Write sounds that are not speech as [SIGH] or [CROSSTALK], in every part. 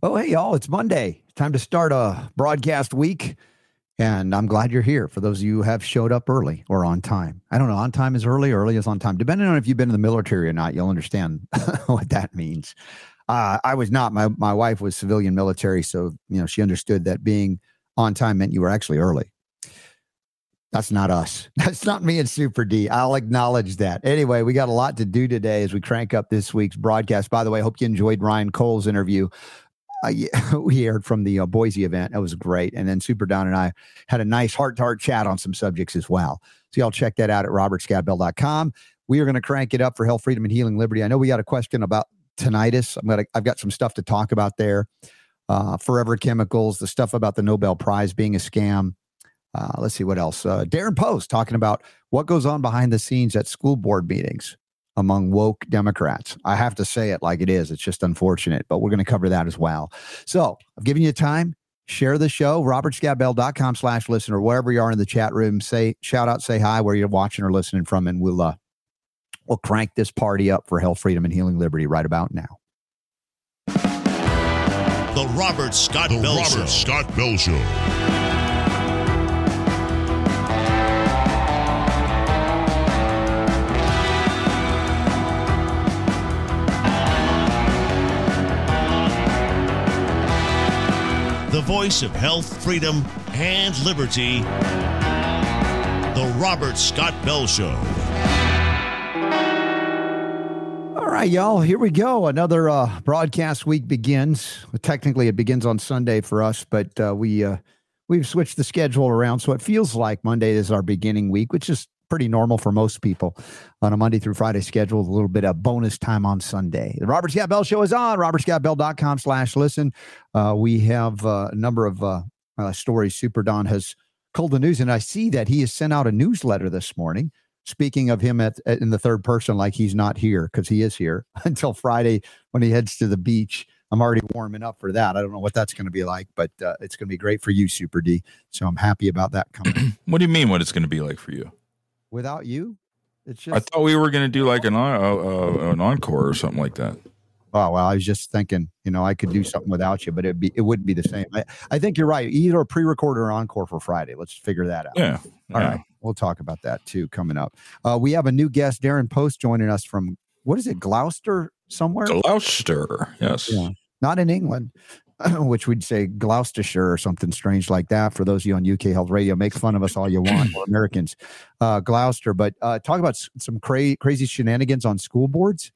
Oh, hey, y'all, it's Monday. Time to start a broadcast week. And I'm glad you're here for those of you who have showed up early or on time. I don't know, on time is early, early is on time. Depending on if you've been in the military or not, you'll understand [LAUGHS] what that means. Uh, I was not. My, my wife was civilian military. So, you know, she understood that being on time meant you were actually early. That's not us. [LAUGHS] That's not me and Super D. I'll acknowledge that. Anyway, we got a lot to do today as we crank up this week's broadcast. By the way, I hope you enjoyed Ryan Cole's interview [LAUGHS] we aired from the uh, Boise event. It was great. And then Super Don and I had a nice heart to heart chat on some subjects as well. So y'all check that out at robertscottbell.com. We are going to crank it up for health, freedom, and healing liberty. I know we got a question about tinnitus. I'm gonna I've got some stuff to talk about there. Uh, forever chemicals, the stuff about the Nobel Prize being a scam. Uh, let's see what else. Uh, Darren Post talking about what goes on behind the scenes at school board meetings among woke Democrats. I have to say it like it is. It's just unfortunate, but we're going to cover that as well. So I've given you time. Share the show, robertscottbell.com slash listener, wherever you are in the chat room. Say, shout out, say hi where you're watching or listening from, and we'll, uh, we'll crank this party up for health, freedom, and healing liberty right about now. The Robert Scott The Bell Robert Show. Scott Bell Show. The voice of health, freedom, and liberty. The Robert Scott Bell Show. All right, y'all, here we go. Another uh, broadcast week begins. Technically, it begins on Sunday for us, but uh, we uh, we've switched the schedule around, so it feels like Monday is our beginning week, which is pretty normal for most people on a Monday through Friday schedule a little bit of bonus time on Sunday. The Robert Scott Bell Show is on robertscottbell.com slash listen. Uh, we have uh, a number of uh, uh, stories Super Don has called the news, and I see that he has sent out a newsletter this morning speaking of him at, at- in the third person like he's not here because he is here [LAUGHS] until Friday when he heads to the beach. I'm already warming up for that. I don't know what that's going to be like, but uh, it's going to be great for you, Super D. So I'm happy about that coming. [CLEARS THROAT] What do you mean? What it's going to be like for you? Without you, it's just I thought we were going to do like an uh, uh, an encore or something like that. Oh well, I was just thinking, you know, I could do something without you, but it'd be it wouldn't be the same. I, I think you're right. Either a pre-record or encore for Friday. Let's figure that out. Yeah. All yeah. right. We'll talk about that too coming up. Uh, we have a new guest, Darren Post, joining us from what is it, Gloucester somewhere? Gloucester. Yes. Yeah. Not in England, [CLEARS THROAT] which we'd say Gloucestershire or something strange like that. For those of you on UK Health Radio, make fun of us all you want, we're Americans. [CLEARS THROAT] Uh, Gloucester, but uh, talk about s- some cra- crazy shenanigans on school boards.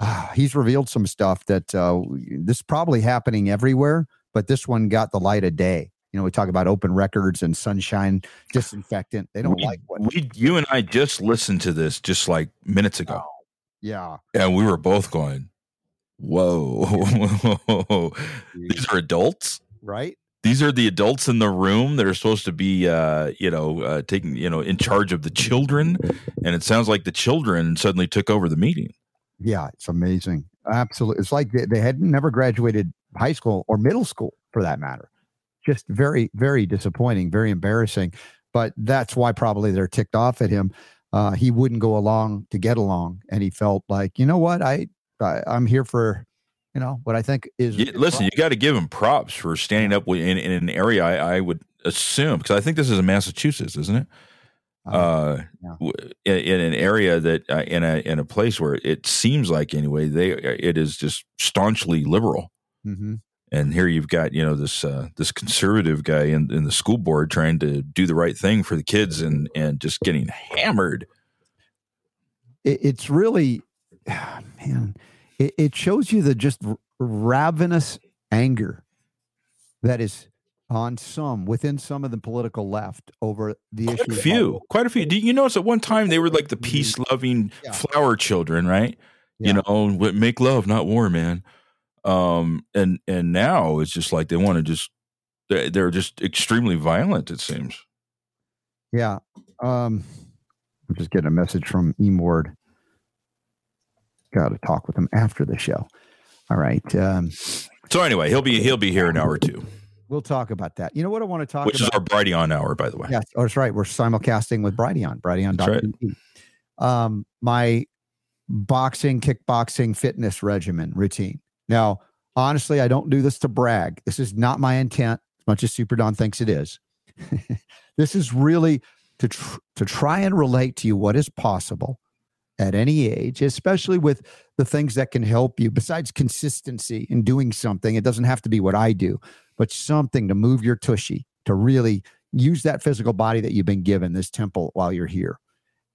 Ah, he's revealed some stuff that uh, this is probably happening everywhere, but this one got the light of day. You know, we talk about open records and sunshine disinfectant. They don't we, like what. we, you and I just listened to this just like minutes ago, Yeah, and we were both going, "Whoa, [LAUGHS] these are adults." right. These are the adults in the room that are supposed to be, uh, you know, uh, taking, you know, in charge of the children, and it sounds like the children suddenly took over the meeting. Yeah, it's amazing. Absolutely. It's like they, they had never graduated high school or middle school for that matter. Just very, very disappointing, very embarrassing. But that's why probably they're ticked off at him. Uh, he wouldn't go along to get along. And he felt like, you know what? I, I I'm here for, you know, what I think is Yeah, listen, you got to give him props for standing up in, in an area I, I would assume because I think this is in Massachusetts, isn't it? Uh, yeah. in, in an area that uh, in a in a place where it seems like anyway they it is just staunchly liberal, Mhm. and here you've got you know this uh, this conservative guy in, in the school board trying to do the right thing for the kids and and just getting hammered. it, it's really, man, it, it shows you the just ravenous anger that is on some within some of the political left over the Quite issue. a of few, quite a few. Do you notice at one time they were like the peace loving Yeah. flower children, right? Yeah. You know, make love, not war, man. Um, and and now it's just like they want to just they- they're just extremely violent. It seems. Yeah. Um, I'm just getting a message from Emord. Got to talk with him after the show. All right. Um, So anyway, he'll be he'll be here an hour or two, we'll talk about that. You know what I want to talk about. which is our Brighteon hour, by the way. Yes, oh, that's right. We're simulcasting with Brighteon, That's Brighteon.tv. Um, my boxing, kickboxing, fitness regimen routine. Now, honestly, I don't do this to brag. This is not my intent, as much as Super Don thinks it is. [LAUGHS] this is really to tr- to try and relate to you what is possible at any age, especially with the things that can help you besides consistency in doing something. It doesn't have to be what I do, but something to move your tushy, to really use that physical body that you've been given, this temple, while you're here.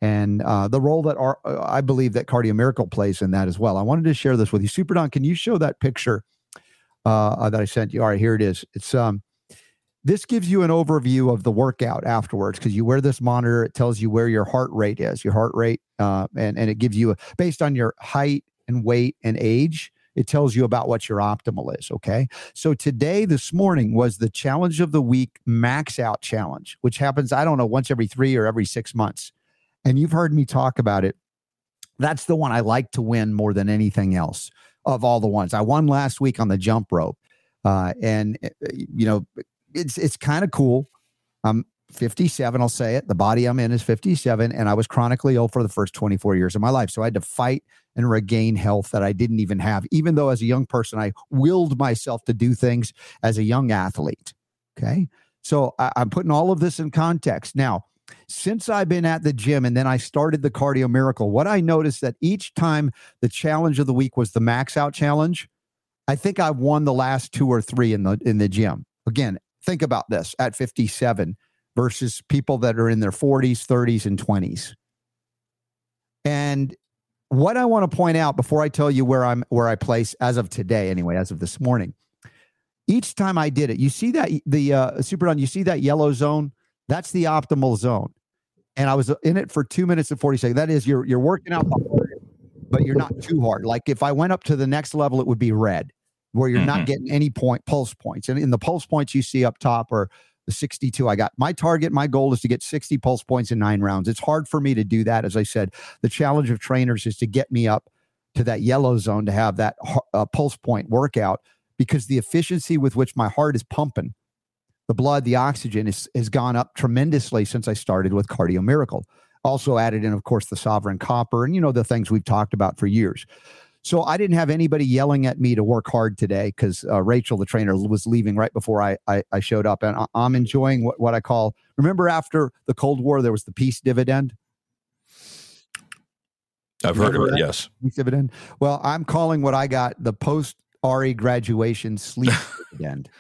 And uh, the role that our, uh, I believe that Cardio Miracle plays in that as well. I wanted to share this with you. Super Don, can you show that picture uh, that I sent you? All right, here it is. It's um, this gives you an overview of the workout afterwards because you wear this monitor. It tells you where your heart rate is, your heart rate, uh, and and it gives you a, based on your height and weight and age. It tells you about what your optimal is. Okay. So today, this morning, was the challenge of the week max out challenge, which happens, I don't know, once every three or every six months. And you've heard me talk about it. That's the one I like to win more than anything else of all the ones. I won last week on the jump rope. Uh, and, uh, you know, it's it's kind of cool. I'm 57, I'll say it. The body I'm in is 57, and I was chronically ill for the first 24 years of my life. So I had to fight and regain health that I didn't even have, even though as a young person, I willed myself to do things as a young athlete. Okay. So I, I'm putting all of this in context. Now, since I've been at the gym and then I started the cardio miracle, what I noticed that each time the challenge of the week was the max out challenge, I think I've won the last two or three in the in the gym. Again, think about this at 57 versus people that are in their 40s, 30s, and 20s. And what I want to point out before I tell you where I'm where I place as of today, anyway, as of this morning, each time I did it, you see that the uh, super Don, you see that yellow zone? That's the optimal zone. And I was in it for two minutes and 40 seconds. That is, you're you're working out hard, but you're not too hard. Like if I went up to the next level, it would be red where you're mm-hmm. not getting any point pulse points. And in the pulse points you see up top are the 62 I got. My target, my goal is to get 60 pulse points in nine rounds. It's hard for me to do that. As I said, the challenge of trainers is to get me up to that yellow zone to have that uh, pulse point workout because the efficiency with which my heart is pumping the blood, the oxygen is, has gone up tremendously since I started with Cardio Miracle. Also added in, of course, the sovereign copper and, you know, the things we've talked about for years. So I didn't have anybody yelling at me to work hard today because uh, Rachel, the trainer, was leaving right before I, I, I showed up. And I, am enjoying what, what I call, remember after the Cold War, there was the peace dividend? I've heard of it, yes. Peace dividend. Well, I'm calling what I got the post RE graduation sleep [LAUGHS] dividend. [LAUGHS]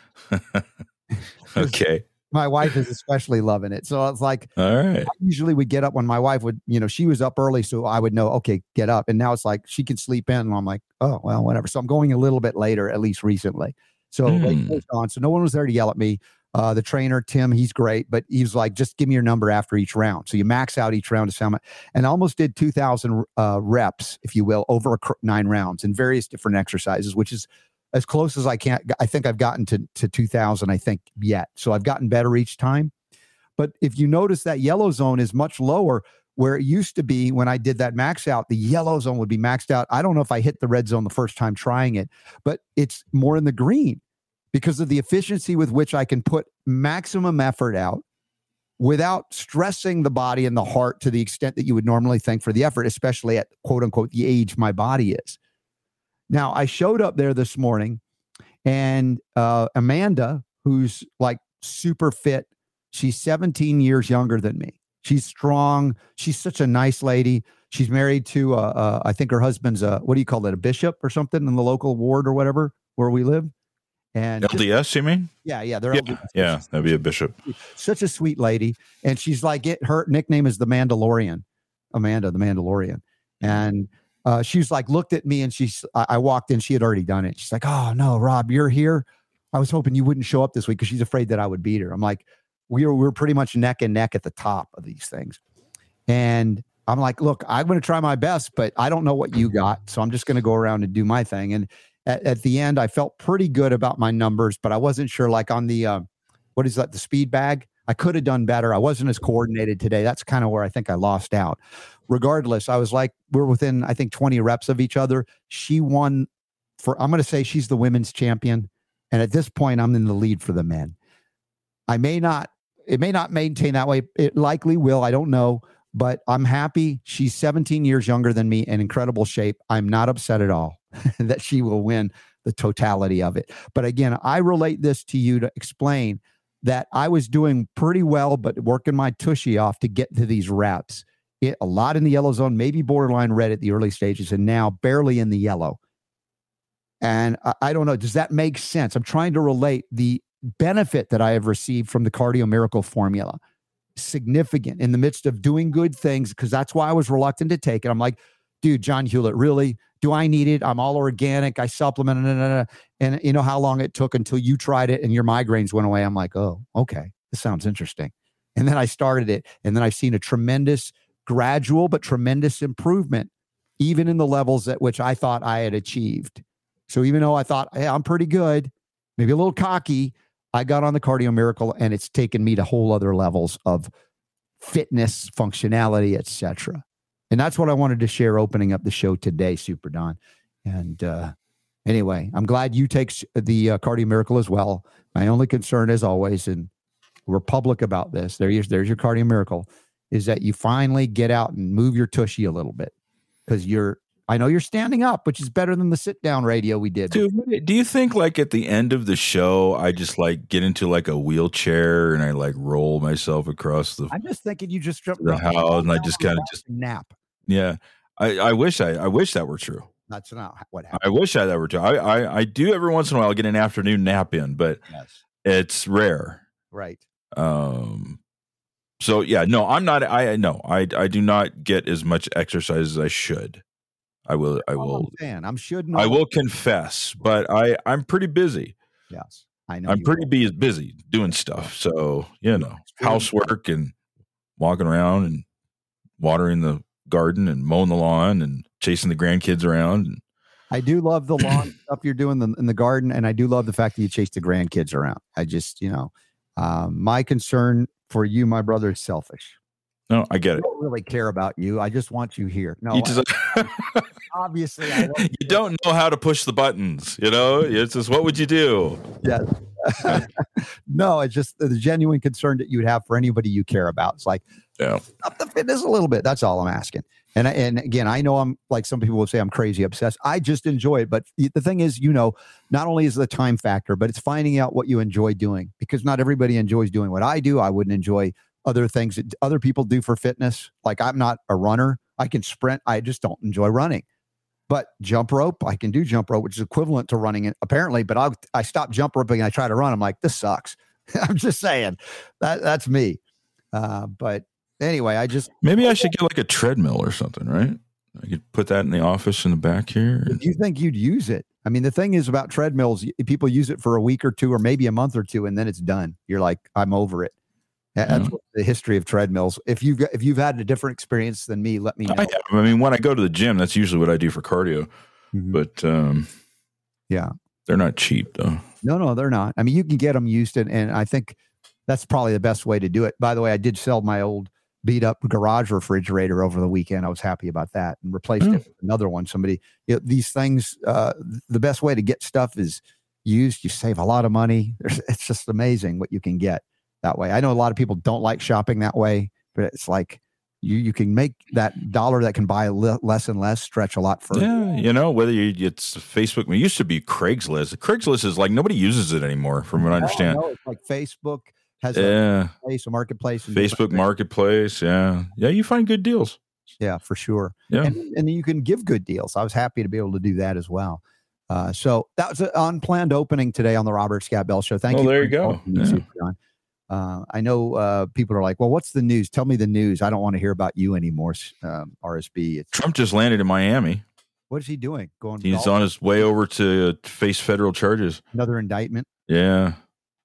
[LAUGHS] okay my wife is especially loving it. So it's like, all right. I usually would get up when my wife would, you know, she was up early, so I would know, okay, get up. And now it's like she can sleep in, and I'm like, oh well, whatever. So I'm going a little bit later, at least recently. So mm. on. So no one was there to yell at me. Uh, the trainer Tim, he's great, but he's like, just give me your number after each round. So you max out each round to sound, and I almost did 2,000 uh, reps, if you will, over nine rounds in various different exercises, which is as close as I can. I think I've gotten to, to 2000, I think, yet. So I've gotten better each time. But if you notice that yellow zone is much lower where it used to be when I did that max out, the yellow zone would be maxed out. I don't know if I hit the red zone the first time trying it, but it's more in the green because of the efficiency with which I can put maximum effort out without stressing the body and the heart to the extent that you would normally think for the effort, especially at quote unquote the age my body is. Now, I showed up there this morning and uh, Amanda, who's like super fit, she's 17 years younger than me. She's strong. She's such a nice lady. She's married to, uh, uh, I think her husband's a, what do you call it, a bishop or something in the local ward or whatever where we live. And LDS, just, you mean? Yeah, yeah, they're yeah, LDS. yeah, that'd be a bishop. Such a sweet lady, and she's like it. Her nickname is the Mandalorian, Amanda, the Mandalorian, and uh, she's like looked at me and she's I, walked in she had already done it. She's like oh no rob you're here. I was hoping you wouldn't show up this week because she's afraid that i would beat her. I'm like we were, we are pretty much neck and neck at the top of these things. And i'm like look i'm going to try my best but i don't know what you got so i'm just going to go around and do my thing. And at, at, the end i felt pretty good about my numbers but i wasn't sure like on the uh, what is that the speed bag I could have done better. I wasn't as coordinated today. That's kind of where I think I lost out. Regardless, I was like, we're within, I think, 20 reps of each other. She won for, I'm going to say she's the women's champion. And at this point, I'm in the lead for the men. I may not, it may not maintain that way. It likely will. I don't know. But I'm happy. She's 17 years younger than me in incredible shape. I'm not upset at all [LAUGHS] that she will win the totality of it. But again, I relate this to you to explain that I was doing pretty well, but working my tushy off to get to these reps. It, a lot in the yellow zone, maybe borderline red at the early stages, and now barely in the yellow. And I, I don't know, does that make sense? I'm trying to relate the benefit that I have received from the cardio miracle formula. Significant in the midst of doing good things, because that's why I was reluctant to take it. I'm like, dude, John Hewlett, really? Do I need it? I'm all organic. I supplement. Nah, nah, nah. And you know how long it took until you tried it and your migraines went away. I'm like, oh, okay, this sounds interesting. And then I started it, and then I've seen a tremendous, gradual but tremendous improvement, even in the levels at which I thought I had achieved. So even though I thought, hey, I'm pretty good, maybe a little cocky, I got on the cardio miracle, and it's taken me to whole other levels of fitness, functionality, etc. And that's what I wanted to share opening up the show today, Super Don. And uh, anyway, I'm glad you take the uh, Cardio Miracle as well. My only concern, as always, and we're public about this, there, there's your Cardio Miracle, is that you finally get out and move your tushy a little bit because you're I know you're standing up, which is better than the sit down radio we did. Dude, do you think like at the end of the show, I just like get into like a wheelchair and I like roll myself across the? I'm just thinking you just jumped the house and I just kind of just nap. Yeah, I, I wish I I wish that were true. That's not what happened. I wish I that were true. I, I I do every once in a while get an afternoon nap in, but yes. it's rare. Right. Um. So yeah, no, I'm not. I no, I I do not get as much exercise as I should. I will. I will. I'm, I'm should. I will confess, but I I'm pretty busy. Yes, I know. I'm pretty be busy doing stuff. So you know, housework and walking around and watering the garden and mowing the lawn and chasing the grandkids around. And, I do love the lawn [CLEARS THROAT] stuff you're doing in the garden, and I do love the fact that you chase the grandkids around. I just, you know, um, my concern for you, my brother, is selfish. No, I get I it. don't really care about you. I just want you here. No, You just, I- [LAUGHS] obviously, I [LAUGHS] don't, you don't know how to push the buttons. You know, it's just what would you do? Yes. [LAUGHS] no, it's just the genuine concern that you would have for anybody you care about. It's like Yeah. up the fitness a little bit. That's all I'm asking. And and again, I know I'm like some people will say I'm crazy obsessed. I just enjoy it. But the thing is, you know, not only is the time factor, but it's finding out what you enjoy doing because not everybody enjoys doing what I do. I wouldn't enjoy other things that other people do for fitness. Like I'm not a runner. I can sprint. I just don't enjoy running. But jump rope, I can do jump rope, which is equivalent to running apparently. But I I stop jump roping and I try to run. I'm like, this sucks. [LAUGHS] I'm just saying that that's me. Uh, but anyway, I just Maybe I should get like a treadmill or something, right? I could put that in the office in the back here. if you think you'd use it. I mean, the thing is about treadmills, people use it for a week or two, or maybe a month or two, and then it's done. You're like, I'm over it. That's Yeah. the history of treadmills. If you've got, if you've had a different experience than me, let me know. I, I mean, when I go to the gym, that's usually what I do for cardio. Mhm. But um, Yeah. they're not cheap though. No, no, they're not. I mean, you can get them used, and, and I think that's probably the best way to do it. By the way, I did sell my old beat up garage refrigerator over the weekend. I was happy about that and replaced Hmm. it with another one. Somebody, you know, these things, uh, the best way to get stuff is used. You save a lot of money. [LAUGHS] It's just amazing what you can get that way. I know a lot of people don't like shopping that way, but it's like you you can make that dollar that can buy le- less and less stretch a lot further. Yeah, you know whether you, it's Facebook. It used to be Craigslist. Craigslist is like nobody uses it anymore, from what I understand. No, it's like Facebook has a Yeah, place, a marketplace, Facebook. Marketplace. Yeah, yeah, you find good deals. Yeah, for sure. Yeah. And, and you can give good deals. I was happy to be able to do that as well. Uh, so that was an unplanned opening today on the Robert Scott Bell Show. Thank Oh, you. there you go. Yeah. Uh, I know uh, people are like, well, what's the news? Tell me the news. I don't want to hear about you anymore, um, RSB. It's, Trump just landed in Miami. what is he doing? Going He's golf? on his way over to face federal charges. another indictment. Yeah.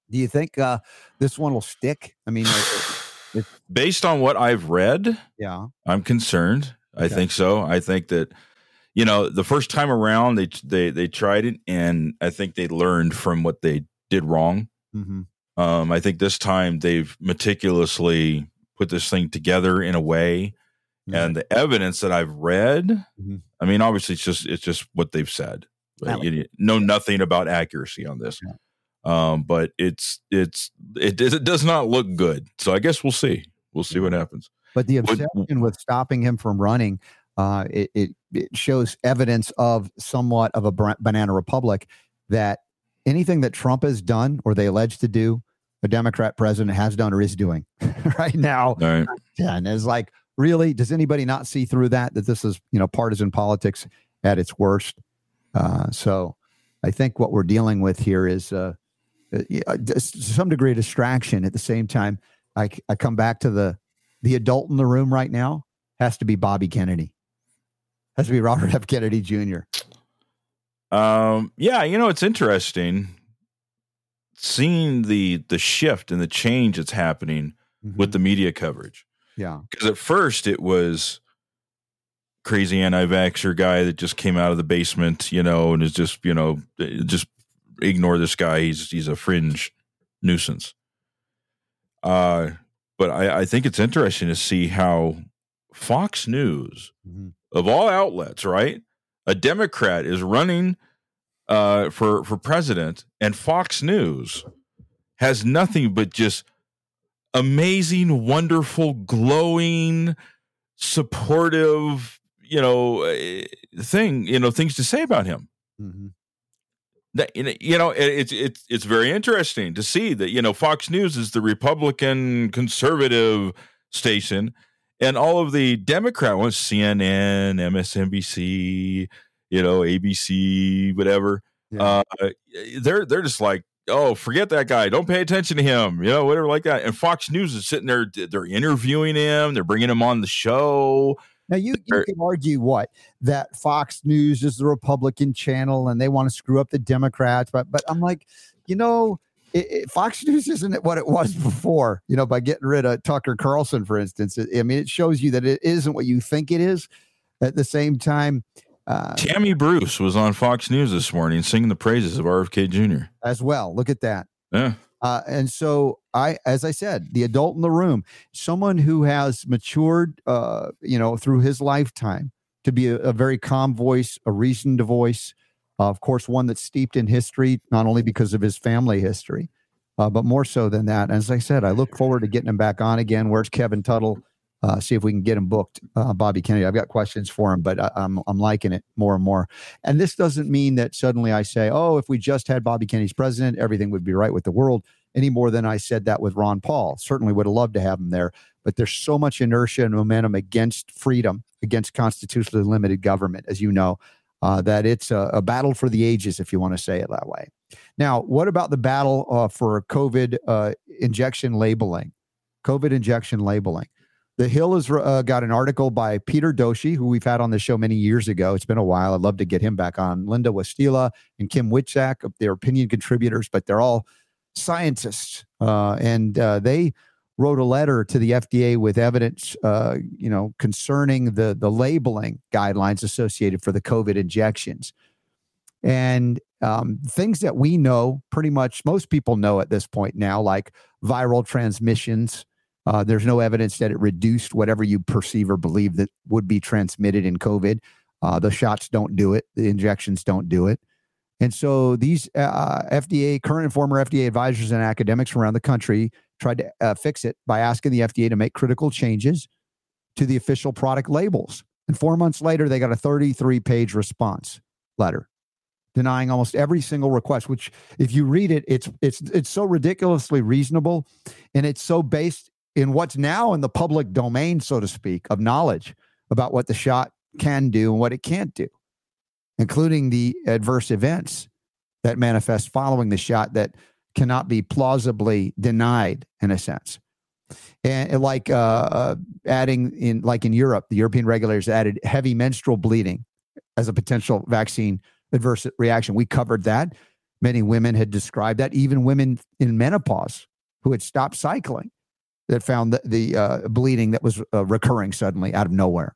Do you think uh, this one will stick? I mean, like, [SIGHS] Based on what I've read, yeah. I'm concerned. I think so. I think that you know the first time around they they they tried it, and I think they learned from what they did wrong. hmm Um, I think this time they've meticulously put this thing together in a way, and the evidence that I've read, Mhm. I mean, obviously it's just it's just what they've said. You know nothing about accuracy on this. Um, but it's it's it, it does not look good. So I guess we'll see. We'll see what happens. But the obsession with stopping him from running, uh, it, it, it shows evidence of somewhat of a banana republic. that anything that Trump has done or they allege to do, a Democrat president has done or is doing [LAUGHS] right now. Right. And it's like, really, does anybody not see through that? That this is, you know, partisan politics at its worst. Uh, so I think what we're dealing with here is uh, uh, uh some degree of distraction. At the same time, I, I come back to the the adult in the room right now has to be Bobby Kennedy. Has to be Robert F. Kennedy Jr. Um, yeah, you know, it's interesting seeing the the shift and the change that's happening mm-hmm. with the media coverage. Yeah. Because at first it was crazy anti-vaxxer guy that just came out of the basement, you know, and is just, you know, just ignore this guy. He's he's a fringe nuisance. Uh but I, I think it's interesting to see how Fox News, mm-hmm. of all outlets, right? A Democrat is running uh, for for president, and Fox News has nothing but just amazing, wonderful, glowing, supportive, you know, eh, thing, you know, things to say about him. Mm-hmm. That, you know, it's it's it's very interesting to see that you know Fox News is the Republican conservative station, and all of the Democrat ones, CNN, MSNBC, you know, ABC, whatever. Yeah. Uh, they're they're just like, oh, forget that guy. Don't pay attention to him. You know, whatever like that. And Fox News is sitting there. They're interviewing him. They're bringing him on the show. Now you, you can argue what that Fox News is the Republican channel and they want to screw up the Democrats, but but I'm like, you know, it, it, Fox [LAUGHS] News isn't what it was before. You know, by getting rid of Tucker Carlson, for instance. I mean, it shows you that it isn't what you think it is. At the same time, uh, Tammy Bruce was on Fox News this morning singing the praises of RFK Jr. as well. Look at that. Yeah. Uh, and so I, as I said, the adult in the room, someone who has matured, uh, you know, through his lifetime to be a, a very calm voice, a reasoned voice, uh, of course, one that's steeped in history, not only because of his family history, uh, but more so than that. As I said, I look forward to getting him back on again. Where's Kevin Tuttle? uh, see if we can get him booked, uh, Bobby Kennedy. I've got questions for him, but I, I'm, I'm liking it more and more. And this doesn't mean that suddenly I say, oh, if we just had Bobby Kennedy's president, everything would be right with the world. Any more than I said that with Ron Paul. Certainly would have loved to have him there, but there's so much inertia and momentum against freedom, against constitutionally limited government, as you know, uh, that it's a, a, battle for the ages, if you want to say it that way. Now, what about the battle uh, for COVID uh, injection labeling? COVID injection labeling. The Hill has uh, got an article by Peter Doshi, who we've had on the show many years ago. It's been a while. I'd love to get him back on. Linda Wastila and Kim Witczak, they're opinion contributors, but they're all scientists. Uh, and uh, they wrote a letter to the FDA with evidence, uh, you know, concerning the the labeling guidelines associated for the COVID injections. And um, things that we know pretty much most people know at this point now, like viral transmissions, uh, there's no evidence that it reduced whatever you perceive or believe that would be transmitted in COVID. Uh, the shots don't do it, the injections don't do it. And so these uh, FDA, current and former FDA advisors and academics from around the country tried to uh, fix it by asking the FDA to make critical changes to the official product labels. And four months later, they got a 33 page response letter denying almost every single request which if you read it it's it's it's so ridiculously reasonable and it's so based in what's now in the public domain, so to speak, of knowledge about what the shot can do and what it can't do, including the adverse events that manifest following the shot that cannot be plausibly denied in a sense. And like uh, uh, adding in, like in Europe, the European regulators added heavy menstrual bleeding as a potential vaccine adverse reaction. We covered that. Many women had described that, even women in menopause who had stopped cycling that found the, the uh, bleeding that was uh, recurring suddenly out of nowhere.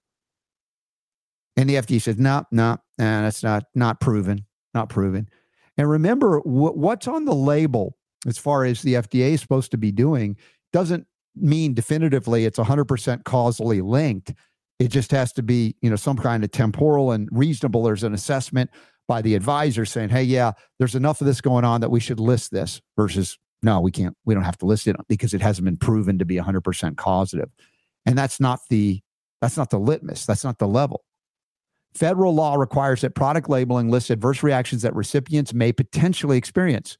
And the FDA says, no, no, nah, that's not not proven, not proven. And remember, what's on the label as far as the FDA is supposed to be doing doesn't mean definitively it's 100% causally linked. It just has to be, you know, some kind of temporal and reasonable. There's an assessment by the advisor saying, hey, yeah, there's enough of this going on that we should list this versus no, we can't, we don't have to list it because it hasn't been proven to be 100% causative. And that's not the, that's not the litmus. That's not the level. Federal law requires that product labeling lists adverse reactions that recipients may potentially experience.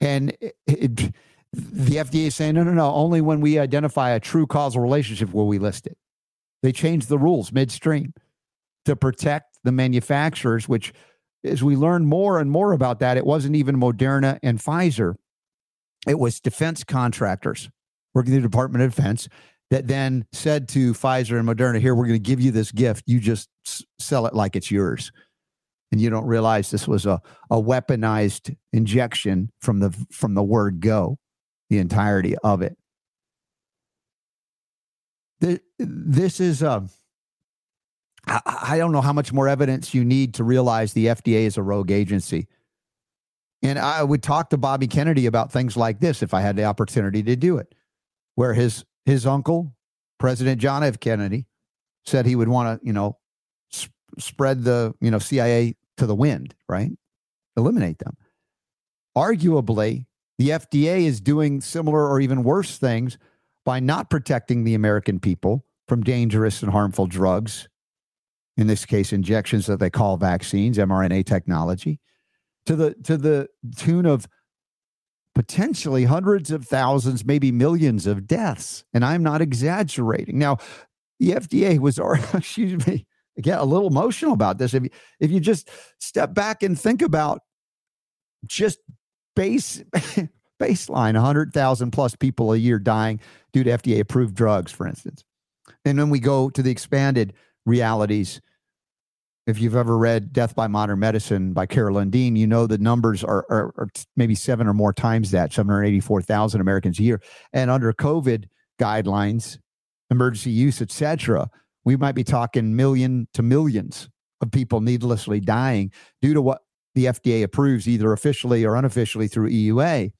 And it, it, the FDA is saying, no, no, no, only when we identify a true causal relationship will we list it. They changed the rules midstream to protect the manufacturers, which, as we learn more and more about that, it wasn't even Moderna and Pfizer, it was defense contractors working in the Department of Defense that then said to Pfizer and Moderna, here, we're going to give you this gift. You just s- sell it like it's yours. And you don't realize this was a, a weaponized injection from the from the word go, the entirety of it. This is um, a I don't know how much more evidence you need to realize the FDA is a rogue agency. And I would talk to Bobby Kennedy about things like this if I had the opportunity to do it, where his his uncle, President John F. Kennedy, said he would want to, you know, sp- spread the, you know, CIA to the wind, right? Eliminate them. Arguably, the FDA is doing similar or even worse things by not protecting the American people from dangerous and harmful drugs, in this case, injections that they call vaccines, mRNA technology, to the to the tune of potentially hundreds of thousands, maybe millions of deaths. And I'm not exaggerating. Now, the FDA was, [LAUGHS] excuse me, I get a little emotional about this. If you, if you just step back and think about just base [LAUGHS] baseline 100,000 plus people a year dying due to FDA approved drugs, for instance. And then we go to the expanded realities if you've ever read Death by Modern Medicine by Carolyn Dean, you know the numbers are, are, are maybe seven or more times that 784,000 Americans a year. And under COVID guidelines, emergency use, etc., we might be talking million to millions of people needlessly dying due to what the FDA approves, either officially or unofficially through EUA.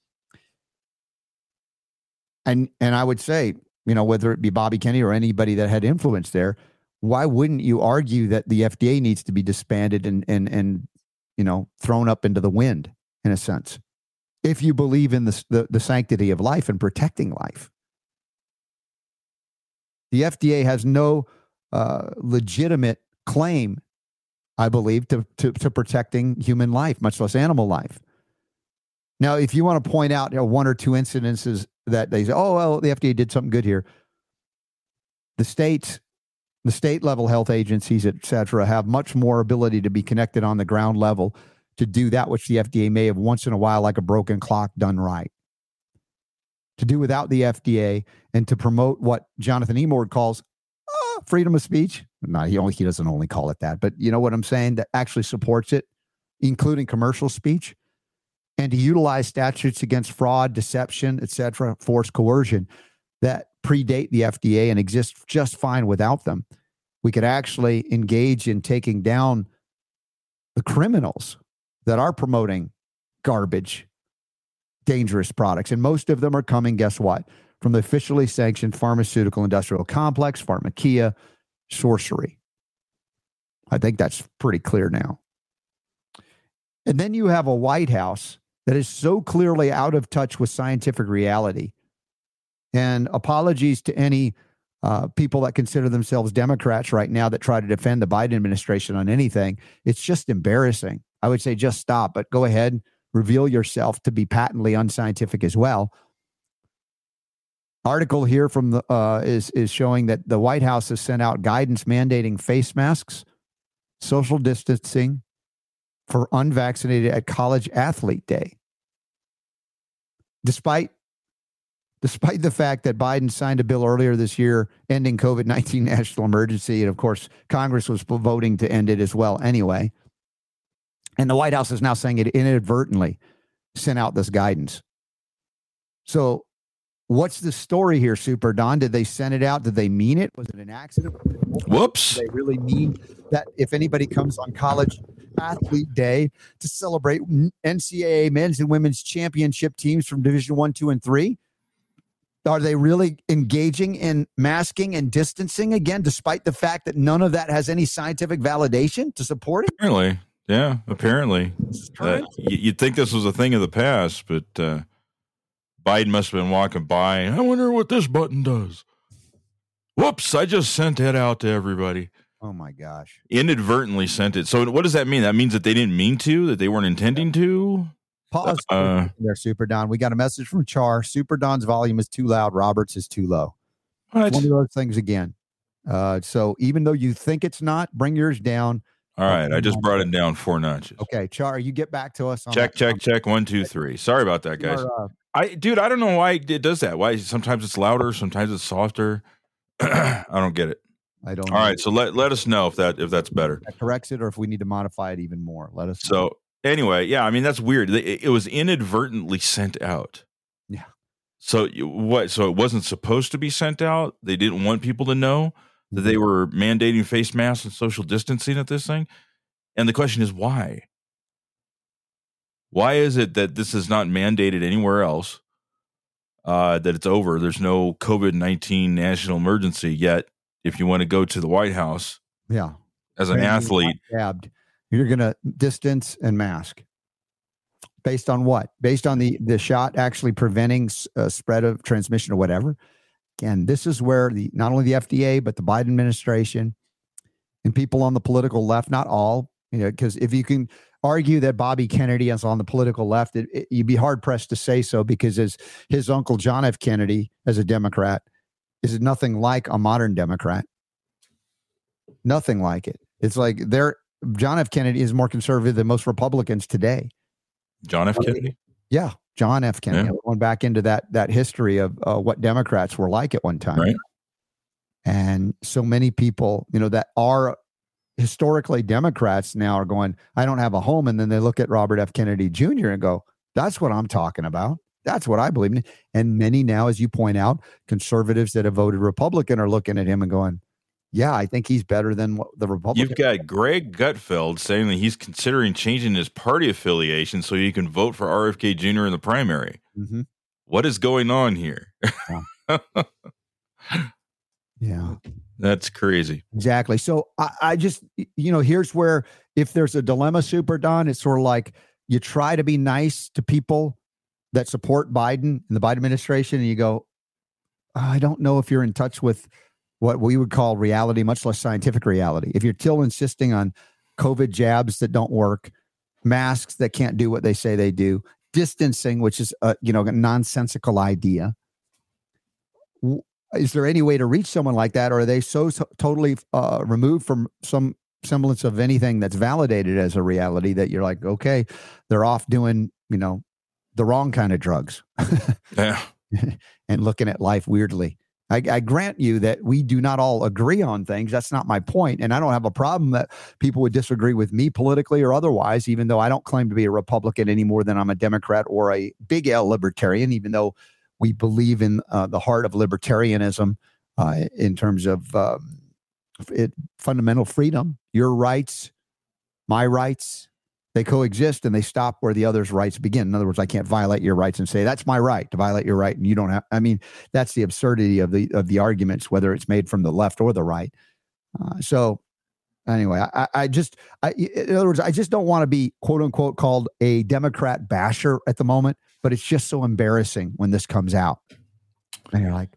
And and I would say, you know, whether it be Bobby Kennedy or anybody that had influence there, why wouldn't you argue that the FDA needs to be disbanded and and and you know thrown up into the wind in a sense, if you believe in the the, the sanctity of life and protecting life? The FDA has no uh, legitimate claim, I believe, to, to to protecting human life, much less animal life. Now, if you want to point out you know, one or two incidences that they say, oh well, the FDA did something good here. The states the state level health agencies, et cetera, have much more ability to be connected on the ground level to do that which the FDA may have once in a while, like a broken clock, done right. To do without the FDA and to promote what Jonathan Emord calls oh, freedom of speech. Not he only he doesn't only call it that, but you know what I'm saying? That actually supports it, including commercial speech, and to utilize statutes against fraud, deception, et cetera, forced coercion that predate the FDA and exist just fine without them. We could actually engage in taking down the criminals that are promoting garbage, dangerous products. And most of them are coming, guess what? From the officially sanctioned pharmaceutical industrial complex, pharmakeia, sorcery. I think that's pretty clear now. And then you have a White House that is so clearly out of touch with scientific reality and apologies to any uh, people that consider themselves Democrats right now that try to defend the Biden administration on anything. It's just embarrassing. I would say just stop, but go ahead, reveal yourself to be patently unscientific as well. Article here from the uh, is is showing that the White House has sent out guidance mandating face masks, social distancing for unvaccinated at college athlete day. Despite despite the fact that Biden signed a bill earlier this year ending COVID 19 [LAUGHS] national emergency. And of course, Congress was voting to end it as well anyway. And the White House is now saying it inadvertently sent out this guidance. So, what's the story here, Super Don? Did they send it out? Did they mean it? Was it an accident? Whoops. Did they really mean that if anybody comes on college athlete day to celebrate NCAA men's and women's championship teams from Division One, Two, and Three, are they really engaging in masking and distancing again, despite the fact that none of that has any scientific validation to support it? Apparently, yeah, apparently. Uh, you'd think this was a thing of the past, but uh, Biden must have been walking by. I wonder what this button does. Whoops! I just sent it out to everybody. Oh my gosh. Inadvertently sent it. So what does that mean? That means that they didn't mean to, that they weren't intending to. Pause Uh, there, Super Don. We got a message from Char. Super Don's volume is too loud. Roberts is too low. One of those things again. Uh, so even though you think it's not, bring yours down. All right, I just brought it down four notches. Okay, Char, you get back to us. On Check, check, check. One, two, three. Sorry about that, guys. Char, uh, I, dude, I don't know why it does that. Why sometimes it's louder, sometimes it's softer. [CLEARS THROAT] I don't get it. I don't. All right, so let let us know if that if that's better. that corrects it, or if we need to modify it even more. Let us. know. Anyway, yeah, I mean that's weird. It, it was inadvertently sent out. Yeah. So what? So it wasn't supposed to be sent out. They didn't want people to know that they were mandating face masks and social distancing at this thing. And the question is why? Why is it that this is not mandated anywhere else? Uh, that it's over. There's no COVID nineteen national emergency yet. If you want to go to the White House yeah, as an athlete. You're going to distance and mask. Based on what? Based on the the shot actually preventing uh, spread of transmission or whatever. Again, this is where the not only the FDA but the Biden administration and people on the political left, not all, you know, because if you can argue that Bobby Kennedy is on the political left, it, it- you'd be hard pressed to say so because his his uncle John F. Kennedy, as a Democrat, is nothing like a modern Democrat. Nothing like it. It's like they're John F. Kennedy is more conservative than most Republicans today. John F. Kennedy. Yeah, John F. Kennedy. Yeah. Going back into that that history of uh, what Democrats were like at one time, Right. and so many people, you know, that are historically Democrats now are going, I don't have a home, and then they look at Robert F. Kennedy Jr. and go, That's what I'm talking about. That's what I believe in. And many now, as you point out, conservatives that have voted Republican are looking at him and going, Yeah, I think he's better than what the Republican. You've got Greg Gutfeld saying that he's considering changing his party affiliation so he can vote for RFK Jr. in the primary. Mhm. What is going on here? [LAUGHS] Yeah. That's crazy. Exactly. So I, I just, you know, here's where if there's a dilemma, Super Don, it's sort of like you try to be nice to people that support Biden and the Biden administration, and you go, I don't know if you're in touch with what we would call reality, much less scientific reality. If you're still insisting on COVID jabs that don't work, masks that can't do what they say they do, distancing, which is a you know a nonsensical idea. Is there any way to reach someone like that, or are they so, so totally uh, removed from some semblance of anything that's validated as a reality that you're like, okay, they're off doing you know the wrong kind of drugs Yeah. [LAUGHS] and looking at life weirdly. I, I grant you that we do not all agree on things. That's not my point, and I don't have a problem that people would disagree with me politically or otherwise. Even though I don't claim to be a Republican any more than I'm a Democrat or a big L libertarian, even though we believe in uh, the heart of libertarianism uh, in terms of um, it, fundamental freedom, your rights, my rights, they coexist and they stop where the other's rights begin. In other words, I can't violate your rights and say that's my right to violate your right, and you don't have. I mean, that's the absurdity of the of the arguments, whether it's made from the left or the right. Uh, so, anyway, I, I- just, I, in other words, I just don't want to be quote unquote called a Democrat basher at the moment. But it's just so embarrassing when this comes out, and you're like,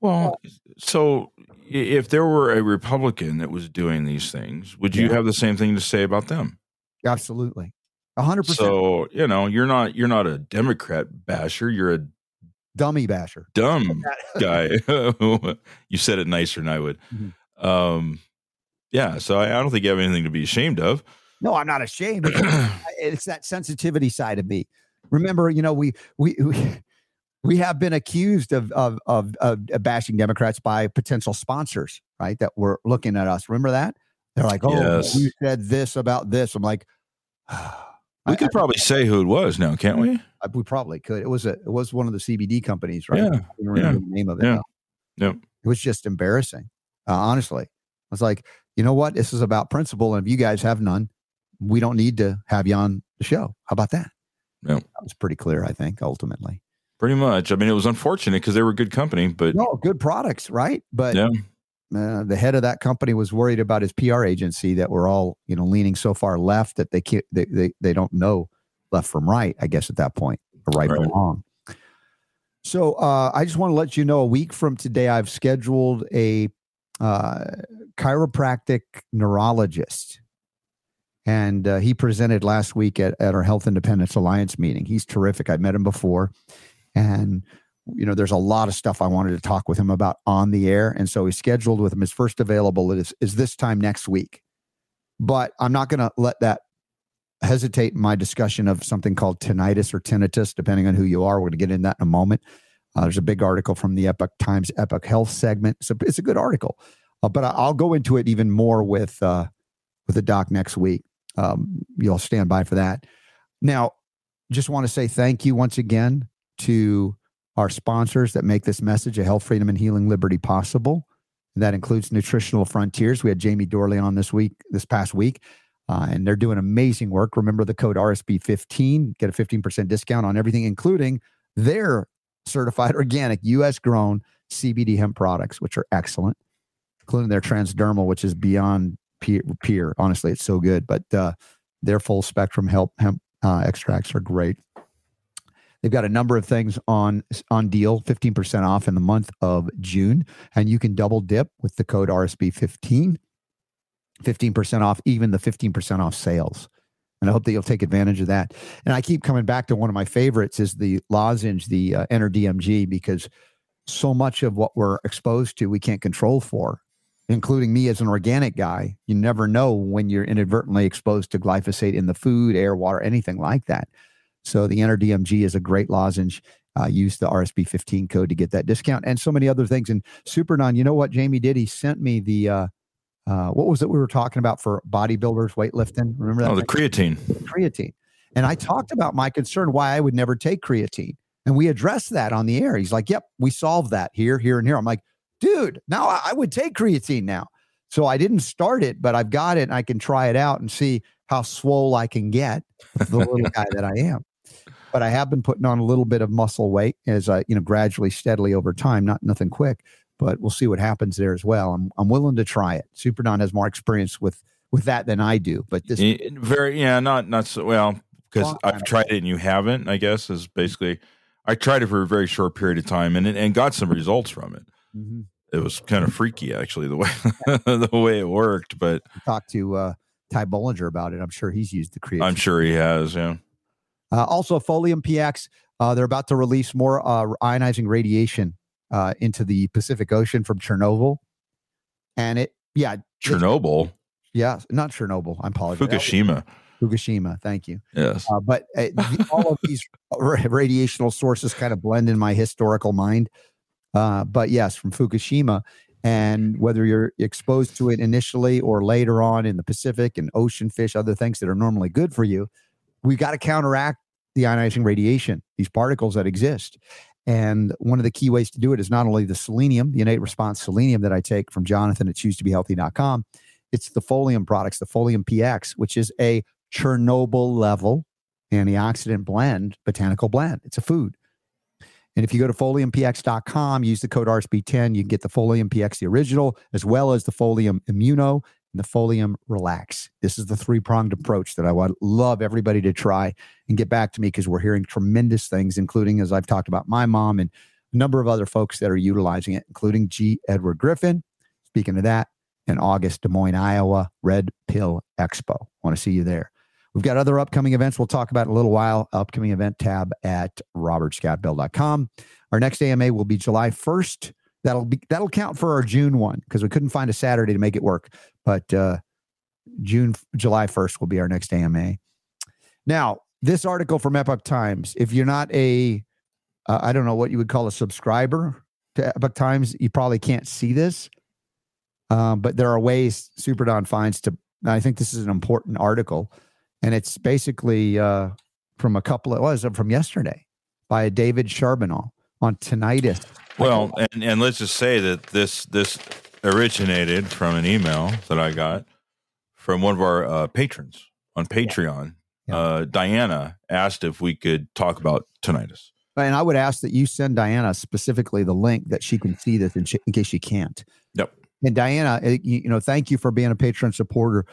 Well, so if there were a Republican that was doing these things, would you Yeah. have the same thing to say about them? Absolutely, a hundred percent So, you know, you're not you're not a Democrat basher, you're a dummy basher. dumb guy. [LAUGHS] you said it nicer than I would. Mhm. Um yeah, so I, I don't think you have anything to be ashamed of. No, I'm not ashamed. It's, [CLEARS THROAT] it's that sensitivity side of me. Remember, you know, we we we, [LAUGHS] we have been accused of, of of of bashing Democrats by potential sponsors, right? That were looking at us. Remember that? They're like, "Oh, Yes. you said this about this." I'm like, [SIGHS] We I- could probably say who it was now, can't we? I, we probably could. It was a it was one of the CBD companies, right? Yeah, I remember the name of it. yeah, yep. It was just embarrassing. Uh, honestly, I was like, you know what? This is about principle, and if you guys have none, we don't need to have you on the show. How about that? Yep. That was pretty clear, I think, ultimately. Pretty much. I mean, it was unfortunate because they were a good company, but No, good products, right? But yeah, uh, the head of that company was worried about his PR agency that we're all, you know, leaning so far left that they can't, they, they, they don't know left from right, I guess, at that point, or right, Right. from wrong. So uh, I just want to let you know a week from today, I've scheduled a uh, chiropractic neurologist. And uh, he presented last week at, at our Health Independence Alliance meeting. He's terrific. I've met him before. And, you know, there's a lot of stuff I wanted to talk with him about on the air. And so he scheduled with him his first available is, is this time next week. But I'm not going to let that hesitate my discussion of something called tinnitus or tinnitus, depending on who you are. We're going to get in that in a moment. Uh, there's a big article from the Epoch Times Epoch Health segment. So it's a good article, uh, but I'll go into it even more with uh, with the doc next week. Um, you'll stand by for that. Now, just want to say thank you once again to our sponsors that make this message of health, freedom, and healing liberty possible. And that includes Nutritional Frontiers. We had Jamie Dorley on this week, this past week, uh, and they're doing amazing work. Remember the code RSB15, get a 15% discount on everything, including their certified [LAUGHS] organic US grown CBD hemp products, which are excellent, including their transdermal, which is beyond peer. peer. Honestly, it's so good. But uh, their full spectrum hemp, hemp uh, extracts are great. They've got a number of things on on deal, 15% off in the month of June. And you can double dip with the code RSB15, 15% off, even the 15% off sales and I hope that you'll take advantage of that. And I keep coming back to one of my favorites is the lozenge, the uh, Enter DMG, because so much of what we're exposed to we can't control for, including me as an organic guy. You never know when you're inadvertently exposed to glyphosate in the food, air, water, anything like that. So the Enter DMG is a great lozenge. Uh, use the RSB 15 code to get that discount and so many other things. And Super Don, you know what Jamie did? He sent me the uh, uh, what was it we were talking about for bodybuilders weightlifting? Remember that? Oh, the creatine. Creatine. And I talked about my concern why I would never take creatine. And we addressed that on the air. He's like, yep, we solved that here, here, and here. I'm like, dude, now I would take creatine now. So I didn't start it, but I've got it and I can try it out and see how swole I can get the little guy that I am. But I have been putting on a little bit of muscle weight as I, you know, gradually, steadily over time, not nothing quick but we'll see what happens there as well. I'm I'm willing to try it. Super Don has more experience with with that than I do, but this very yeah, not not so well because I've tried it and you haven't. I guess is basically I tried it for a very short period of time and and got some results from it. Mm-hmm. It was kind of freaky actually the way [LAUGHS] the way it worked, but talk to uh, Ty Bollinger about it. I'm sure he's used the creatine. I'm sure he has. Yeah. Uh, also, Folium PX. Uh, they're about to release more uh, ionizing radiation uh, into the Pacific Ocean from Chernobyl. And it, yeah. Chernobyl? Yeah, not Chernobyl. I apologize. Fukushima. Fukushima. Thank you. Yes. Uh, but uh, all of these [LAUGHS] radiational sources kind of blend in my historical mind. Uh, but yes, from Fukushima. And whether you're exposed to it initially or later on in the Pacific and ocean fish, other things that are normally good for you, we got to counteract the ionizing radiation, these particles that exist. And one of the key ways to do it is not only the selenium, the innate response selenium that I take from Jonathan at choosetobehealthy.com, it's the folium products, the folium PX, which is a Chernobyl level antioxidant blend, botanical blend. It's a food. And if you go to foliumpx.com, use the code RSB10, you can get the Folium PX, the original, as well as the Folium Immuno and the Folium Relax. This is the three pronged mm-hmm. approach that I would love everybody to try and get back to me because we're hearing tremendous things, including, as I've talked about, my mom and a number of other folks that are utilizing it, including G. Edward Griffin. Speaking of that, in August, Des Moines, Iowa, Red Pill Expo. Want to see you there. We've got other upcoming events we'll talk about in a little while. Upcoming event tab at robertscottbell.com. Our next AMA will be July 1st That'll be that'll count for our June one because we couldn't find a Saturday to make it work. But uh, June July first will be our next AMA. Now, this article from Epoch Times. If you're not a, uh, I don't know what you would call a subscriber to Epoch Times, you probably can't see this. Um, but there are ways Super Don finds to. I think this is an important article, and it's basically uh, from a couple. It was from yesterday by David Charbonneau on tinnitus well, and, and let's just say that this this originated from an email that I got from one of our uh, patrons on Patreon. Yeah. Uh, Diana asked if we could talk about tinnitus. And I would ask that you send Diana specifically the link that she can see this in, in case she can't. Yep. And Diana, eh, you know, thank you for being a patron supporter.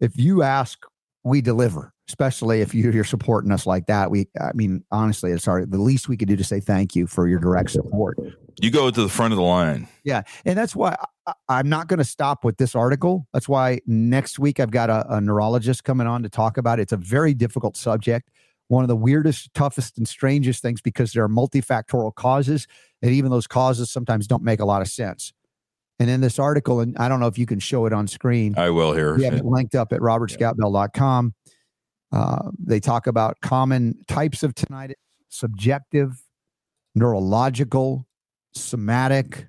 If you ask, we deliver especially if you're supporting us like that. We, I mean, honestly, it's our the least we could do to say thank you for your direct support. You go to the front of the line. Yeah, and that's why I, am not going to stop with this article. That's why next week I've got a, a neurologist coming on to talk about it. It's a very difficult subject, one of the weirdest, toughest, and strangest things because there are multifactorial causes, and even those causes sometimes don't make a lot of sense. And in this article, and I don't know if you can show it on screen. I will here. We have it linked up at robertscottbell.com. Uh, they talk about common types of tinnitus, subjective, neurological, somatic,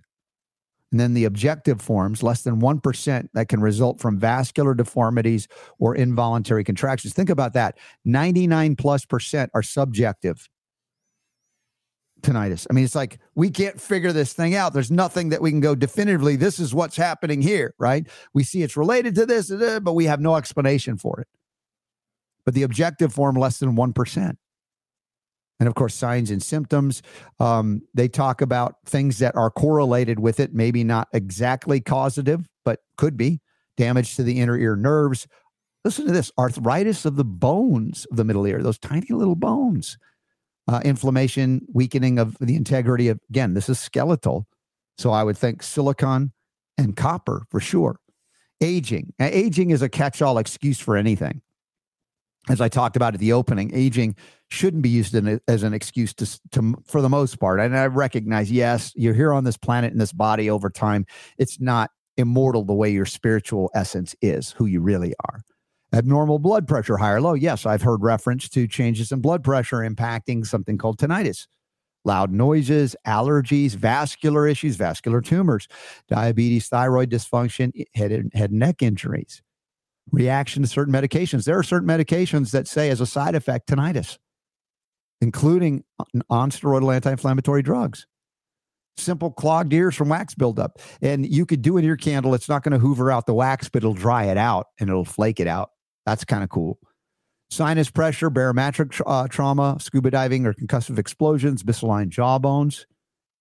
and then the objective forms, less than 1% that can result from vascular deformities or involuntary contractions. Think about that 99 plus percent are subjective tinnitus. I mean, it's like we can't figure this thing out. There's nothing that we can go definitively. This is what's happening here, right? We see it's related to this, uh, but we have no explanation for it. But the objective form, less than 1% and of course signs and symptoms um, they talk about things that are correlated with it maybe not exactly causative but could be damage to the inner ear nerves. Listen to this arthritis of the bones of the middle ear those tiny little bones. Uh, inflammation weakening of the integrity of again this is skeletal. So i would think silicon and copper for sure. Aging aging is a catch-all excuse for anything as I talked about at the opening, aging shouldn't be used a, as an excuse to, to, for the most part. And I recognize, yes, you're here on this planet in this body over time. It's not immortal the way your spiritual essence is, who you really are. Abnormal blood pressure, high or low. Yes, I've heard reference to changes in blood pressure impacting something called tinnitus. Loud noises, allergies, vascular issues, vascular tumors, diabetes, thyroid dysfunction, head and, head and neck injuries reaction to certain medications. There are certain medications that say as a side effect tinnitus, including non-steroidal anti-inflammatory drugs. Simple clogged ears from wax buildup. And you could do an ear candle. It's not going to hoover out the wax, but it'll dry it out and it'll flake it out. That's kind of cool. Sinus pressure, barometric uh, trauma, scuba diving or concussive explosions, misaligned jawbones.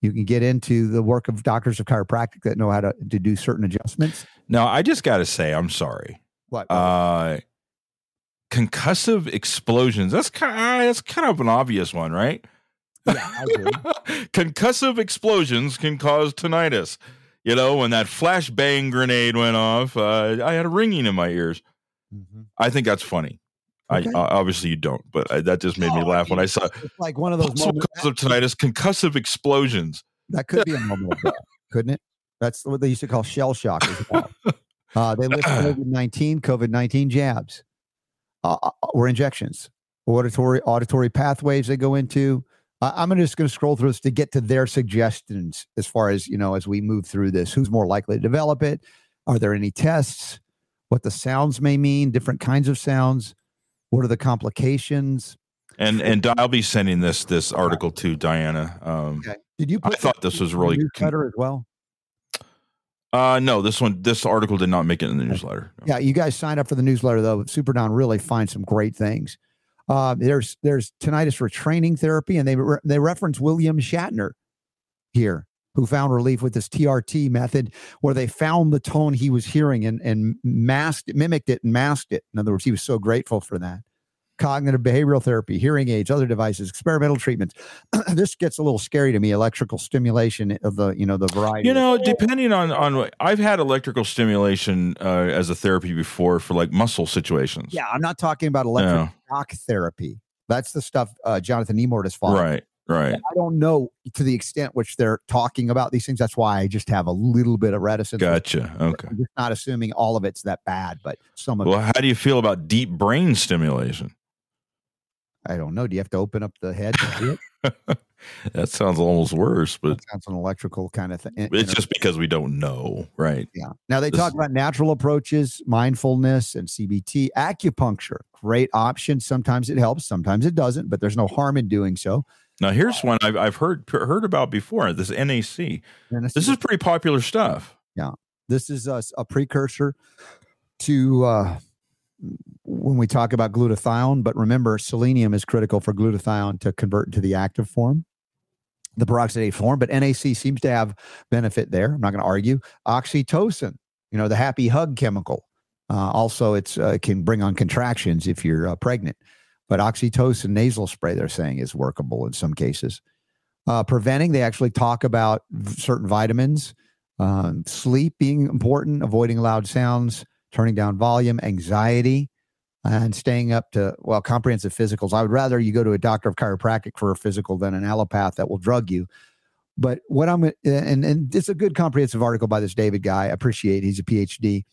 You can get into the work of doctors of chiropractic that know how to, to do certain adjustments. Now, I just got to say, I'm sorry. What? Uh, concussive explosions. That's kind. Of, uh, that's kind of an obvious one, right? Yeah, I agree. [LAUGHS] concussive explosions can cause tinnitus. You know, when that flashbang grenade went off, uh, I had a ringing in my ears. Mm-hmm. I think that's funny. Okay. I uh, obviously you don't, but I, that just made no, me laugh when I saw it's like one of those moments of tinnitus, concussive explosions. That could be a moment, [LAUGHS] couldn't it? That's what they used to call shell shock as well. [LAUGHS] Uh, they list COVID 19, COVID 19 jabs uh, uh, or injections, auditory, auditory pathways they go into. Uh, I'm just going to scroll through this to get to their suggestions as far as, you know, as we move through this. Who's more likely to develop it? Are there any tests? What the sounds may mean, different kinds of sounds. What are the complications? And and I'll be sending this this article to Diana. Um, okay. Did you? I thought this was really better as well. Uh, no, this one, this article did not make it in the newsletter. No. Yeah, you guys signed up for the newsletter though. Super Don really finds some great things. Uh, there's there's tinnitus retraining therapy, and they re- they reference William Shatner here, who found relief with this TRT method, where they found the tone he was hearing and and masked mimicked it and masked it. In other words, he was so grateful for that cognitive behavioral therapy, hearing aids, other devices, experimental treatments. [CLEARS THROAT] this gets a little scary to me. Electrical stimulation of the, you know, the variety. You know, depending on on, I've had electrical stimulation uh, as a therapy before for like muscle situations. Yeah, I'm not talking about electric yeah. shock therapy. That's the stuff uh, Jonathan Emord has followed. Right. Right. I don't know to the extent which they're talking about these things. That's why I just have a little bit of reticence. Gotcha. Okay. I'm just not assuming all of it's that bad, but some of well, it. how do you feel about deep brain stimulation? I don't know. Do you have to open up the head [LAUGHS] that sounds almost worse, but that sounds an electrical kind of thing. It's just because we don't know, right? Yeah. Now they this, talk about natural approaches, mindfulness, and CBT, acupuncture. Great option. Sometimes it helps, sometimes it doesn't, but there's no harm in doing so. Now here's one I've, I've heard heard about before. This NAC. NAC. This is pretty popular stuff. Yeah. This is a, a precursor to uh, when we talk about glutathione, but remember, selenium is critical for glutathione to convert into the active form, the peroxidase form. But NAC seems to have benefit there. I'm not going to argue. Oxytocin, you know, the happy hug chemical. Uh, also, it's uh, can bring on contractions if you're uh, pregnant. But oxytocin nasal spray, they're saying, is workable in some cases. Uh, preventing, they actually talk about certain vitamins um, sleep being important, avoiding loud sounds, turning down volume, anxiety, and staying up to, well, comprehensive physicals. I would rather you go to a doctor of chiropractic for a physical than an allopath that will drug you. But what I'm, and, and it's a good comprehensive article by this David guy. I appreciate he's a PhD.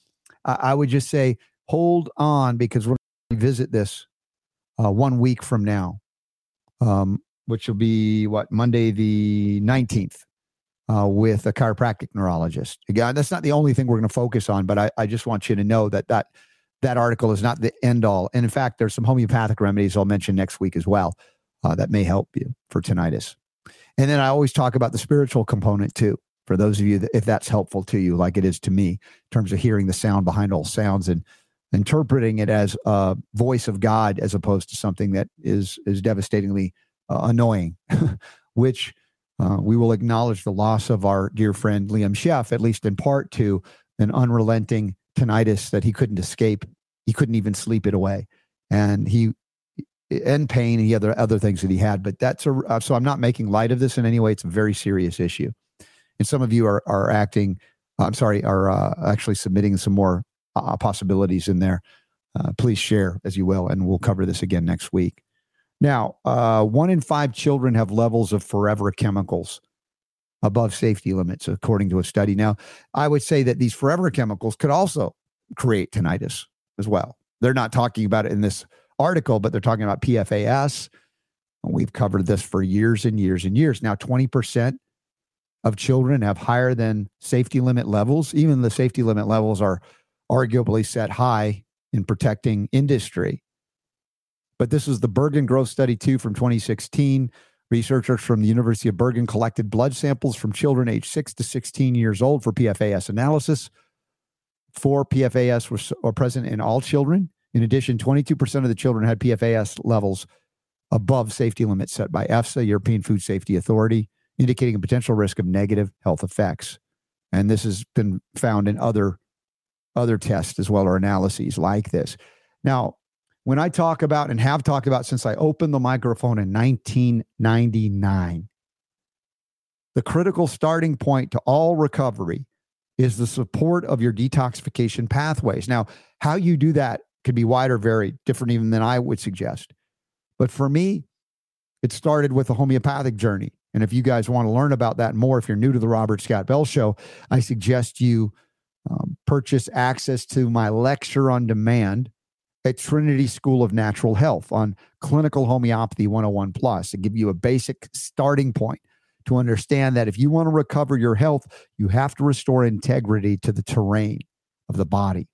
I, I would just say hold on because we're going to revisit this uh, one week from now, um, which will be what, Monday the 19th uh, with a chiropractic neurologist. Again, that's not the only thing we're going to focus on, but I, I just want you to know that that that article is not the end all. And in fact, there's some homeopathic remedies I'll mention next week as well uh, that may help you for tinnitus. And then I always talk about the spiritual component too, for those of you that if that's helpful to you, like it is to me, in terms of hearing the sound behind all sounds and interpreting it as a voice of God as opposed to something that is is devastatingly uh, annoying, [LAUGHS] which uh, we will acknowledge the loss of our dear friend Liam Scheff, at least in part to an unrelenting tinnitus that he couldn't escape. He couldn't even sleep it away, and he and pain and he other other things that he had. But that's a uh, so I'm not making light of this in any way. It's a very serious issue, and some of you are are acting. I'm sorry, are uh, actually submitting some more uh, possibilities in there. Uh, please share as you will, and we'll cover this again next week. Now, uh, one in five children have levels of forever chemicals above safety limits, according to a study. Now, I would say that these forever chemicals could also create tinnitus as well. They're not talking about it in this article, but they're talking about PFAS. And we've covered this for years and years and years. Now, 20% of children have higher than safety limit levels. Even the safety limit levels are arguably set high in protecting industry. But this is the Bergen Growth Study 2 from 2016. Researchers from the University of Bergen collected blood samples from children aged 6 to 16 years old for PFAS analysis. Four PFAS were, were present in all children. In addition, 22% of the children had PFAS levels above safety limits set by EFSA, European Food Safety Authority, indicating a potential risk of negative health effects. And this has been found in other other tests as well or analyses like this. Now, when I talk about and have talked about since I opened the microphone in 1999, the critical starting point to all recovery is the support of your detoxification pathways. Now, how you do that could be wide or very different even than I would suggest. But for me, it started with a homeopathic journey. And if you guys want to learn about that more, if you're new to the Robert Scott Bell Show, I suggest you um, purchase access to my lecture on demand at Trinity School of Natural Health on Clinical Homeopathy 101 Plus to give you a basic starting point to understand that if you want to recover your health, you have to restore integrity to the terrain of the body.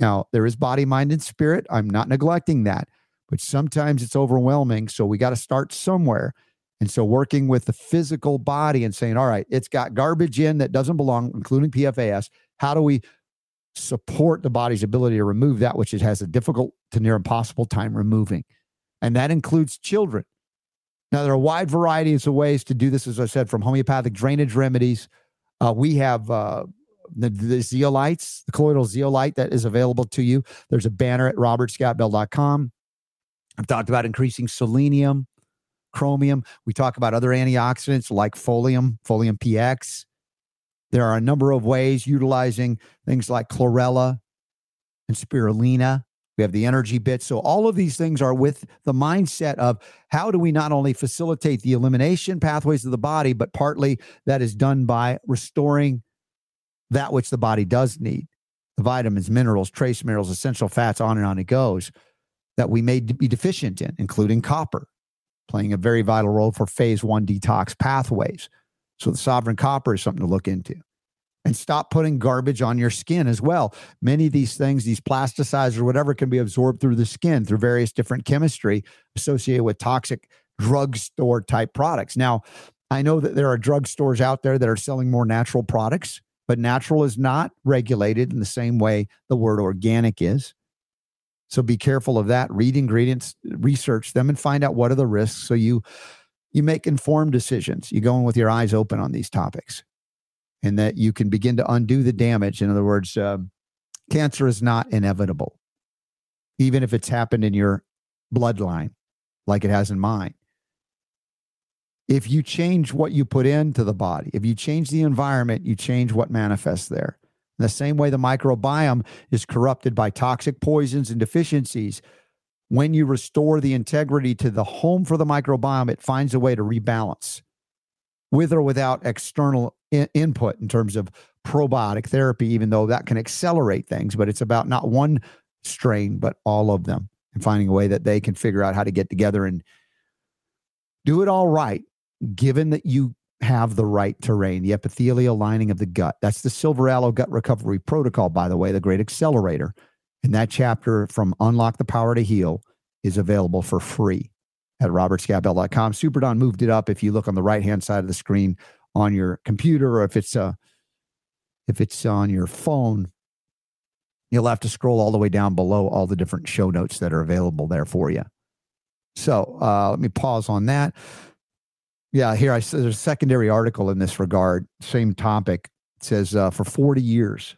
Now, there is body, mind, and spirit. I'm not neglecting that, but sometimes it's overwhelming. So we got to start somewhere. And so working with the physical body and saying, all right, it's got garbage in that doesn't belong, including PFAS. How do we support the body's ability to remove that which it has a difficult to near impossible time removing. And that includes children. Now, there are wide varieties of ways to do this, as I said, from homeopathic drainage remedies. Uh, we have uh, the, the zeolites, the colloidal zeolite that is available to you. There's a banner at robertscottbell.com. I've talked about increasing selenium, chromium. We talk about other antioxidants like folium, folium PX. There are a number of ways utilizing things like chlorella and spirulina. We have the energy bit. So, all of these things are with the mindset of how do we not only facilitate the elimination pathways of the body, but partly that is done by restoring that which the body does need the vitamins, minerals, trace minerals, essential fats, on and on it goes that we may be deficient in, including copper, playing a very vital role for phase one detox pathways. So the sovereign copper is something to look into. And stop putting garbage on your skin as well. Many of these things, these plasticizers whatever, can be absorbed through the skin through various different chemistry associated with toxic drugstore type products. Now, I know that there are drugstores out there that are selling more natural products, but natural is not regulated in the same way the word organic is. So be careful of that. Read ingredients, research them, and find out what are the risks so you you make informed decisions. You go in with your eyes open on these topics and that you can begin to undo the damage. In other words, uh, cancer is not inevitable, even if it's happened in your bloodline, like it has in mine. If you change what you put into the body, if you change the environment, you change what manifests there. In the same way the microbiome is corrupted by toxic poisons and deficiencies, when you restore the integrity to the home for the microbiome, it finds a way to rebalance with or without external in- input in terms of probiotic therapy, even though that can accelerate things. But it's about not one strain, but all of them and finding a way that they can figure out how to get together and do it all right, given that you have the right terrain, the epithelial lining of the gut. That's the Silver Aloe Gut Recovery Protocol, by the way, the great accelerator. And that chapter from Unlock the Power to Heal is available for free at robertscottbell.com. Super Don moved it up if you look on the right hand side of the screen on your computer or if it's uh if it's on your phone, you'll have to scroll all the way down below all the different show notes that are available there for you. So uh, let me pause on that. Yeah, here I there's a secondary article in this regard, same topic. It says uh, for 40 years,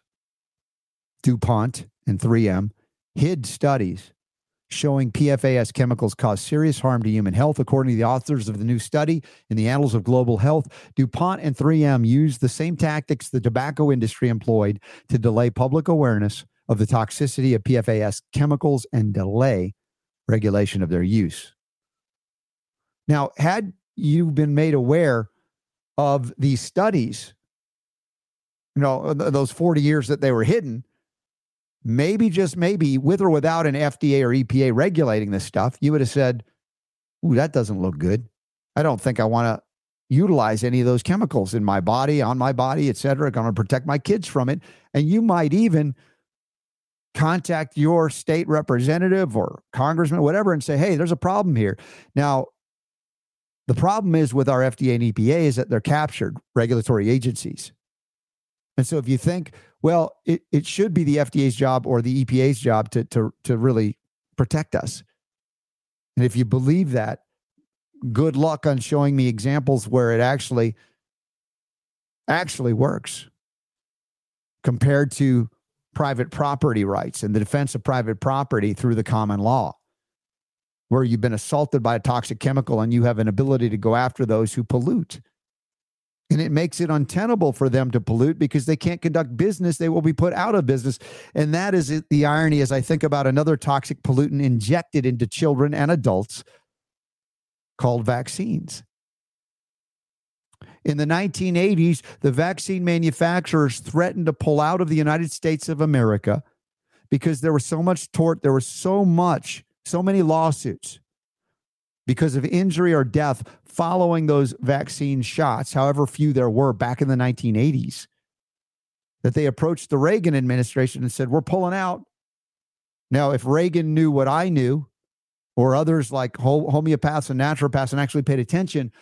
DuPont and 3M hid studies showing PFAS chemicals cause serious harm to human health. According to the authors of the new study in the Annals of Global Health, DuPont and 3M used the same tactics the tobacco industry employed to delay public awareness of the toxicity of PFAS chemicals and delay regulation of their use. Now, had you been made aware of these studies, you know, those 40 years that they were hidden, maybe just maybe with or without an FDA or EPA regulating this stuff, you would have said, Ooh, that doesn't look good. I don't think I want to utilize any of those chemicals in my body, on my body, et cetera. I'm going to protect my kids from it. And you might even contact your state representative or congressman, whatever, and say, hey, there's a problem here. Now, the problem is with our FDA and EPA is that they're captured regulatory agencies. And so if you think, well, it, it should be the FDA's job or the EPA's job to, to, to really protect us. And if you believe that, good luck on showing me examples where it actually actually works compared to private property rights and the defense of private property through the common law where you've been assaulted by a toxic chemical and you have an ability to go after those who pollute and it makes it untenable for them to pollute because they can't conduct business. They will be put out of business. And that is the irony as I think about another toxic pollutant injected into children and adults called vaccines. In the 1980s, the vaccine manufacturers threatened to pull out of the United States of America because there was so much tort, there was so much, so many lawsuits because of injury or death following those vaccine shots, however few there were back in the 1980s, that they approached the Reagan administration and said, We're pulling out. Now, if Reagan knew what I knew, or others like homeopaths and naturopaths and actually paid attention,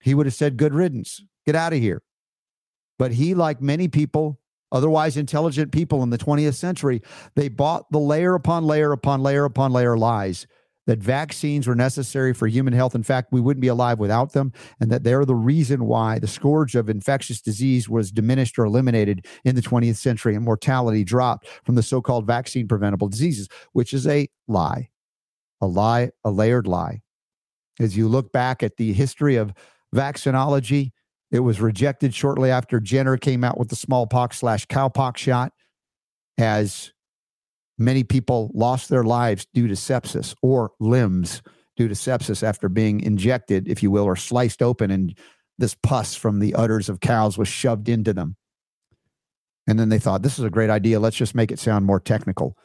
he would have said, Good riddance, get out of here. But he, like many people, otherwise intelligent people in the 20th century, they bought the layer upon layer upon layer upon layer lies that vaccines were necessary for human health. In fact, we wouldn't be alive without them, and that they're the reason why the scourge of infectious disease was diminished or eliminated in the 20th century and mortality dropped from the so called vaccine preventable diseases, which is a lie, a lie, a layered lie. As you look back at the history of vaccinology, it was rejected shortly after Jenner came out with the smallpox slash cowpox shot as Many people lost their lives due to sepsis or limbs due to sepsis after being injected, if you will, or sliced open, and this pus from the udders of cows was shoved into them. And then they thought, this is a great idea. Let's just make it sound more technical.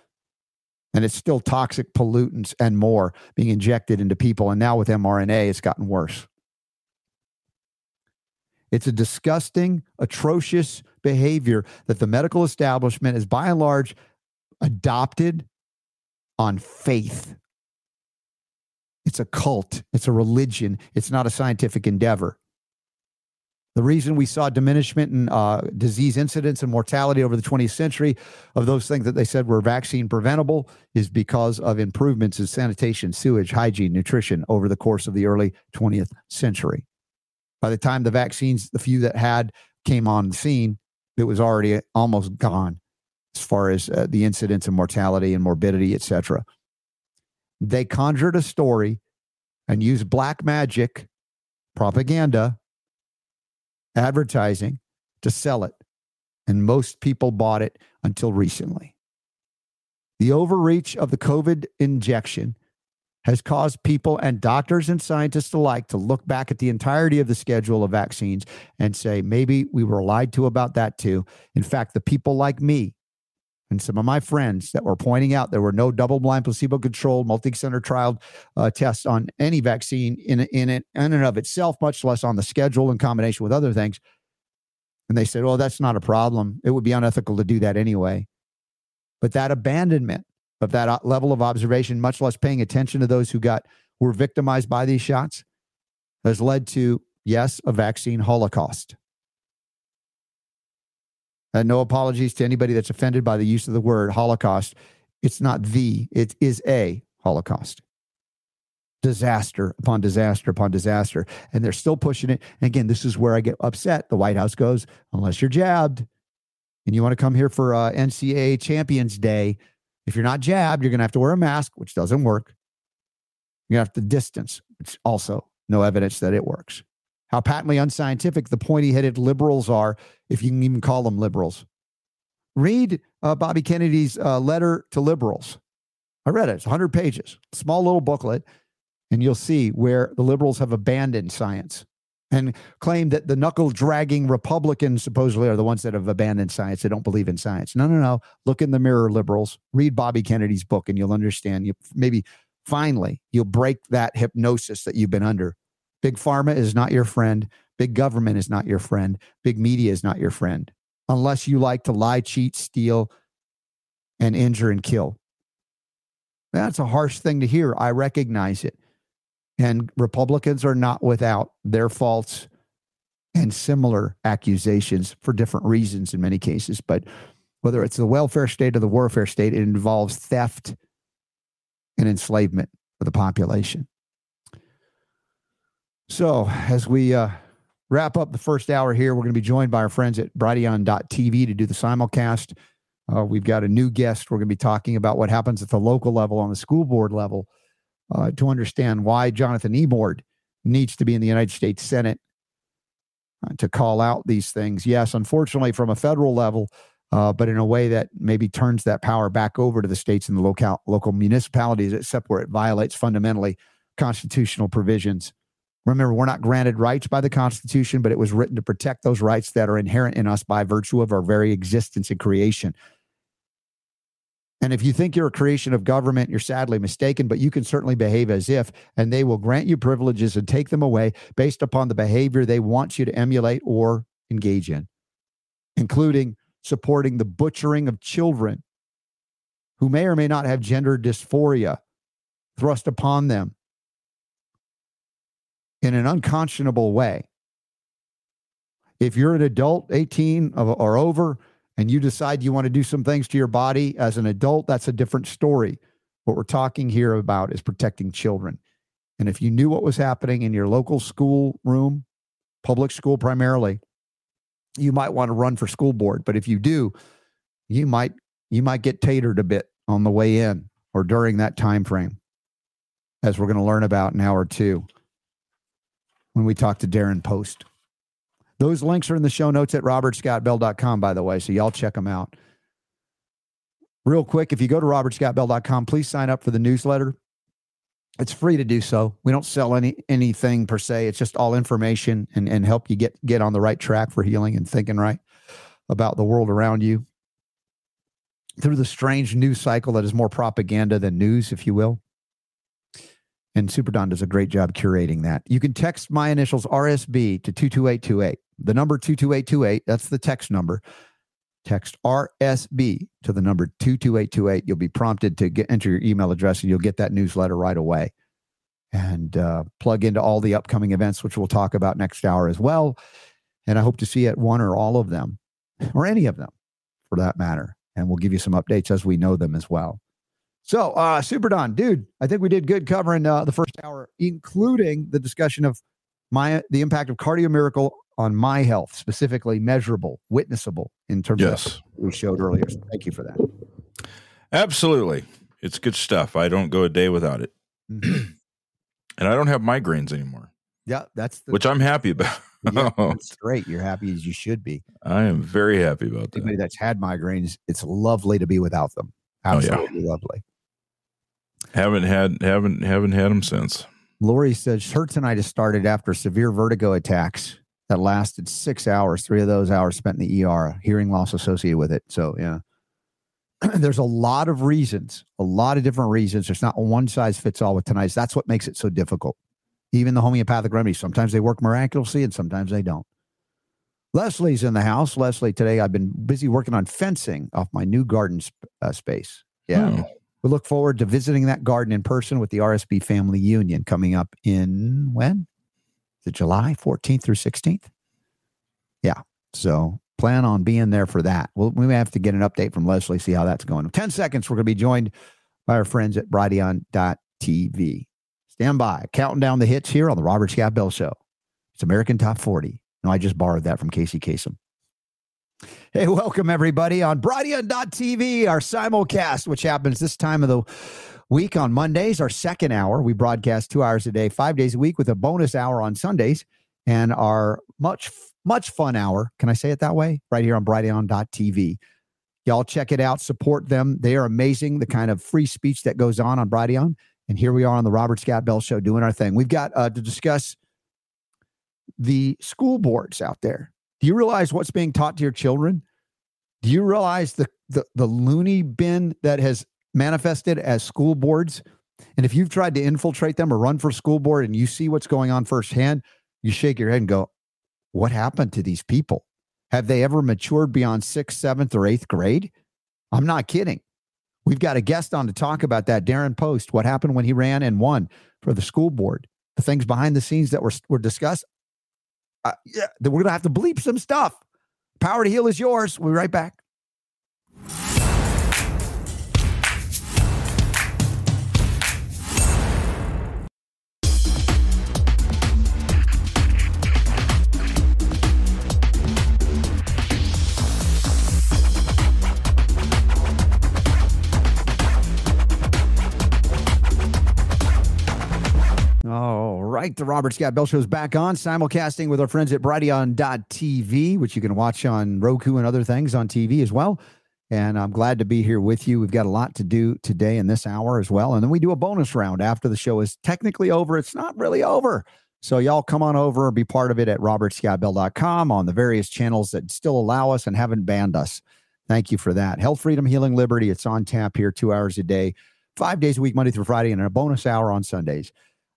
And it's still toxic pollutants and more being injected into people. And now with mRNA, it's gotten worse. It's a disgusting, atrocious behavior that the medical establishment is by and large adopted on faith. It's a cult, it's a religion, it's not a scientific endeavor. The reason we saw diminishment in uh, disease incidence and mortality over the 20th century of those things that they said were vaccine preventable is because of improvements in sanitation, sewage, hygiene, nutrition over the course of the early 20th century. By the time the vaccines, the few that had came on the scene, it was already almost gone as far as uh, the incidence of mortality and morbidity, et cetera. They conjured a story and used black magic propaganda, advertising to sell it. And most people bought it until recently. The overreach of the COVID injection has caused people and doctors and scientists alike to look back at the entirety of the schedule of vaccines and say, maybe we were lied to about that too. In fact, the people like me and some of my friends that were pointing out there were no double blind, placebo controlled, multi center trial uh, tests on any vaccine in, in, it, in and of itself, much less on the schedule in combination with other things. And they said, oh, that's not a problem. It would be unethical to do that anyway. But that abandonment of that uh, level of observation, much less paying attention to those who got were victimized by these shots, has led to yes, a vaccine holocaust. And no apologies to anybody that's offended by the use of the word Holocaust. It's not the, it is a Holocaust. Disaster upon disaster upon disaster. And they're still pushing it. And again, this is where I get upset. The White House goes, unless you're jabbed and you want to come here for uh, NCAA Champions Day, if you're not jabbed, you're going to have to wear a mask, which doesn't work. To have to distance, which also no evidence that it works. How patently unscientific the pointy headed liberals are, if you can even call them liberals. Read uh, Bobby Kennedy's uh, letter to liberals. I read it, it's 100 pages, small little booklet, and you'll see where the liberals have abandoned science and claim that the knuckle dragging Republicans supposedly are the ones that have abandoned science. They don't believe in science. No, no, no. Look in the mirror, liberals. Read Bobby Kennedy's book and you'll understand. You maybe finally you'll break that hypnosis that you've been under. Big pharma is not your friend. Big government is not your friend. Big media is not your friend unless you like to lie, cheat, steal, and injure and kill. That's a harsh thing to hear. I recognize it. And Republicans are not without their faults and similar accusations for different reasons in many cases. But whether it's the welfare state or the warfare state, it involves theft and enslavement of the population. So, as we uh, wrap up the first hour here, we're going to be joined by our friends at Brighteon.tv to do the simulcast. Uh, we've got a new guest. We're going to be talking about what happens at the local level, on the school board level, uh, to understand why Jonathan Emord needs to be in the United States Senate uh, to call out these things. Yes, unfortunately, from a federal level, uh, but in a way that maybe turns that power back over to the states and the local local municipalities, except where it violates fundamentally constitutional provisions. Remember, we're not granted rights by the Constitution, but it was written to protect those rights that are inherent in us by virtue of our very existence and creation. And if you think you're a creation of government, you're sadly mistaken, but you can certainly behave as if, and they will grant you privileges and take them away based upon the behavior they want you to emulate or engage in, including supporting the butchering of children who may or may not have gender dysphoria thrust upon them in an unconscionable way. If you're an adult, 18 or over, and you decide you want to do some things to your body as an adult, that's a different story. What we're talking here about is protecting children. And if you knew what was happening in your local school room, public school primarily, you might want to run for school board. But if you do, you might you might get tatered a bit on the way in or during that time frame, as we're going to learn about in hour two when we talk to Darren Post. Those links are in the show notes at robertscottbell.com, by the way, so y'all check them out. Real quick, if you go to robertscottbell.com, please sign up for the newsletter. It's free to do so. We don't sell any anything per se. It's just all information and, and help you get get on the right track for healing and thinking right about the world around you through the strange news cycle that is more propaganda than news, if you will. And Super Don does a great job curating that. You can text my initials RSB to 22828 the number 22828, that's the text number. Text RSB to the number 22828. You'll be prompted to get enter your email address and you'll get that newsletter right away. And uh, plug into all the upcoming events, which we'll talk about next hour as well. And I hope to see you at one or all of them, or any of them for that matter. And we'll give you some updates as we know them as well. So, uh, Super Don, dude, I think we did good covering uh, the first hour, including the discussion of my the impact of Cardio Miracle on my health, specifically measurable, witnessable in terms yes. of we showed earlier. So thank you for that. Absolutely. It's good stuff. I don't go a day without it. Mm-hmm. [CLEARS THROAT] and I don't have migraines anymore. Yeah, that's the, which I'm happy about. yeah, [LAUGHS] that's great. You're happy as you should be. I am very happy about that. Anybody that's had migraines, it's lovely to be without them. Oh, yeah. Absolutely lovely. Haven't had haven't haven't had them since. Lori says her tinnitus started after severe vertigo attacks that lasted six hours. Three of those hours spent in the ER, hearing loss associated with it. So, yeah. [CLEARS THROAT] There's a lot of reasons, a lot of different reasons. There's not one size fits all with tinnitus. That's what makes it so difficult. Even the homeopathic remedies, sometimes they work miraculously and sometimes they don't. Leslie's in the house. Leslie, today I've been busy working on fencing off my new garden sp- uh, space. Yeah. Hmm. We look forward to visiting that garden in person with the RSB Family Union coming up in when? Is it July 14th through 16th? Yeah. So plan on being there for that. Well, we may have to get an update from Leslie, see how that's going. In 10 seconds, we're going to be joined by our friends at Brighteon.tv. Stand by, counting down the hits here on the Robert Scott Bell Show. It's American Top 40. No, I just borrowed that from Casey Kasem. Hey, welcome everybody on Brighteon.tv, our simulcast, which happens this time of the week on Mondays, our second hour. We broadcast two hours a day, five days a week, with a bonus hour on Sundays, and our much, much fun hour. Can I say it that way? Right here on Brighteon.tv. Y'all check it out, support them. They are amazing, the kind of free speech that goes on on Brighteon. And here we are on the Robert Scott Bell Show doing our thing. We've got uh, to discuss the school boards out there. Do you realize what's being taught to your children? Do you realize the, the, the loony bin that has manifested as school boards? And if you've tried to infiltrate them or run for school board and you see what's going on firsthand, you shake your head and go, What happened to these people? Have they ever matured beyond sixth, seventh, or eighth grade? I'm not kidding. We've got a guest on to talk about that. Darren Post, what happened when he ran and won for the school board, the things behind the scenes that were, were discussed. Uh, yeah, we're going to have to bleep some stuff. Power to heal is yours. We'll be right back. Right. The Robert Scott Bell Show is back on, simulcasting with our friends at Brighteon.tv, which you can watch on Roku and other things on TV as well. And I'm glad to be here with you. We've got a lot to do today in this hour as well. And then we do a bonus round after the show is technically over. It's not really over. So y'all come on over and be part of it at robertscottbell.com on the various channels that still allow us and haven't banned us. Thank you for that. Health, freedom, healing, liberty. It's on tap here two hours a day, five days a week, Monday through Friday, and a bonus hour on Sundays.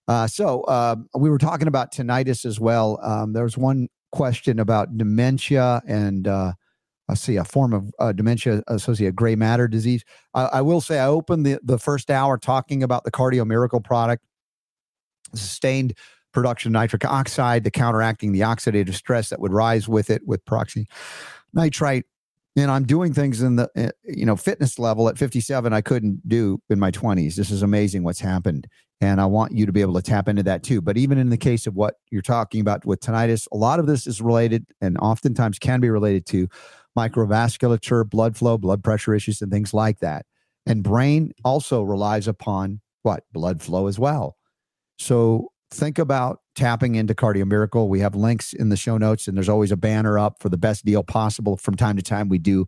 Uh, so uh, we were talking about tinnitus as well. Um, there was one question about dementia and uh, I see a form of uh, dementia associated gray matter disease. I, I will say I opened the, the first hour talking about the Cardio Miracle product, sustained production of nitric oxide, the counteracting the oxidative stress that would rise with it with peroxy nitrite. And I'm doing things in the uh, you know fitness level at 57 I couldn't do in my 20s. This is amazing what's happened, and I want you to be able to tap into that too. But even in the case of what you're talking about with tinnitus, a lot of this is related and oftentimes can be related to microvasculature, blood flow, blood pressure issues, and things like that. And brain also relies upon what blood flow as well. So think about tapping into Cardio Miracle. We have links in the show notes, and there's always a banner up for the best deal possible. From time to time, we do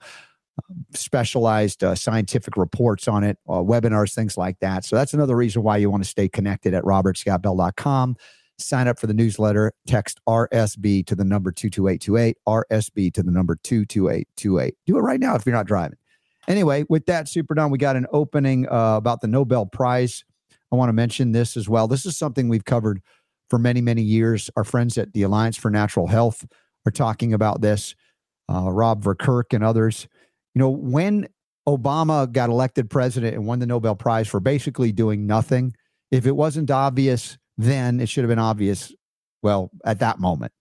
um, specialized uh, scientific reports on it, uh, webinars, things like that. So that's another reason why you want to stay connected at robertscottbell.com. Sign up for the newsletter, text RSB to the number 22828, RSB to the number 22828. Do it right now if you're not driving. Anyway, with that, Super Don, we got an opening uh, about the Nobel Prize. I want to mention this as well. This is something we've covered for many, many years. Our friends at the Alliance for Natural Health are talking about this. Uh, Rob Verkerk and others. You know, when Obama got elected president and won the Nobel Prize for basically doing nothing, if it wasn't obvious then, it should have been obvious, well, at that moment.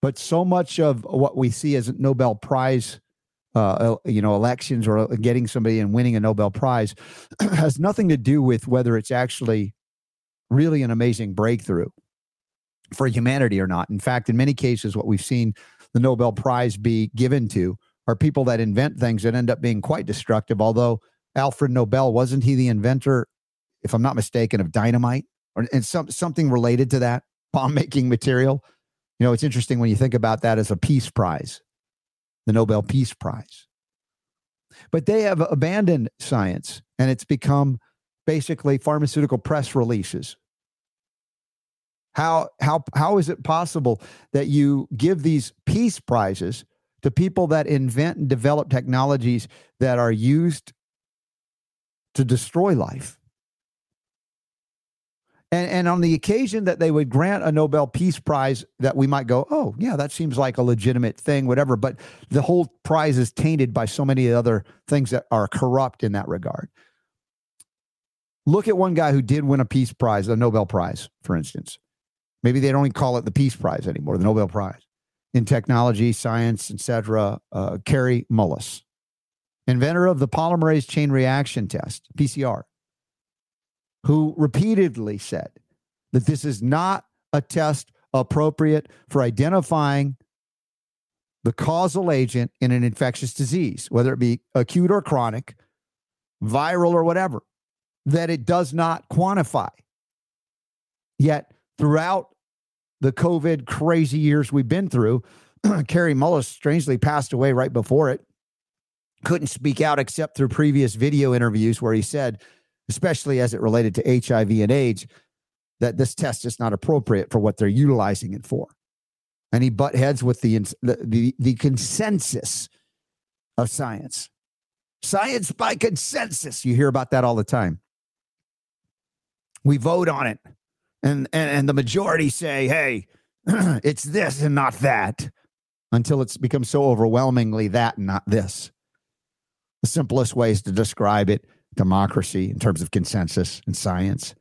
But so much of what we see as Nobel Prize uh, you know, elections or getting somebody and winning a Nobel Prize [CLEARS THROAT] has nothing to do with whether it's actually really an amazing breakthrough for humanity or not. In fact, in many cases, what we've seen the Nobel Prize be given to are people that invent things that end up being quite destructive. Although Alfred Nobel wasn't he the inventor, if I'm not mistaken, of dynamite or and some something related to that? [LAUGHS] bomb making material. You know, it's interesting when you think about that as a peace prize, the Nobel Peace Prize. But they have abandoned science and it's become basically pharmaceutical press releases. How, how, how is it possible that you give these peace prizes to people that invent and develop technologies that are used to destroy life? And, and on the occasion that they would grant a Nobel Peace Prize, that we might go, oh, yeah, that seems like a legitimate thing, whatever. But the whole prize is tainted by so many other things that are corrupt in that regard. Look at one guy who did win a Peace Prize, a Nobel Prize, for instance. Maybe they don't even call it the Peace Prize anymore, the Nobel Prize in technology, science, etc. Uh, Kary Mullis, inventor of the polymerase chain reaction test, PCR who repeatedly said that this is not a test appropriate for identifying the causal agent in an infectious disease, whether it be acute or chronic, viral or whatever, that it does not quantify. Yet, throughout the COVID crazy years we've been through, [CLEARS THROAT] Kary Mullis strangely passed away right before it. Couldn't speak out except through previous video interviews where he said, especially as it related to HIV and AIDS, that this test is not appropriate for what they're utilizing it for. And he butt heads with the, the, the, the consensus of science. Science by consensus. You hear about that all the time. We vote on it, and, and, and the majority say, hey, [CLEARS THROAT] it's this and not that, until it's become so overwhelmingly that and not this. The simplest ways to describe it democracy in terms of consensus and science,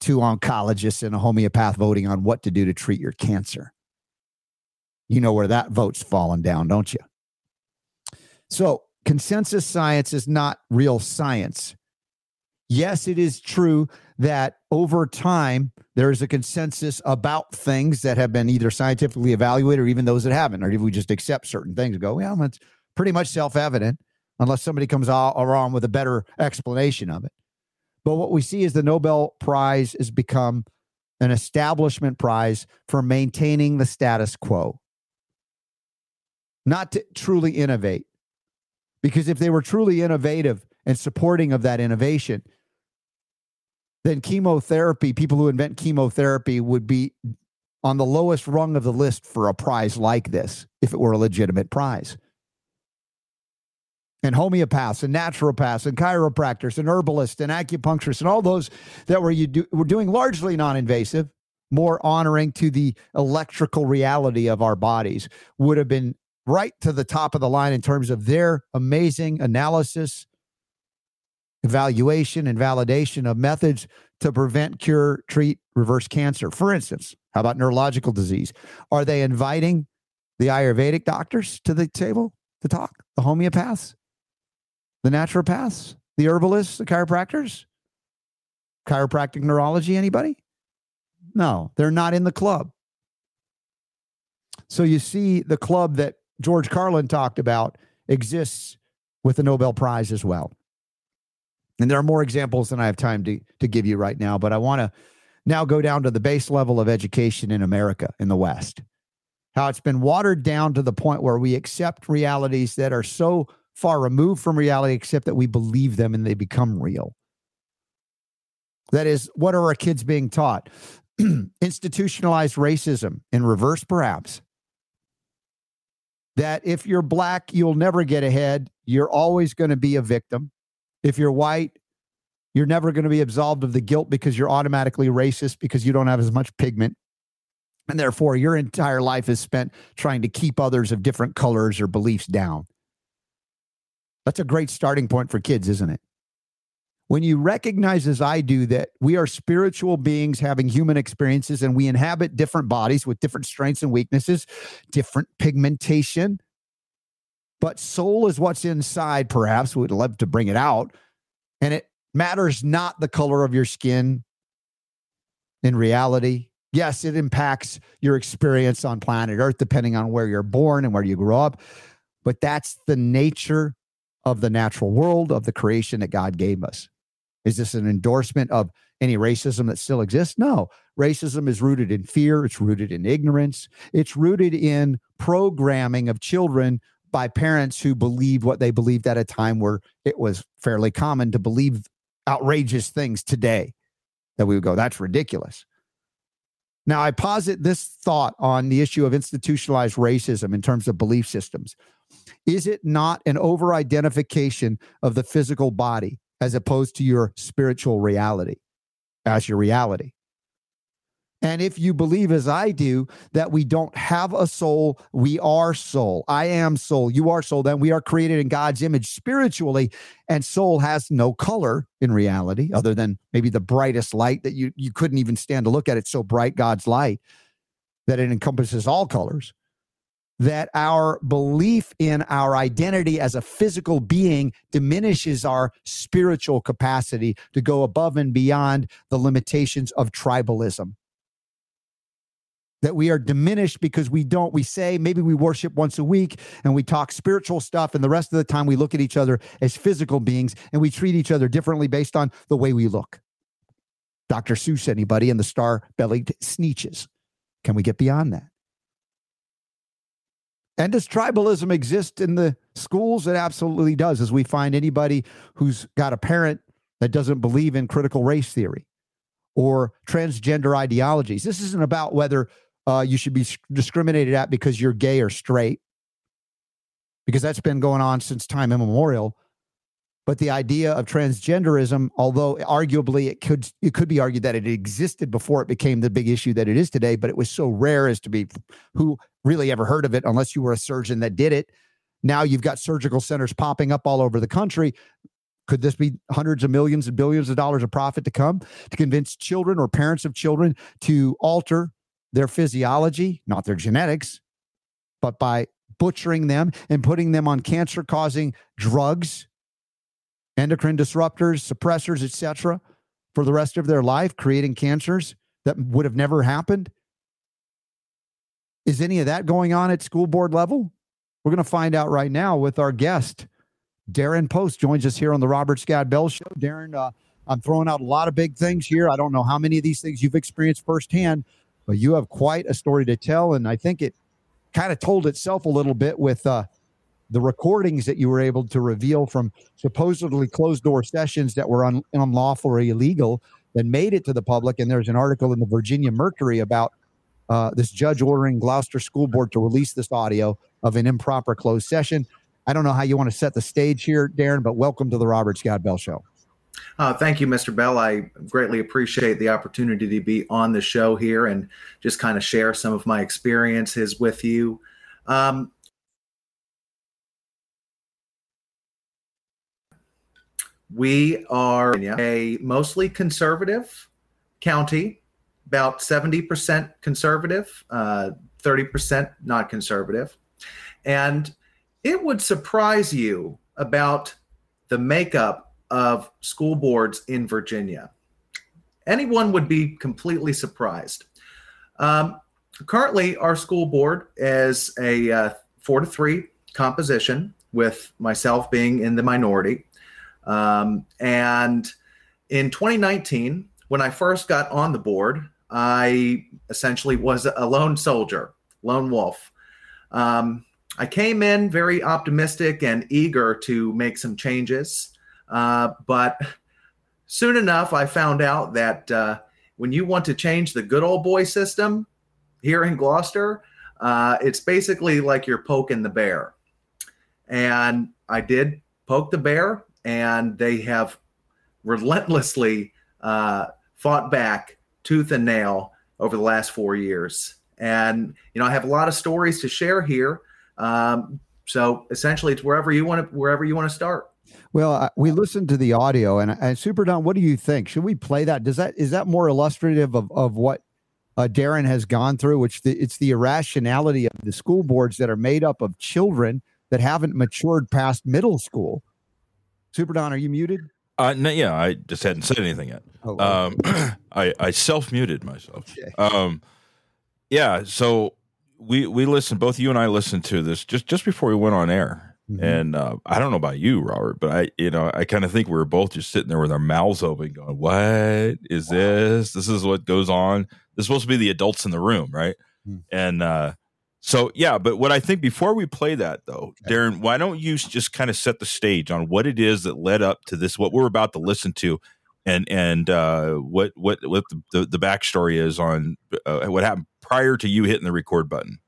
two oncologists and a homeopath voting on what to do to treat your cancer. You know where that vote's fallen down, don't you? So, consensus science is not real science. Yes, it is true that over time, there is a consensus about things that have been either scientifically evaluated or even those that haven't, or if we just accept certain things go, well, it's pretty much self evident unless somebody comes around with a better explanation of it. But what we see is the Nobel Prize has become an establishment prize for maintaining the status quo, not to truly innovate. Because if they were truly innovative and supporting of that innovation, then chemotherapy, people who invent chemotherapy would be on the lowest rung of the list for a prize like this if it were a legitimate prize. And homeopaths and naturopaths and chiropractors and herbalists and acupuncturists and all those that were you do, were doing largely non-invasive, more honoring to the electrical reality of our bodies would have been right to the top of the line in terms of their amazing analysis, evaluation, and validation of methods to prevent, cure, treat, reverse cancer. For instance, how about neurological disease? Are they inviting the Ayurvedic doctors to the table to talk, the homeopaths? The naturopaths, the herbalists, the chiropractors, chiropractic neurology, anybody? No, they're not in the club. So you see, the club that George Carlin talked about exists with the Nobel Prize as well. And there are more examples than I have time to, to give you right now, but I want to now go down to the base level of education in America, in the West. How it's been watered down to the point where we accept realities that are so far removed from reality, except that we believe them and they become real. That is, what are our kids being taught? [CLEARS THROAT] Institutionalized racism in reverse, perhaps. That if you're black, you'll never get ahead. You're always going to be a victim. If you're white, you're never going to be absolved of the guilt because you're automatically racist because you don't have as much pigment. And therefore, your entire life is spent trying to keep others of different colors or beliefs down. That's a great starting point for kids, isn't it? When you recognize, as I do, that we are spiritual beings having human experiences and we inhabit different bodies with different strengths and weaknesses, different pigmentation, but soul is what's inside, perhaps. We'd love to bring it out. And it matters not the color of your skin in reality. Yes, it impacts your experience on planet Earth, depending on where you're born and where you grew up. But that's the nature of the natural world, of the creation that God gave us? Is this an endorsement of any racism that still exists? No. Racism is rooted in fear, it's rooted in ignorance, it's rooted in programming of children by parents who believed what they believed at a time where it was fairly common to believe outrageous things today that we would go, that's ridiculous. Now, I posit this thought on the issue of institutionalized racism in terms of belief systems. Is it not an over identification of the physical body as opposed to your spiritual reality as your reality? And if you believe, as I do, that we don't have a soul, we are soul. I am soul. You are soul. Then we are created in God's image spiritually. And soul has no color in reality, other than maybe the brightest light that you, you couldn't even stand to look at. It's so bright, God's light, that it encompasses all colors. That our belief in our identity as a physical being diminishes our spiritual capacity to go above and beyond the limitations of tribalism that we are diminished because we don't we say maybe we worship once a week and we talk spiritual stuff and the rest of the time we look at each other as physical beings and we treat each other differently based on the way we look. Dr seuss anybody and the star bellied sneetches can we get beyond that? And does tribalism exist in the schools? It absolutely does as we find anybody who's got a parent that doesn't believe in critical race theory or transgender ideologies. This isn't about whether uh, you should be discriminated at because you're gay or straight, because that's been going on since time immemorial. But the idea of transgenderism, although arguably it could it could be argued that it existed before it became the big issue that it is today, but it was so rare as to be who really ever heard of it unless you were a surgeon that did it. Now you've got surgical centers popping up all over the country. Could this be hundreds of millions and billions of dollars of profit to come to convince children or parents of children to alter their physiology, not their genetics, but by butchering them and putting them on cancer causing drugs, endocrine disruptors, suppressors, etc., for the rest of their life, creating cancers that would have never happened? Is any of that going on at school board level? We're going to find out right now with our guest. Darren Post joins us here on the Robert Scott Bell Show. Darren, uh, I'm throwing out a lot of big things here. I don't know how many of these things you've experienced firsthand, but you have quite a story to tell. And I think it kind of told itself a little bit with uh, the recordings that you were able to reveal from supposedly closed door sessions that were un- unlawful or illegal that made it to the public. And there's an article in the Virginia Mercury about uh, this judge ordering Gloucester School Board to release this audio of an improper closed session. I don't know how you want to set the stage here, Darren, but welcome to the Robert Scott Bell Show. Uh, thank you, Mr. Bell. I greatly appreciate the opportunity to be on the show here and just kind of share some of my experiences with you. Um, we are a mostly conservative county, about 70% conservative, uh, 30% not conservative. And it would surprise you about the makeup of school boards in Virginia. Anyone would be completely surprised. Um, currently, our school board is a uh, four to three composition, with myself being in the minority. Um, and in 2019, when I first got on the board, I essentially was a lone soldier, lone wolf. Um, I came in very optimistic and eager to make some changes. Uh, but soon enough, I found out that uh, when you want to change the good old boy system here in Gloucester, uh, it's basically like you're poking the bear. And I did poke the bear, and they have relentlessly uh, fought back tooth and nail over the last four years. And you know, I have a lot of stories to share here. Um, so essentially, it's wherever you want to wherever you want to start. Well, uh, we listened to the audio, and, and Super Don, what do you think? Should we play that? Does that is that more illustrative of of what uh, Darren has gone through? Which the, it's the irrationality of the school boards that are made up of children that haven't matured past middle school. Super Don, are you muted? Uh, no, yeah, I just hadn't said anything yet. Oh, um, [CLEARS THROAT] I I self muted myself. Okay. Um, yeah, so we we listened. Both you and I listened to this just just before we went on air Mhm. And uh, I don't know about you, Robert, but I, you know, I kind of think we were both just sitting there with our mouths open, going, "What is this? This is what goes on. This is supposed to be the adults in the room, right?" Hmm. And uh, so, yeah. But what I think before we play that, though, Okay. Darren, why don't you just kind of set the stage on what it is that led up to this, what we're about to listen to, and and uh, what what what the, the, the backstory is on uh, what happened prior to you hitting the record button.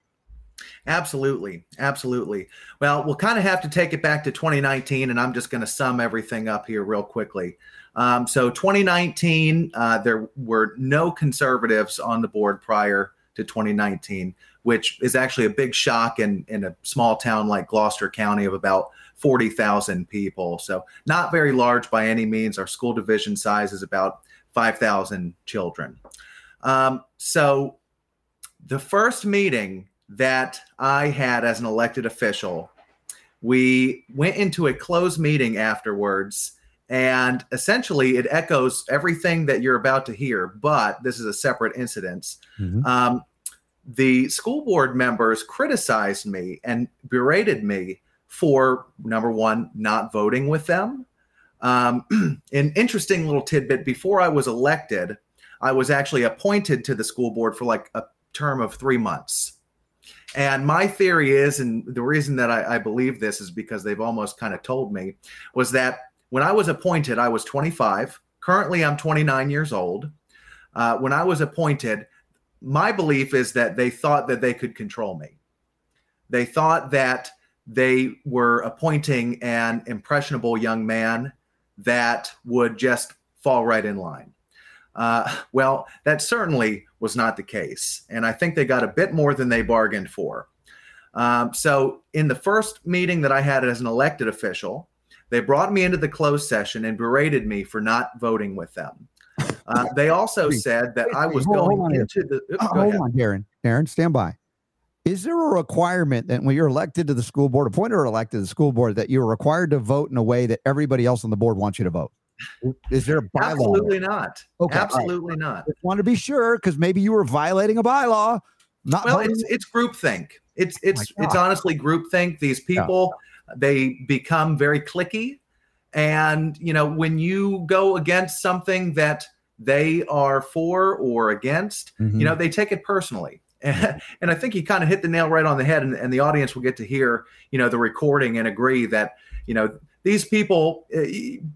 Absolutely. Absolutely. Well, we'll kind of have to take it back to 2019, and I'm just going to sum everything up here real quickly. Um, so, 2019, uh, there were no conservatives on the board prior to 2019, which is actually a big shock in, in a small town like Gloucester County of about 40,000 people. So, not very large by any means. Our school division size is about 5,000 children. Um, so, the first meeting that I had as an elected official, we went into a closed meeting afterwards. And essentially, it echoes everything that you're about to hear, but this is a separate incident. Mhm. Um, the school board members criticized me and berated me for number one, not voting with them. Um, [CLEARS THROAT] an interesting little tidbit before I was elected, I was actually appointed to the school board for like a term of three months. And my theory is, and the reason that I, I believe this is because they've almost kind of told me, was that when I was appointed, I was 25. Currently, I'm 29 years old. Uh, when I was appointed, my belief is that they thought that they could control me. They thought that they were appointing an impressionable young man that would just fall right in line. Uh, well, that certainly was not the case. And I think they got a bit more than they bargained for. Um, so, in the first meeting that I had as an elected official, they brought me into the closed session and berated me for not voting with them. Uh, they also said that I was hold- hold going on here. the. Oops, Uh, hold ahead. on, Darren. Darren, stand by. Is there a requirement that when you're elected to the school board, appointed or elected to the school board, that you're required to vote in a way that everybody else on the board wants you to vote? Is there a bylaw? Absolutely not. Okay, all right. Absolutely not. Just want to be sure because maybe you were violating a bylaw. Not Well, voting. it's it's groupthink. It's it's my it's honestly groupthink. These people they become very clicky, and you know when you go against something that they are for or against, Mhm. you know they take it personally. And, [LAUGHS] and I think you kind of hit the nail right on the head, and, and the audience will get to hear you know the recording and agree that you know these people uh,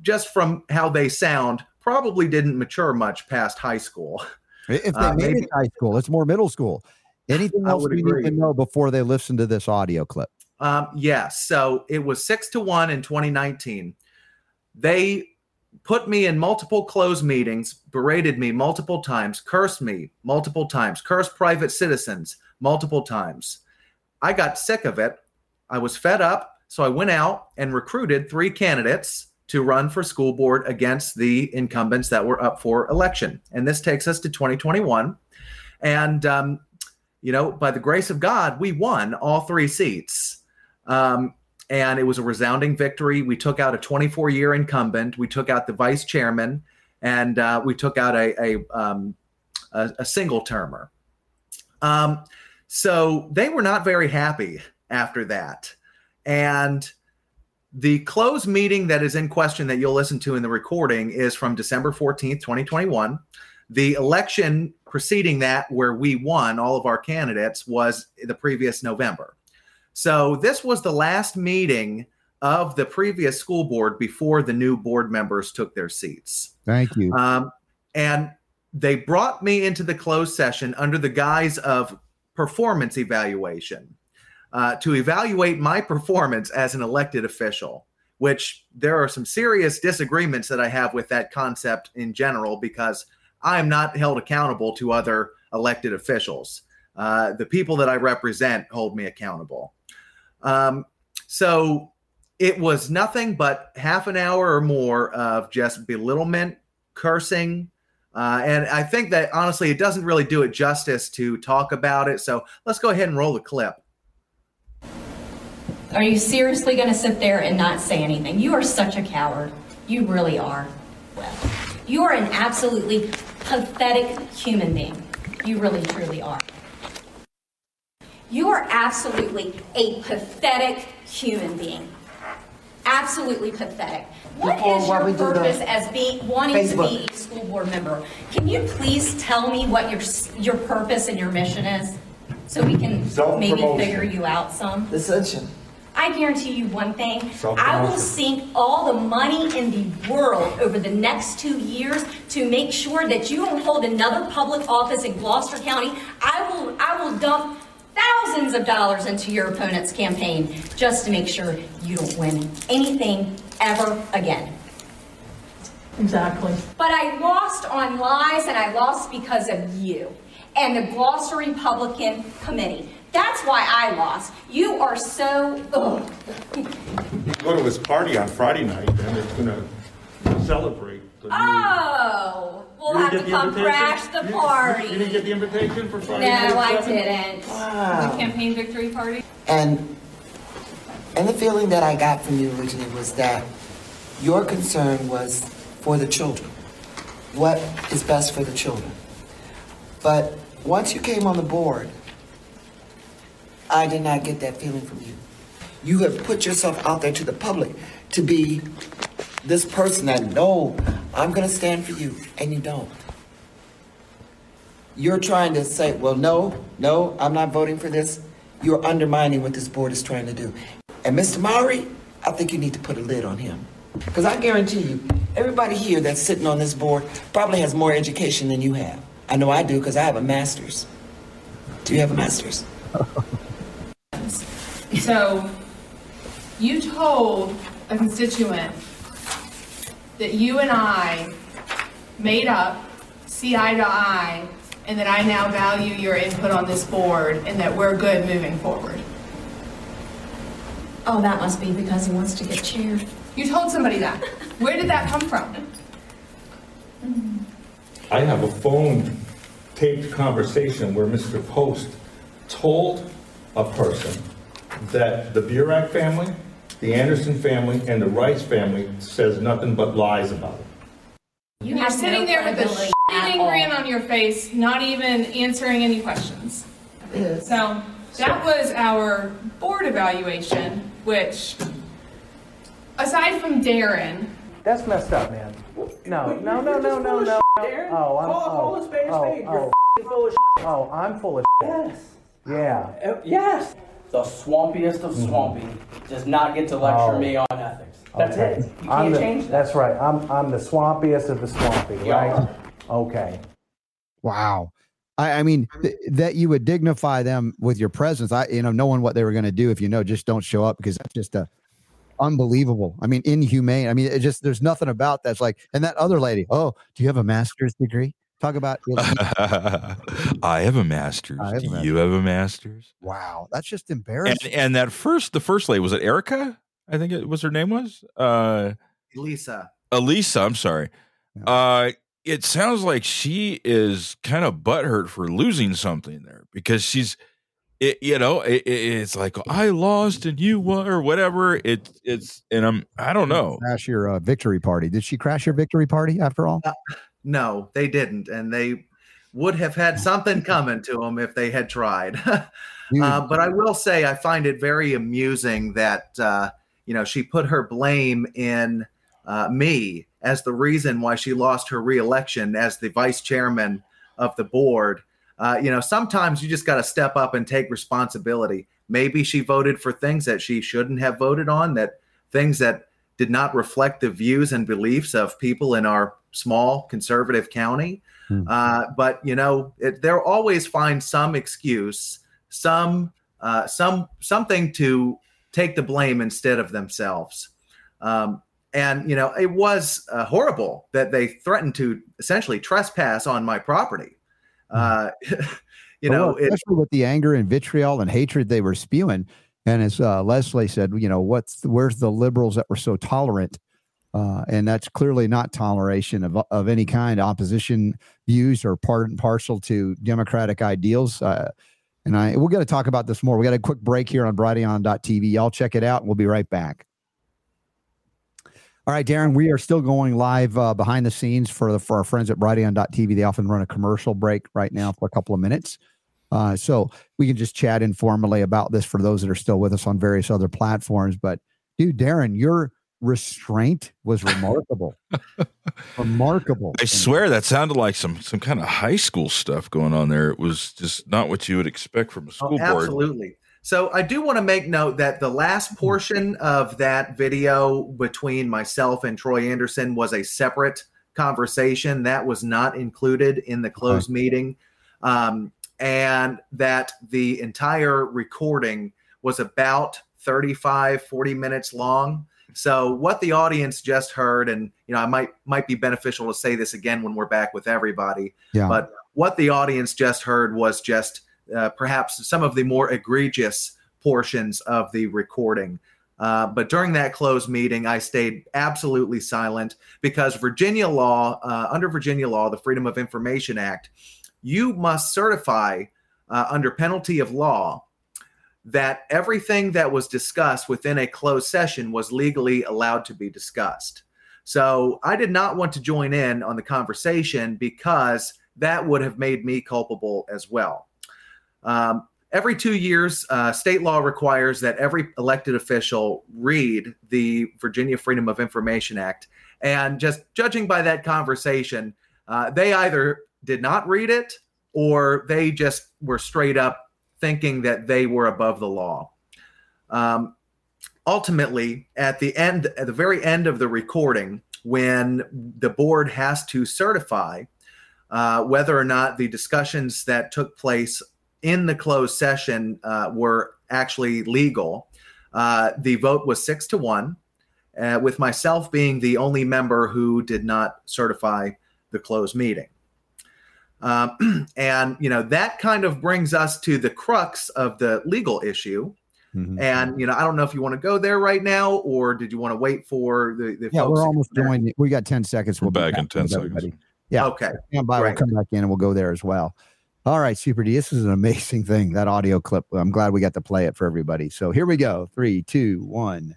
just from how they sound probably didn't mature much past high school. if they uh, made maybe- it high school, it's more middle school. Anything else would we need to know before they listen to this audio clip? Um, yes. So it was six to one in 2019. They put me in multiple closed meetings, berated me multiple times, cursed me multiple times, cursed private citizens multiple times. I got sick of it. I was fed up. So I went out and recruited three candidates to run for school board against the incumbents that were up for election. And this takes us to 2021. And, um, you know, by the grace of God, we won all three seats. Um, and it was a resounding victory. We took out a 24 year incumbent, we took out the vice chairman, and uh, we took out a, a, um, a, a single termer. Um, so they were not very happy after that. And the closed meeting that is in question that you'll listen to in the recording is from December 14th, 2021. The election preceding that, where we won all of our candidates, was the previous November. So this was the last meeting of the previous school board before the new board members took their seats. Thank you. Um, and they brought me into the closed session under the guise of performance evaluation uh, to evaluate my performance as an elected official, which there are some serious disagreements that I have with that concept in general because I am not held accountable to other elected officials. Uh, the people that I represent hold me accountable. Um, so it was nothing but half an hour or more of just belittlement, cursing. Uh, and I think that honestly, it doesn't really do it justice to talk about it. So let's go ahead and roll the clip. Are you seriously going to sit there and not say anything? You are such a coward. You really are. Well, you are an absolutely pathetic human being. You really, truly are. You are absolutely a pathetic human being. Absolutely pathetic. What Before is what your we do the purpose as being wanting to be a school board member? Can you please tell me what your your purpose and your mission is, so we can maybe figure you out some? Dissension. I guarantee you one thing. I will Self-promotion. sink all the money in the world over the next two years to make sure that you don't hold another public office in Gloucester County. I will, I will dump thousands of dollars into your opponent's campaign just to make sure you don't win anything ever again. Exactly. But I lost on lies and I lost because of you and the Gloucester Republican Committee. That's why I lost. You are so, ugh. You go to his party on Friday night, and it's gonna celebrate. Oh, the new- Oh, we'll You have didn't to get come invitation? crash the You- You didn't party. get the invitation for Friday night? No, I at seven? didn't. Wow. Campaign victory party? And and the feeling that I got from you originally was that your concern was for the children. What is best for the children? But once you came on the board, I did not get that feeling from you. You have put yourself out there to the public to be this person that no, I'm going to stand for you, and you don't. You're trying to say, well, no, no, I'm not voting for this. You're undermining what this board is trying to do. And Mr. Maury, I think you need to put a lid on him. Because I guarantee you, everybody here that's sitting on this board probably has more education than you have. I know I do because I have a master's. Do you have a master's? [LAUGHS] So, you told a constituent that you and I made up, see eye to eye, and that I now value your input on this board and that we're good moving forward. Oh, that must be because he wants to get chaired. You told somebody that. Where did that come from? I have a phone taped conversation where Mr. Post told a person that the Burek family, the Anderson family, and the Rice family says nothing but lies about it. You You're have sitting no there with a credibility at shitting all. grin on your face, not even answering any questions. So that was our board evaluation, which, aside from Darren, That's messed up, man. No, no, no, no, no, no. Oh, I'm, oh, oh, oh, full of oh, I'm full of Yes. Yeah. Uh, Yes. The swampiest of mm-hmm. swampy does not get to lecture Oh. me on ethics. That's Okay. it. You I'm can't the- change that. That's right. I'm, I'm the swampiest of the swampy, You right? are. Okay. Wow. I, I mean, th- that you would dignify them with your presence. I, you know, knowing what they were going to do if you know, just don't show up because that's just a unbelievable. I mean, inhumane. I mean, it just there's nothing about that's like. And that other lady, oh, do you have a master's degree? Talk about [LAUGHS] I have a master's. Have a Do master's. you have a master's? wow. That's just embarrassing. and that first, the first lady was it Erica? I think it was her name was uh Lisa. Elisa. I'm sorry. Yeah. Uh, it sounds like she is kind of butthurt for losing something there because she's, it, you know, it, it- it's like I lost and you won or whatever. It, it's and I'm I don't know. Crash your uh, victory party. Did she crash your victory party after all? No, they didn't, and they would have had something coming to them if they had tried. [LAUGHS] Uh, but I will say, I find it very amusing that uh, you know she put her blame in uh, me as the reason why she lost her reelection as the vice chairman of the board. Uh, you know, sometimes you just got to step up and take responsibility. Maybe she voted for things that she shouldn't have voted on, that things that did not reflect the views and beliefs of people in our small conservative county. Hmm. Uh, but you know, it, they'll always find some excuse, some uh, some something to take the blame instead of themselves. Um, and you know, it was uh, horrible that they threatened to essentially trespass on my property. Uh, [LAUGHS] you know, look, it, especially with the anger and vitriol and hatred they were spewing. And as uh, Leslie said, you know, what's where's the liberals that were so tolerant? Uh, and that's clearly not toleration of, of any kind, opposition views or part and parcel to democratic ideals. Uh, and I we're going to talk about this more. We got a quick break here on Brighteon.tv. Y'all check it out. We'll be right back. All right, Darren, we are still going live uh, behind the scenes for the, for our friends at Brighteon.tv. They often run a commercial break right now for a couple of minutes. Uh, so we can just chat informally about this for those that are still with us on various other platforms. But dude, Darren, your restraint was remarkable. [LAUGHS] remarkable. I swear that sounded like some some kind of high school stuff going on there. It was just not what you would expect from a school Oh, board. absolutely. So I do want to make note that the last portion of that video between myself and Troy Anderson was a separate conversation that was not included in the closed meeting, um, and that the entire recording was about 35 40 minutes long so what the audience just heard and you know i might might be beneficial to say this again when we're back with everybody Yeah. but what the audience just heard was just uh, perhaps some of the more egregious portions of the recording. Uh, but during that closed meeting, I stayed absolutely silent because Virginia law, uh, under Virginia law, the Freedom of Information Act, you must certify uh, under penalty of law that everything that was discussed within a closed session was legally allowed to be discussed. So I did not want to join in on the conversation because that would have made me culpable as well. Um, every two years, uh, state law requires that every elected official read the Virginia Freedom of Information Act. And just judging by that conversation, uh, they either did not read it or they just were straight up thinking that they were above the law. Um, ultimately, at the end, at the very end of the recording, when the board has to certify uh, whether or not the discussions that took place in the closed session uh, were actually legal, uh, the vote was six to one, uh, with myself being the only member who did not certify the closed meeting. Um, [CLEARS THROAT] and you know that kind of brings us to the crux of the legal issue. Mhm. And you know, I don't know if you want to go there right now, or did you want to wait for the, the Yeah, folks we're almost come back? joined. We got 10 seconds. We'll be back in 10 seconds. everybody. Yeah. Okay. Stand by. We'll come back in and we'll go there as well. All right, Super D. This is an amazing thing, that audio clip. I'm glad we got to play it for everybody. So here we go. Three, two, one.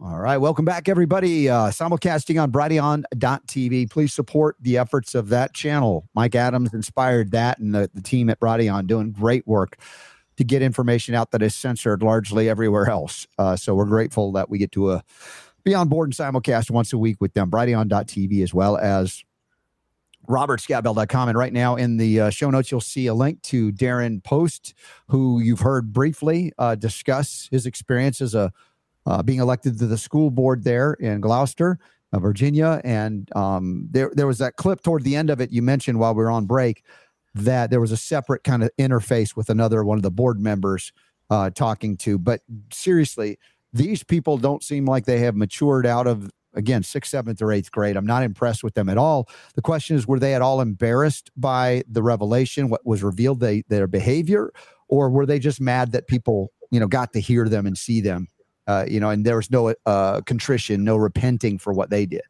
All right. Welcome back, everybody. Uh, simulcasting on Brighteon.tv. Please support the efforts of that channel. Mike Adams inspired that and the, the team at Brighteon doing great work to get information out that is censored largely everywhere else. Uh, so we're grateful that we get to uh, be on board and simulcast once a week with them. Brighteon.tv as well as robertscottbell.com. And right now in the uh, show notes, you'll see a link to Darren Post, who you've heard briefly uh, discuss his experience as a uh, being elected to the school board there in Gloucester, uh, Virginia. And um, there, there was that clip toward the end of it you mentioned while we were on break that there was a separate kind of interface with another one of the board members uh, talking to. But seriously, these people don't seem like they have matured out of again sixth, seventh, or eighth grade. I'm not impressed with them at all. The question is, were they at all embarrassed by the revelation, what was revealed, they, their behavior, or were they just mad that people, you know, got to hear them and see them, uh, you know, and there was no uh, contrition, no repenting for what they did.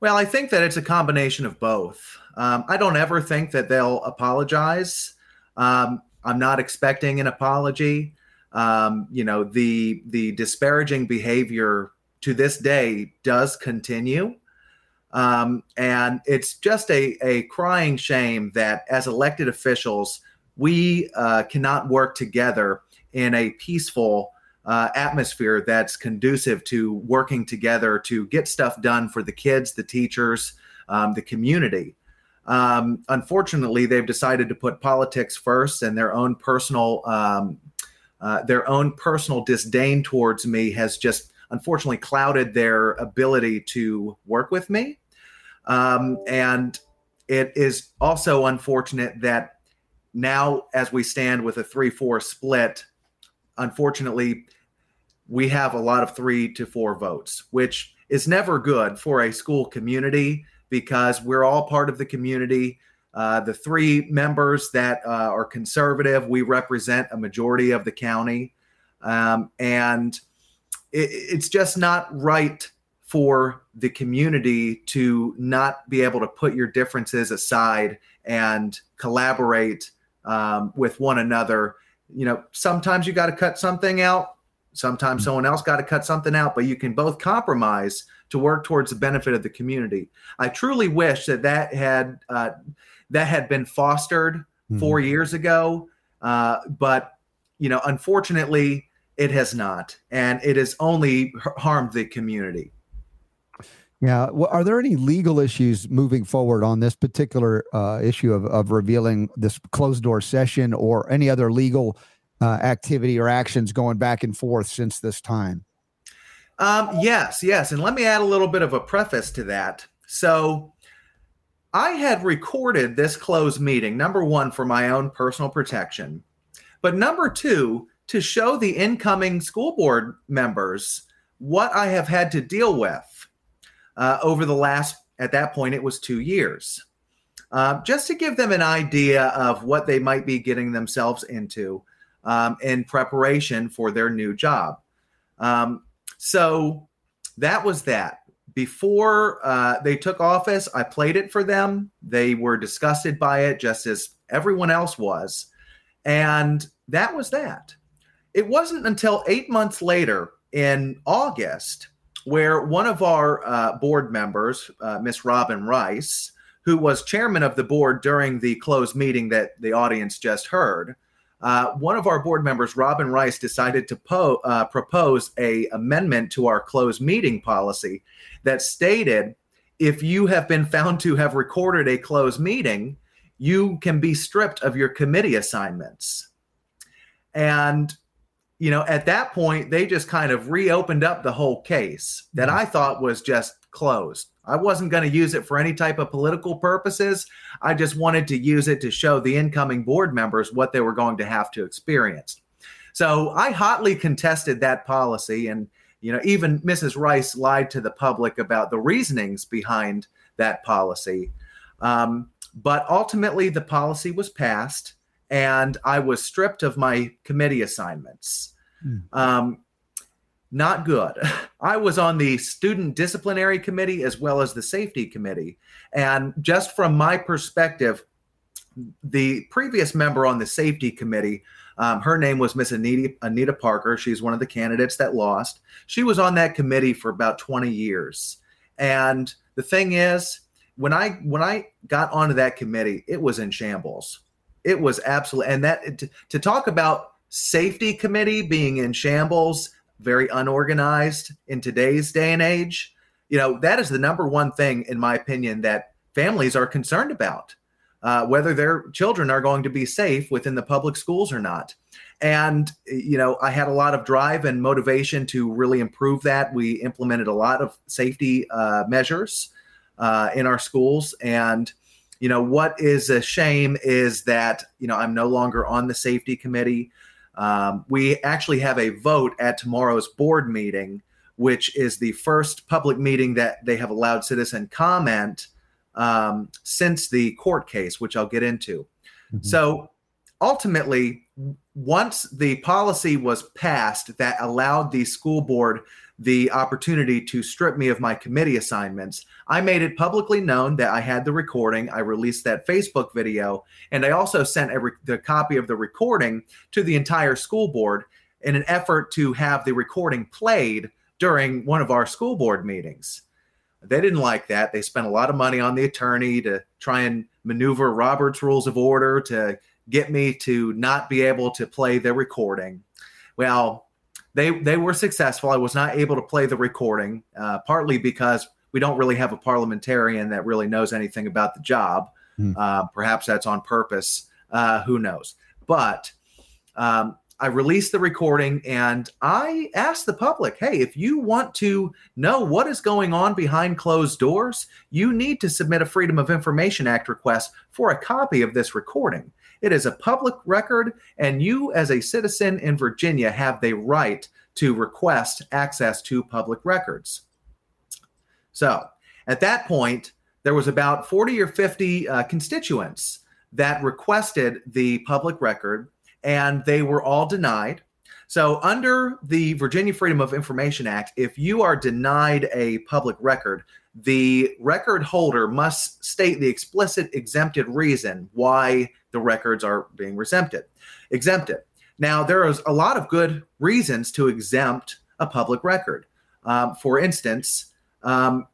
Well, I think that it's a combination of both. Um, I don't ever think that they'll apologize. Um, I'm not expecting an apology. Um, you know, the the disparaging behavior to this day does continue. Um, and it's just a, a crying shame that as elected officials, we uh, cannot work together in a peaceful uh, atmosphere that's conducive to working together to get stuff done for the kids, the teachers, um, the community. Um, unfortunately, they've decided to put politics first, and their own personal um, uh, their own personal disdain towards me has just unfortunately clouded their ability to work with me. Um, and it is also unfortunate that now, as we stand with a 3 4 split, unfortunately, we have a lot of three to four votes, which is never good for a school community because we're all part of the community. Uh, the three members that uh, are conservative, we represent a majority of the county. Um, and it, it's just not right for the community to not be able to put your differences aside and collaborate um, with one another. You know, sometimes you got to cut something out. Sometimes someone else got to cut something out, but you can both compromise to work towards the benefit of the community. I truly wish that that had uh, that had been fostered four years ago, uh, but you know, unfortunately, it has not, and it has only harmed the community. Yeah. Well, are there any legal issues moving forward on this particular uh, issue of, of revealing this closed door session or any other legal uh, activity or actions going back and forth since this time? Um, yes, yes. And let me add a little bit of a preface to that. So I had recorded this closed meeting, number one, for my own personal protection, but number two, to show the incoming school board members what I have had to deal with uh, over the last, at that point, it was two years. Uh, just to give them an idea of what they might be getting themselves into um, in preparation for their new job. Um, so that was that. Before uh, they took office, I played it for them. They were disgusted by it, just as everyone else was. And that was that. It wasn't until eight months later in August where one of our uh, board members, uh, Miss Robin Rice, who was chairman of the board during the closed meeting that the audience just heard, uh, one of our board members, Robin Rice, decided to po- uh, propose a amendment to our closed meeting policy that stated if you have been found to have recorded a closed meeting, you can be stripped of your committee assignments. And you know, at that point, they just kind of reopened up the whole case that I thought was just closed. I wasn't going to use it for any type of political purposes. I just wanted to use it to show the incoming board members what they were going to have to experience. So I hotly contested that policy. And, you know, even Mrs. Rice lied to the public about the reasonings behind that policy. Um, but ultimately, the policy was passed and I was stripped of my committee assignments. Um, not good. I was on the student disciplinary committee as well as the safety committee. And just from my perspective, the previous member on the safety committee, um, her name was Miss Anita, Anita Parker. She's one of the candidates that lost. She was on that committee for about 20 years. And the thing is, when I when I got onto that committee, it was in shambles. It was absolutely and that to, to talk about safety committee being in shambles, very unorganized in today's day and age, you know, that is the number one thing, in my opinion, that families are concerned about. Uh, whether their children are going to be safe within the public schools or not. And, you know, I had a lot of drive and motivation to really improve that. We implemented a lot of safety uh, measures uh, in our schools. And, you know, what is a shame is that, you know, I'm no longer on the safety committee. Um, we actually have a vote at tomorrow's board meeting, which is the first public meeting that they have allowed citizen comment um, since the court case, which I'll get into. So ultimately, once the policy was passed that allowed the school board the opportunity to strip me of my committee assignments, I made it publicly known that I had the recording. I released that Facebook video, and I also sent a re- the copy of the recording to the entire school board in an effort to have the recording played during one of our school board meetings. They didn't like that. They spent a lot of money on the attorney to try and maneuver Robert's Rules of Order to get me to not be able to play the recording. Well, they they were successful. I was not able to play the recording, uh, partly because we don't really have a parliamentarian that really knows anything about the job. Uh, perhaps that's on purpose. Uh, who knows? But um, I released the recording and I asked the public, hey, if you want to know what is going on behind closed doors, you need to submit a Freedom of Information Act request for a copy of this recording. It is a public record, and you, as a citizen in Virginia, have the right to request access to public records. So at that point, there was about 40 or 50 uh, constituents that requested the public record, and they were all denied. So, under the Virginia Freedom of Information Act, if you are denied a public record, the record holder must state the explicit exempted reason why the records are being exempted. Exempted. Now, there is a lot of good reasons to exempt a public record. Um, for instance, um,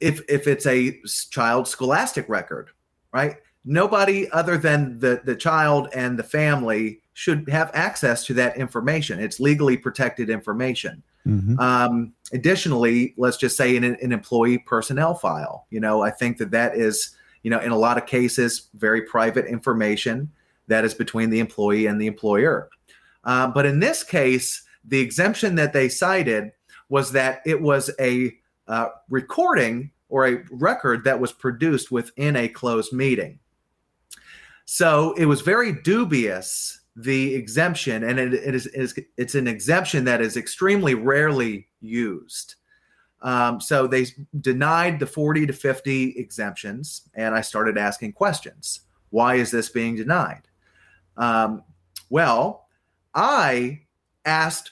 if if it's a child scholastic record, right? nobody other than the, the child and the family should have access to that information. It's legally protected information. Mhm. Um, additionally, let's just say in an, an employee personnel file, you know, I think that that is, you know, in a lot of cases, very private information that is between the employee and the employer. Uh, but in this case, the exemption that they cited was that it was a uh, recording or a record that was produced within a closed meeting. So it was very dubious the exemption, and it, it is, it is it's an exemption that is extremely rarely used. Um, so they denied the 40 to 50 exemptions, and I started asking questions. Why is this being denied? Um, well, I asked,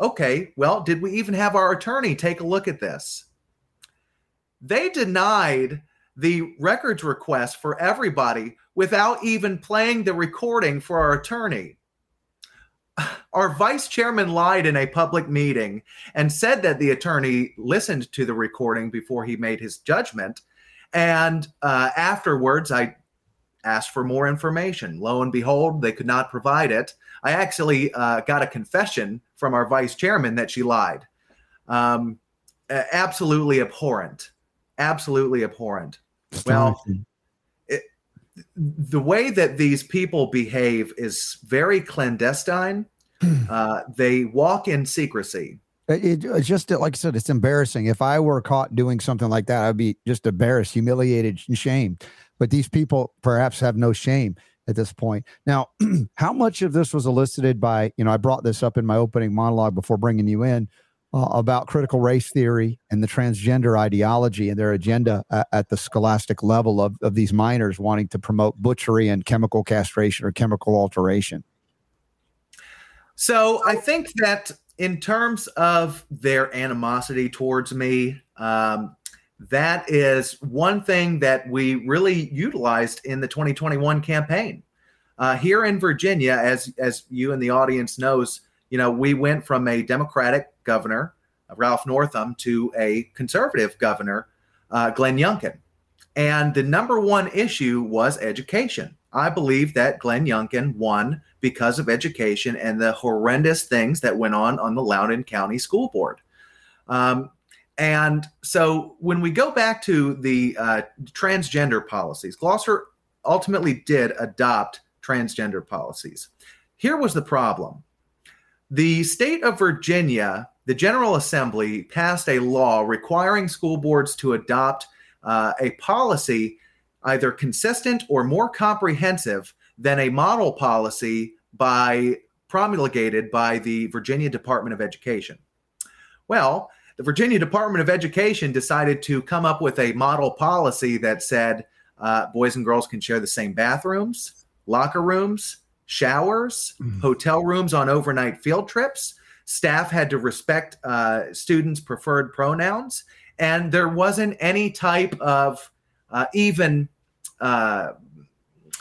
okay, well, did we even have our attorney take a look at this? They denied the records request for everybody without even playing the recording for our attorney. Our vice chairman lied in a public meeting and said that the attorney listened to the recording before he made his judgment. And uh, afterwards, I asked for more information. Lo and behold, they could not provide it. I actually uh, got a confession from our vice chairman that she lied. Um, absolutely abhorrent. Absolutely abhorrent. Well, the way that these people behave is very clandestine. [CLEARS THROAT] Uh, they walk in secrecy. It, it- it's just like I said, it's embarrassing. If I were caught doing something like that, I'd be just embarrassed, humiliated, and shamed. But these people perhaps have no shame at this point. Now, [CLEARS THROAT] how much of this was elicited by, you know, I brought this up in my opening monologue before bringing you in uh, about critical race theory and the transgender ideology and their agenda at, at the scholastic level of, of these minors wanting to promote butchery and chemical castration or chemical alteration. So I think that in terms of their animosity towards me, um, that is one thing that we really utilized in the 2021 campaign. Uh, here in Virginia, as as you and the audience knows, you know we went from a Democratic governor, Ralph Northam, to a conservative governor, uh, Glenn Youngkin, and the number one issue was education. I believe that Glenn Youngkin won because of education and the horrendous things that went on on the Loudoun County School Board. Um, and so when we go back to the uh, transgender policies, Gloucester ultimately did adopt transgender policies. Here was the problem the state of Virginia, the General Assembly passed a law requiring school boards to adopt uh, a policy either consistent or more comprehensive than a model policy by promulgated by the Virginia Department of Education. Well, the Virginia Department of Education decided to come up with a model policy that said uh, boys and girls can share the same bathrooms, locker rooms, showers, hotel rooms on overnight field trips. Staff had to respect uh, students' preferred pronouns, and there wasn't any type of uh, even uh,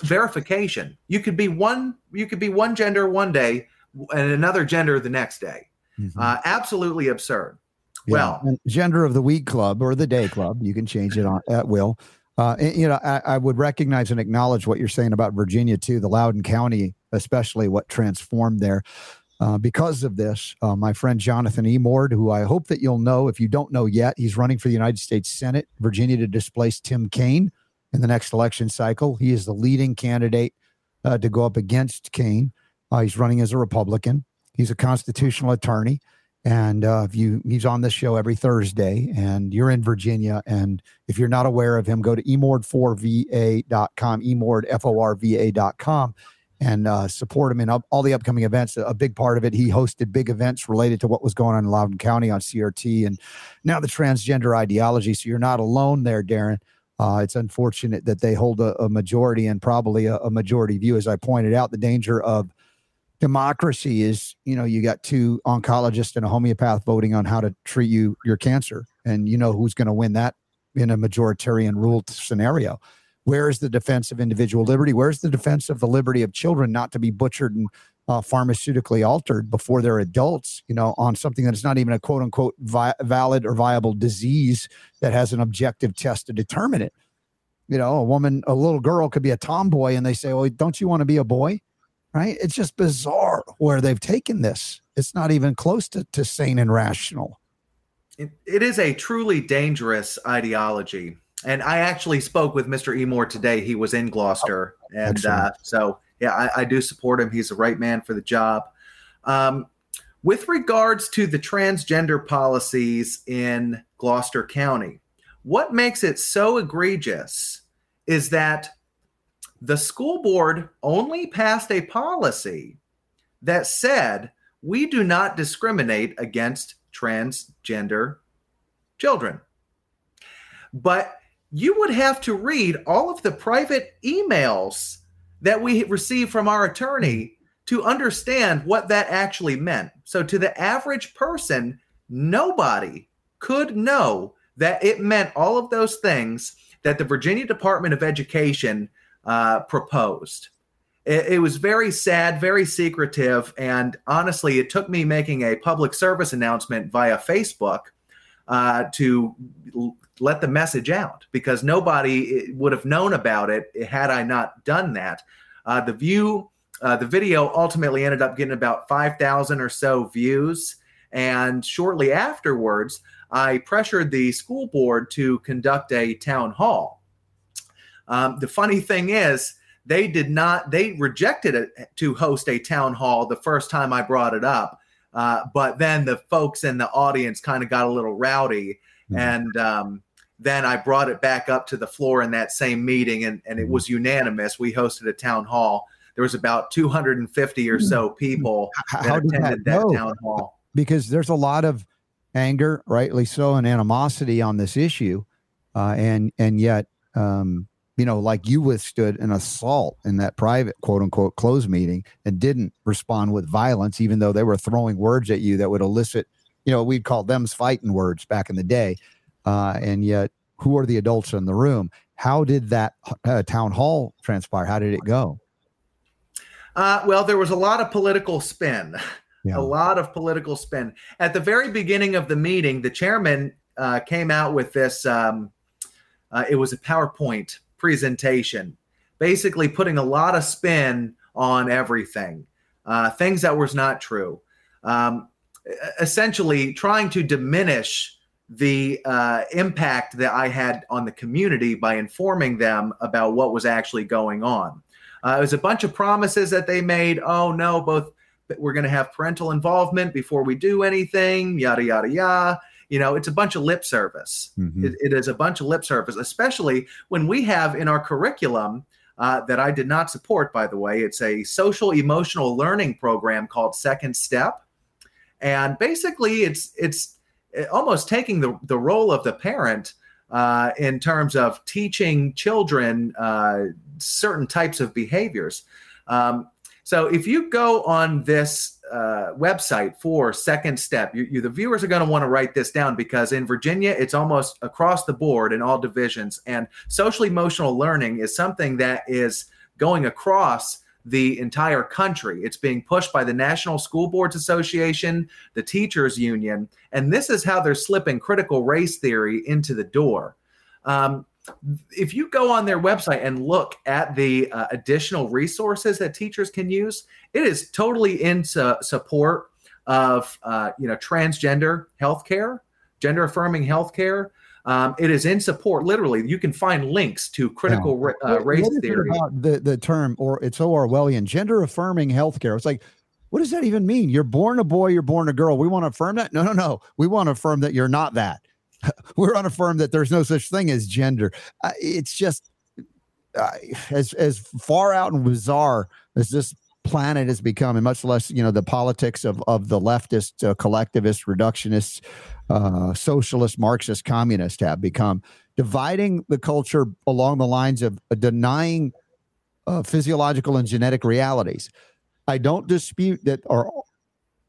verification. You could be one, you could be one gender one day and another gender the next day. Uh, absolutely absurd. Well, and gender of the week club or the day club, you can change it on at will. Uh, and, you know, I, I would recognize and acknowledge what you're saying about Virginia too, the Loudoun County, especially what transformed there. Uh, because of this, uh, my friend Jonathan Emord, who I hope that you'll know if you don't know yet, he's running for the United States Senate, Virginia, to displace Tim Kaine in the next election cycle. He is the leading candidate uh, to go up against Kaine. Uh, he's running as a Republican. He's a constitutional attorney, and uh, if you he's on this show every Thursday, and you're in Virginia, and if you're not aware of him, go to emord4va.com, emord f o r v a.com, and uh, support him in up, all the upcoming events. A big part of it, he hosted big events related to what was going on in Loudoun County on CRT, and now the transgender ideology. So you're not alone there, Darren. Uh, it's unfortunate that they hold a, a majority and probably a, a majority view. As I pointed out, the danger of democracy is, you know, you got two oncologists and a homeopath voting on how to treat you your cancer, and you know who's going to win that in a majoritarian ruled scenario. Where is the defense of individual liberty? Where's the defense of the liberty of children not to be butchered and uh, pharmaceutically altered before they're adults, you know, on something that is not even a quote unquote vi- valid or viable disease that has an objective test to determine it. You know, a woman, a little girl could be a tomboy, and they say, "Well, don't you want to be a boy?" Right? It's just bizarre where they've taken this. It's not even close to, to sane and rational. It, it is a truly dangerous ideology. And I actually spoke with Mr. Emord today. He was in Gloucester. And uh, so, yeah, I, I do support him. He's the right man for the job. Um, with regards to the transgender policies in Gloucester County, what makes it so egregious is that the school board only passed a policy that said we do not discriminate against transgender children. But you would have to read all of the private emails that we received from our attorney to understand what that actually meant. So, to the average person, nobody could know that it meant all of those things that the Virginia Department of Education uh, proposed. It, it was very sad, very secretive, and honestly, it took me making a public service announcement via Facebook uh, to let the message out because nobody eh, would have known about it had I not done that. Uh, the view, uh, the video ultimately ended up getting about 5,000 or so views. And shortly afterwards, I pressured the school board to conduct a town hall. Um, the funny thing is, they did not, they rejected it to host a town hall the first time I brought it up. Uh, but then the folks in the audience kind of got a little rowdy. Mhm. And um, then I brought it back up to the floor in that same meeting, and, and it was unanimous. We hosted a town hall. There was about 250 or so people that How did that attended that, town hall. because there's a lot of anger, rightly so, and animosity on this issue, uh, and and yet, um, you know, like you withstood an assault in that private quote unquote closed meeting and didn't respond with violence, even though they were throwing words at you that would elicit, you know, we'd call them's fighting words back in the day, uh, and yet, who are the adults in the room? How did that uh, town hall transpire? How did it go? Uh, well, there was a lot of political spin. Yeah. a lot of political spin. At the very beginning of the meeting, the chairman uh, came out with this. Um, uh, it was a PowerPoint presentation, basically putting a lot of spin on everything, uh, things that was not true. Um, essentially, trying to diminish the uh, impact that I had on the community by informing them about what was actually going on. Uh, it was a bunch of promises that they made. Oh no, both we're going to have parental involvement before we do anything, yada, yada, yada. You know, it's a bunch of lip service. Mhm. It, it is a bunch of lip service, especially when we have in our curriculum uh, that I did not support, by the way. It's a social emotional learning program called Second Step. And basically, it's, it's uh, almost taking the, the role of the parent uh, in terms of teaching children uh, certain types of behaviors. Um, so if you go on this uh, website for Second Step, you, you, the viewers are going to want to write this down because in Virginia, it's almost across the board in all divisions. And social emotional learning is something that is going across the entire country. It's being pushed by the National School Boards Association, the Teachers Union, and this is how they're slipping critical race theory into the door. Um, if you go on their website and look at the uh, additional resources that teachers can use, it is totally in su- support of uh, you know transgender healthcare, gender affirming healthcare. Um, it is in support. Literally, you can find links to critical ra- uh, race what is it theory. about the the term or it's so Orwellian gender affirming healthcare. It's like, what does that even mean? You're born a boy, you're born a girl. We want to affirm that? No, no, no. We want to affirm that you're not that. [LAUGHS] We're on affirm that there's no such thing as gender. Uh, it's just uh, as as far out and bizarre as this planet has become, and much less you know the politics of of the leftist, uh, collectivist, reductionist, uh, socialist, Marxist, communist have become, dividing the culture along the lines of uh, denying uh, physiological and genetic realities. I don't dispute that are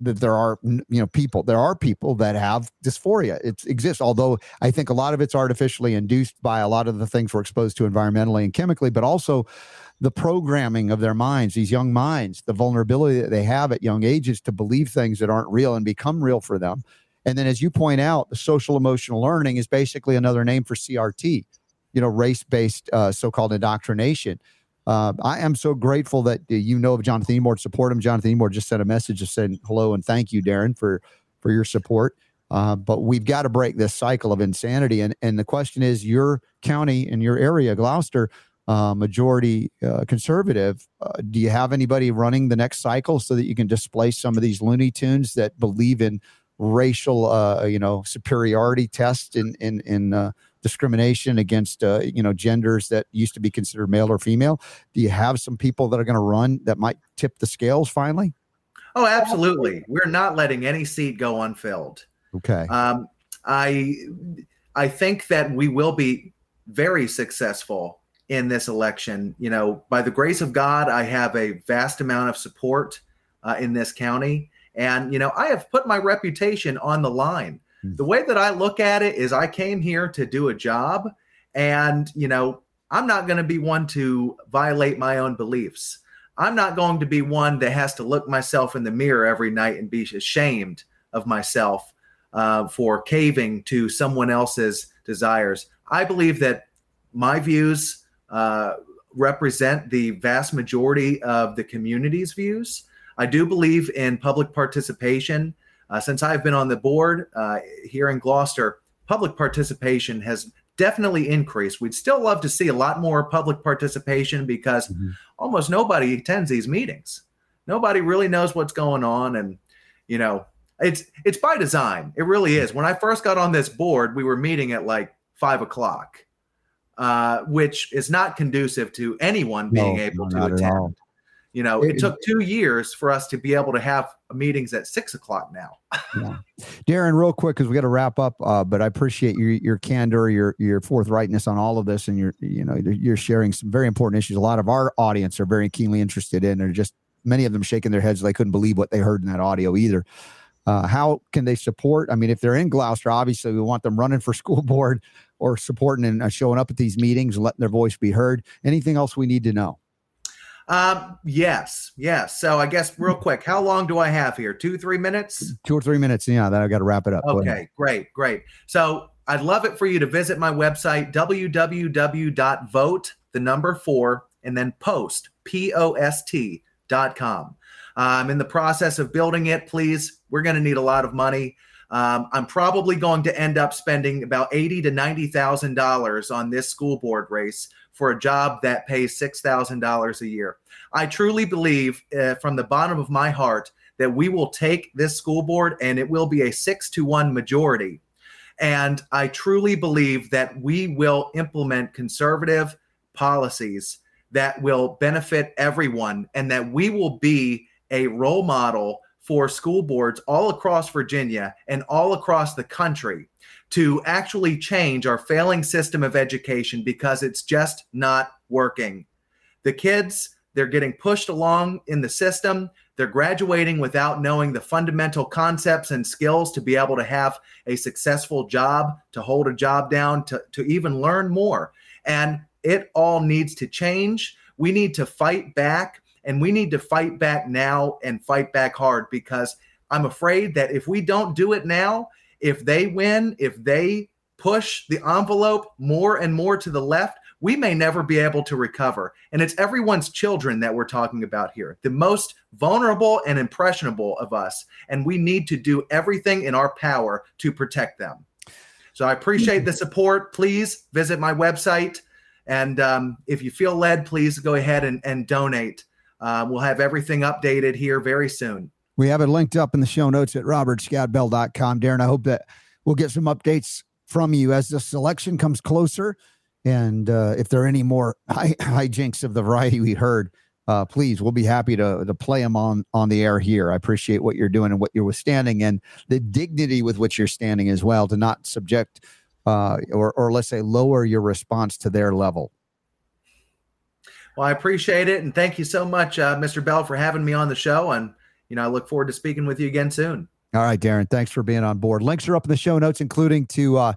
that there are you know people there are people that have dysphoria it exists although i think a lot of it's artificially induced by a lot of the things we're exposed to environmentally and chemically but also the programming of their minds these young minds the vulnerability that they have at young ages to believe things that aren't real and become real for them and then as you point out the social emotional learning is basically another name for crt you know, race based uh, so called indoctrination. Uh, I am so grateful that you know of Jonathan Emord, support him. Jonathan Emord just sent a message just saying hello and thank you, Darren, for for your support. Uh, but we've got to break this cycle of insanity. And and the question is, your county and your area, Gloucester, uh, majority uh, conservative. Uh, do you have anybody running the next cycle so that you can displace some of these Looney Tunes that believe in racial, uh, you know, superiority tests in in in uh, discrimination against uh, you know genders that used to be considered male or female? Do you have some people that are going to run that might tip the scales finally? Oh, absolutely. We're not letting any seat go unfilled. Okay. Um, I I think that we will be very successful in this election. You know, by the grace of God, I have a vast amount of support uh, in this county. And, you know, I have put my reputation on the line. Mm. The way that I look at it is I came here to do a job. And, you know, I'm not going to be one to violate my own beliefs. I'm not going to be one that has to look myself in the mirror every night and be ashamed of myself uh, for caving to someone else's desires. I believe that my views uh, represent the vast majority of the community's views. I do believe in public participation. Uh, since I've been on the board uh, here in Gloucester, public participation has definitely increased. We'd still love to see a lot more public participation because mm-hmm. almost nobody attends these meetings. Nobody really knows what's going on, and you know, it's it's by design. It really is. When I first got on this board, we were meeting at like five o'clock uh, which is not conducive to anyone being no, able to attend. You know, it, it, took two years for us to be able to have meetings at six o'clock now. [LAUGHS] yeah. Darren, real quick, because we got to wrap up. Uh, but I appreciate your your candor, your your forthrightness on all of this, and you're you know you're sharing some very important issues. A lot of our audience are very keenly interested in, and just many of them shaking their heads. They couldn't believe what they heard in that audio either. Uh, how can they support? I mean, if they're in Gloucester, obviously we want them running for school board or supporting and uh, showing up at these meetings and letting their voice be heard. Anything else we need to know? Um, yes, yes. So I guess real quick, how long do I have here? Two, three minutes? Two or three minutes. Yeah, then I got to wrap it up. Okay, great, great. So I'd love it for you to visit my website, www.vote, the number four, and then post, P O S T dot com. I'm in the process of building it. Please, we're going to need a lot of money. Um, I'm probably going to end up spending about eighty to ninety thousand dollars on this school board race for a job that pays six thousand dollars a year. I truly believe, uh, from the bottom of my heart, that we will take this school board and it will be a six to one majority. And I truly believe that we will implement conservative policies that will benefit everyone and that we will be a role model for school boards all across Virginia and all across the country to actually change our failing system of education because it's just not working. The kids, they're getting pushed along in the system. They're graduating without knowing the fundamental concepts and skills to be able to have a successful job, to hold a job down, to, to even learn more. And it all needs to change. We need to fight back and we need to fight back now and fight back hard because I'm afraid that if we don't do it now, if they win, if they push the envelope more and more to the left, we may never be able to recover. And it's everyone's children that we're talking about here, the most vulnerable and impressionable of us. And we need to do everything in our power to protect them. So I appreciate the support. Please visit my website. And um, if you feel led, please go ahead and, and donate. Uh, we'll have everything updated here very soon. We have it linked up in the show notes at robertscottbell.com. Darren, I hope that we'll get some updates from you as the selection comes closer. And uh, if there are any more [LAUGHS] high, hijinks of the variety we heard, uh, please, we'll be happy to to play them on on the air here. I appreciate what you're doing and what you're withstanding, and the dignity with which you're standing as well, to not subject uh, or or let's say lower your response to their level. Well, I appreciate it, and thank you so much, uh, Mr. Bell, for having me on the show. And you know, I look forward to speaking with you again soon. All right, Darren. Thanks for being on board. Links are up in the show notes, including to uh,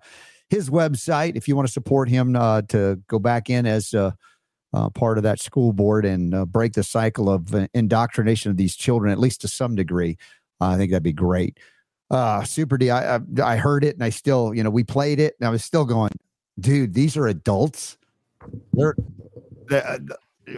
his website if you want to support him uh, to go back in as uh, uh, part of that school board and uh, break the cycle of uh, indoctrination of these children, at least to some degree. I think that'd be great. Uh, Super D, I, I, I heard it and I still, you know, we played it and I was still going, dude, these are adults. They're, they're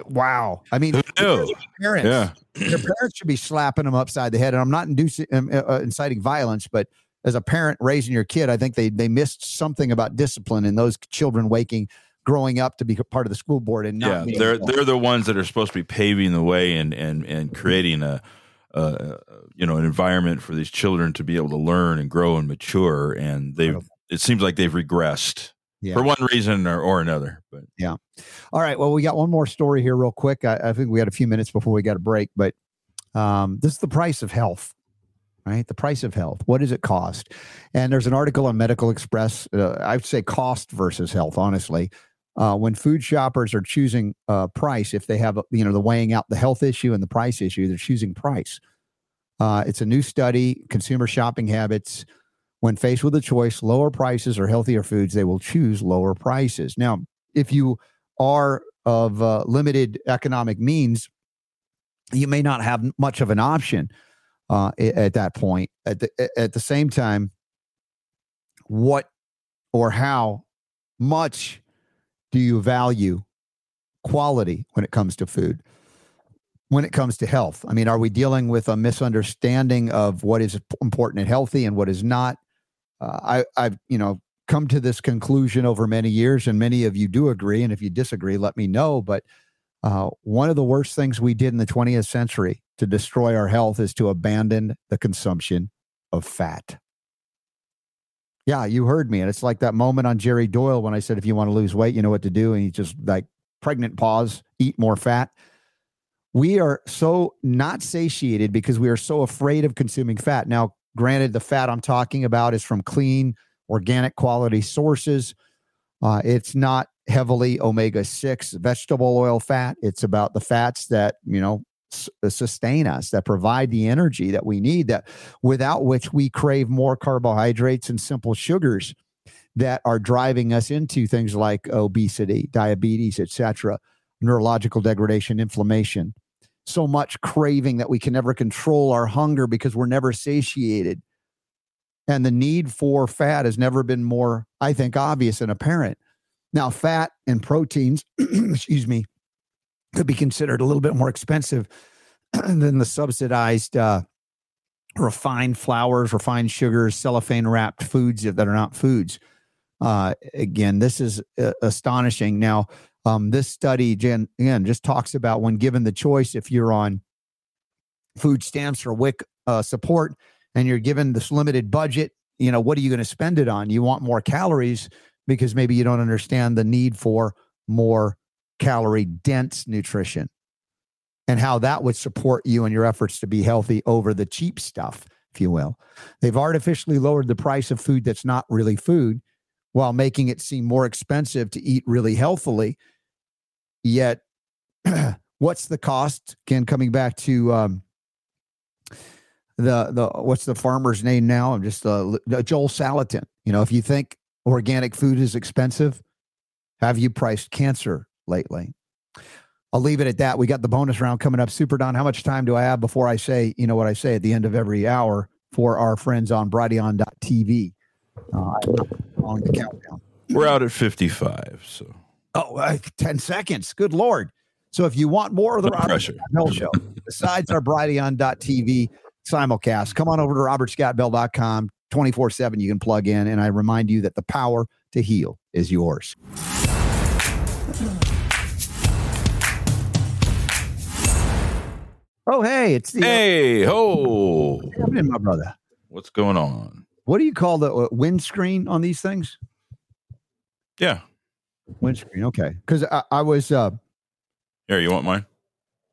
wow. I mean, parents, Yeah. their parents should be slapping them upside the head. And I'm not inducing, um, uh, uh, inciting violence, but as a parent raising your kid, I think they they missed something about discipline in those children waking, growing up to be part of the school board and not. yeah, they're involved. they're the ones that are supposed to be paving the way and and and creating a, uh, you know, an environment for these children to be able to learn and grow and mature. And they've it seems like they've regressed Yeah. for one reason or, or another. But Yeah. All right. Well, we got one more story here, real quick. I, I think we had a few minutes before we got a break, but um, this is the price of health, right? The price of health. What does it cost? And there's an article on Medical Express. Uh, I'd say cost versus health, honestly. Uh, when food shoppers are choosing uh, price, if they have, you know, the weighing out the health issue and the price issue, they're choosing price. Uh, it's a new study, consumer shopping habits. When faced with a choice, lower prices or healthier foods, they will choose lower prices. Now, if you are of uh, limited economic means, you may not have much of an option uh, at that point. At the at the same time, what or how much do you value quality when it comes to food? When it comes to health, I mean, are we dealing with a misunderstanding of what is important and healthy and what is not? Uh, I, I've you know come to this conclusion over many years, and many of you do agree. And if you disagree, let me know. But uh, one of the worst things we did in the 20th century to destroy our health is to abandon the consumption of fat. Yeah, you heard me. And it's like that moment on Jerry Doyle when I said, if you want to lose weight, you know what to do. And he just like pregnant pause, eat more fat. We are so not satiated because we are so afraid of consuming fat. Now, granted, the fat I'm talking about is from clean, organic quality sources. Uh, it's not heavily omega 6 vegetable oil fat. It's about the fats that, you know, s- uh, sustain us, that provide the energy that we need, that without which we crave more carbohydrates and simple sugars that are driving us into things like obesity, diabetes, etc., neurological degradation, inflammation. So much craving that we can never control our hunger because we're never satiated. And the need for fat has never been more, I think, obvious and apparent. Now, fat and proteins, [CLEARS THROAT] excuse me, could be considered a little bit more expensive [CLEARS THROAT] than the subsidized uh, refined flours, refined sugars, cellophane wrapped foods that are not foods. Uh, again, this is uh, astonishing. Now, um, this study, Jen, again, just talks about when given the choice, if you're on food stamps or WIC uh, support and you're given this limited budget, you know, what are you going to spend it on? You want more calories because maybe you don't understand the need for more calorie dense nutrition and how that would support you in your efforts to be healthy over the cheap stuff, if you will. They've artificially lowered the price of food that's not really food while making it seem more expensive to eat really healthily. Yet, [CLEARS THROAT] what's the cost? Again, coming back to um, the the what's the farmer's name now? I'm just uh, Joel Salatin. You know, if you think organic food is expensive, have you priced cancer lately? I'll leave it at that. We got the bonus round coming up. Super Don, how much time do I have before I say, you know, what I say at the end of every hour for our friends on Brighteon.tv? Uh, on the countdown. we're out at 55. So Oh, uh, 10 seconds. Good Lord. So if you want more of the No Robert pressure. Scott Bell Show, [LAUGHS] besides our TV simulcast, come on over to robertscottbell.com 24 7. You can plug in. And I remind you that the power to heal is yours. Oh, hey, it's the hey, ho, What's happening, my brother. what's going on? What do you call the uh, windscreen on these things? Yeah. Windscreen. Okay. Because I, I was, uh, Here, you want mine?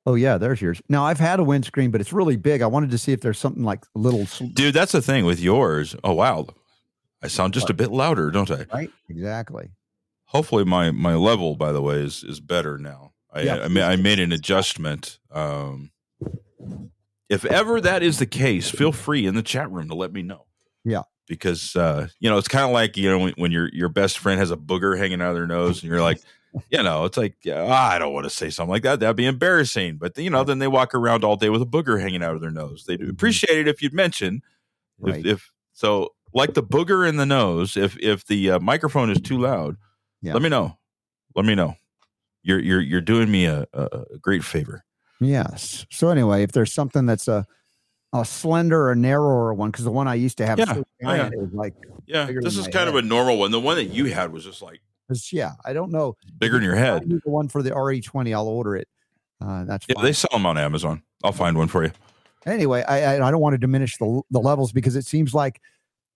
oh, yeah, there's yours. Now, I've had a windscreen, but it's really big. I wanted to see if there's something like a little, Dude, that's the thing with yours. Oh, wow. I sound just a bit louder, don't I? right? Exactly. Hopefully my my level, by the way, is is better now. I Yeah. I, ma- I made an adjustment. Um, if ever that is the case, feel free in the chat room to let me know. Yeah. Because uh, you know, it's kind of like, you know, when, when your your best friend has a booger hanging out of their nose and you're like, [LAUGHS] you know, it's like, yeah, I don't want to say something like that. That'd be embarrassing. But you know, then they walk around all day with a booger hanging out of their nose. They'd appreciate it if you'd mention Mm-hmm. Right. if, if so like the booger in the nose if if the uh, microphone is too loud Yeah. Let me know. Let me know. You're you're you're doing me a, a a great favor. Yes. So anyway, if there's something that's a a slender or narrower one, because the one I used to have Yeah. so Oh, yeah. like, Yeah, this is kind of a normal one. The one that you had was just like yeah, I don't know. bigger than your head. The one for the RE20, I'll order it. Uh, that's Yeah, fine. they sell them on Amazon. I'll find one for you. anyway, I, I I don't want to diminish the the levels because it seems like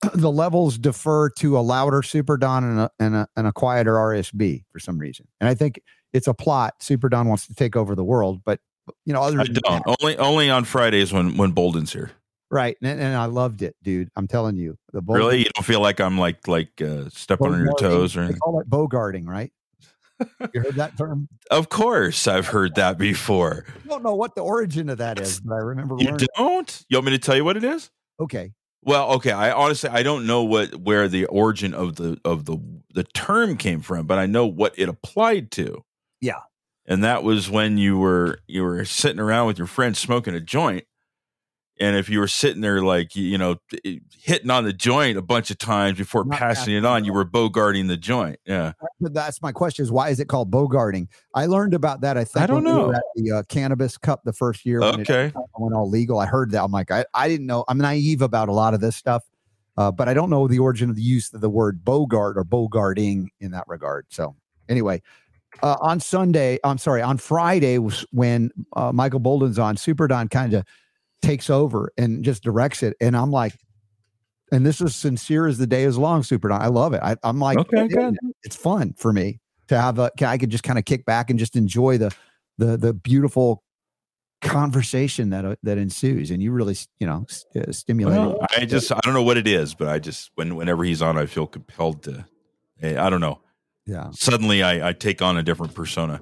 [CLEARS THROAT] the levels defer to a louder Super Don and a, and a and a quieter RSB for some reason, and I think it's a plot. Super Don wants to take over the world, but you know, other I don't. that- Only only on Fridays when when Bolden's here. right? And, and I loved it, dude. I'm telling you, the Bolden- Really, you don't feel like I'm like like uh, stepping on your toes or They call it bogarting, right? [LAUGHS] you heard that term? Of course, I've heard that before. I don't know what the origin of that is, but I remember You don't? You want me to tell you what it is? Okay, Well, okay. I honestly I don't know what where the origin of the of the the term came from, but I know what it applied to. Yeah. And that was when you were you were sitting around with your friends smoking a joint. And if you were sitting there like you know hitting on the joint a bunch of times before Not passing it on, you were bogarting the joint. Yeah. That's my question: is why is it called bogarting? I learned about that. I think I don't when we know. at the uh, cannabis cup the first year. when it Okay. went all legal. I heard that. I'm like, I, I didn't know. I'm naive about a lot of this stuff, uh, but I don't know the origin of the use of the word bogart or bogarting in that regard. So anyway, uh, on Sunday, I'm sorry, on Friday was when uh, Michael Bolden's on. Super Don kind of takes over and just directs it, and I'm like. And this is sincere as the day is long, Super Don. I love it. I, I'm like, Okay, good. it's fun for me to have a I could just kind of kick back and just enjoy the the the beautiful conversation that uh, that ensues and you really you know s- uh, stimulate Well, I just I don't know what it is, but I just when whenever he's on, I feel compelled to. eh, I don't know. Yeah Suddenly, I, I take on a different persona.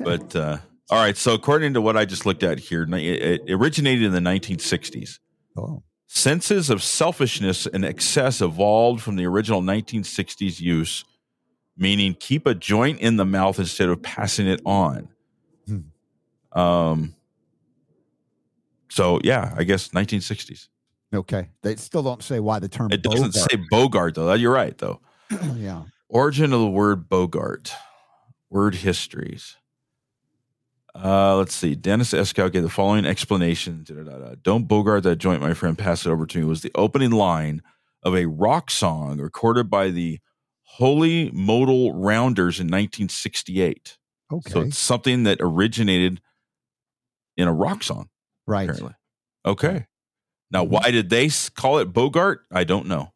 But uh, all right, so according to what I just looked at here, it, it originated in the 1960s. oh Senses of selfishness and excess evolved from the original 1960s use, meaning keep a joint in the mouth instead of passing it on. Hmm. Um. So yeah, I guess 1960s. okay they still don't say why the term It doesn't Bogart- say Bogart though. You're right though. [CLEARS THROAT] yeah Origin of the word Bogart. Word histories. Uh, let's see. Dennis Escow gave the following explanation. Da-da-da-da. Don't Bogart that joint, my friend. Pass it over to me. Was the opening line of a rock song recorded by the Holy Modal Rounders in 1968. okay So it's something that originated in a rock song, right apparently. Okay. Now, Mhm. why did they call it Bogart? I don't know.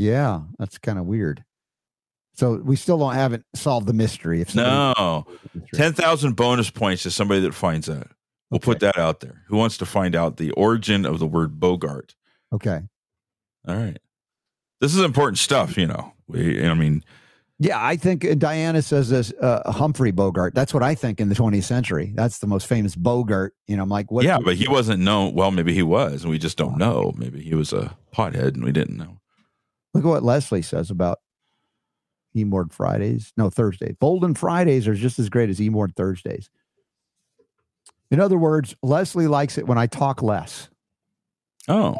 yeah that's kind of weird so we still don't haven't solved the mystery if No. 10,000 bonus points to somebody that finds that. We'll put that out there. Who wants to find out the origin of the word Bogart? okay All right. This is important stuff, you know. We, I mean, yeah i think uh, diana says this uh, humphrey bogart that's what i think in the 20th century that's the most famous bogart you know i'm like what yeah, but he wasn't known. Well, maybe he was, and we just don't know. Maybe he was a pothead and we didn't know. Look at what Leslie says about Emord Fridays. No, Thursdays. Bolden Fridays are just as great as Emord Thursdays. In other words, Leslie likes it when I talk less. Oh.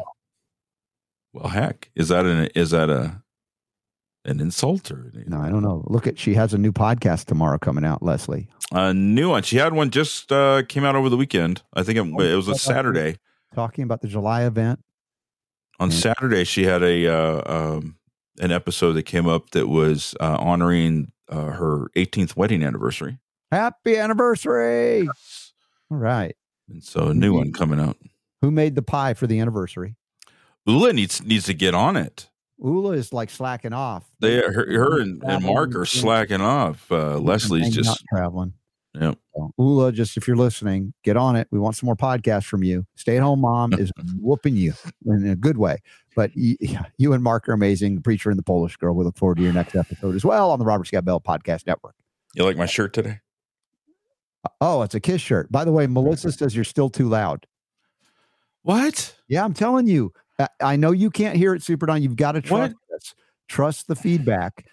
Well, heck. Is that an is that a an insult or No, I don't know. Look at she has a new podcast tomorrow coming out, Leslie. a new one? She had one just uh, came out over the weekend. I think it, it was a Saturday. Talking about the July event. on Saturday she had a uh, um, an episode that came up that was uh, honoring uh, her 18th wedding anniversary Happy anniversary. All right. and so a new one coming out Who made the pie for the anniversary? Ula needs needs to get on it Ula is like slacking off. they her, her and, and Mark are slacking off uh, Leslie's just traveling. Yep. So, Ula, just if you're listening, get on it. We want some more podcasts from you. Stay at home mom is [LAUGHS] whooping you in a good way. But you, [LAUGHS] you and Mark are amazing. The preacher and the Polish girl. We look forward to your next episode as well on the Robert Scott Bell Podcast Network. you like my shirt today uh, Oh, it's a kiss shirt. By the way, Melissa says you're still too loud. what Yeah, I'm telling you. I, I know you can't hear it, Super Don. You've got to trust. Trust the feedback.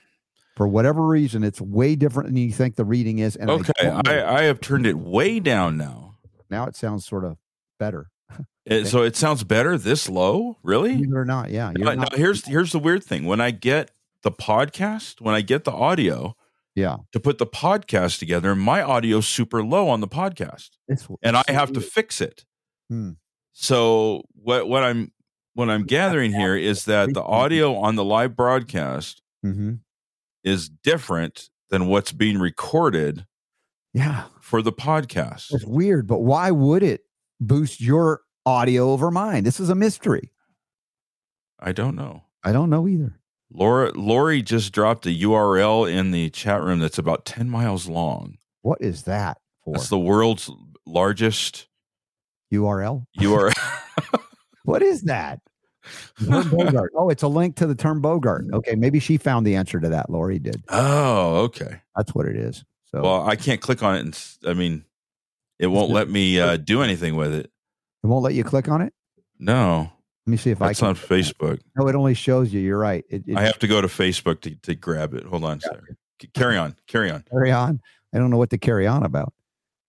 For whatever reason, it's way different than you think the reading is. And I okay don't. I, I have turned it way down now now it sounds sort of better. [LAUGHS] It- so it sounds better this low really Believe it or not, yeah. Now, not- now here's here's the weird thing. When I get the podcast, when I get the audio, Yeah. to put the podcast together. My audio's super low on the podcast, It's, and I have to fix it. Hmm. So what what I'm what I'm gathering here is that the audio on the live broadcast hmm is different than what's being recorded Yeah. for the podcast. It's weird, but why would it boost your audio over mine? This is a mystery. I don't know. I don't know either. Laura Lori just dropped a URL in the chat room that's about 10 miles long. What is that for? That's the world's largest URL? URL. [LAUGHS] What is that? Term Bogart. [LAUGHS] Oh, it's a link to the term Bogart. Okay, maybe she found the answer to that. Lori did. oh, okay. That's what it is. So Well, I can't click on it and I mean it won't let me uh, [LAUGHS] do anything with it. it won't let you click on it. No. Let me see if I That's can. on Facebook. No, it only shows you. You're right. It, it, I have to go to Facebook to, to grab it. Hold on, Sarah. C- Carry on. Carry on. carry on. I don't know what to carry on about.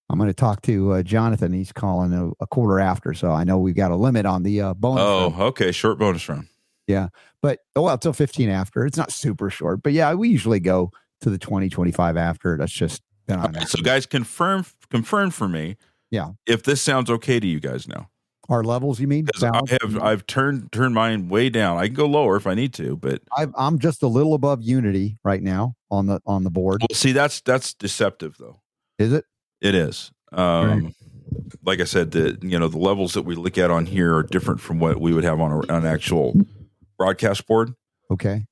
I'm going to talk to uh, Jonathan. He's calling a, a quarter after, so I know we've got a limit on the uh, bonus. Oh, round. okay. Short bonus round. Yeah, but oh well, till 15 after. It's not super short, but yeah, we usually go to the 20, 25 after. That's just been on so guys, confirm confirm for me. Yeah. If this sounds okay to you guys now. our levels. You mean? I have I've turned turned mine way down. I can go lower if I need to, but I've, I'm just a little above Unity right now on the on the board. well, see that's that's deceptive though. Is it? It is. Um, Like I said, the you know the levels that we look at on here are different from what we would have on, a, on an actual broadcast board. Okay.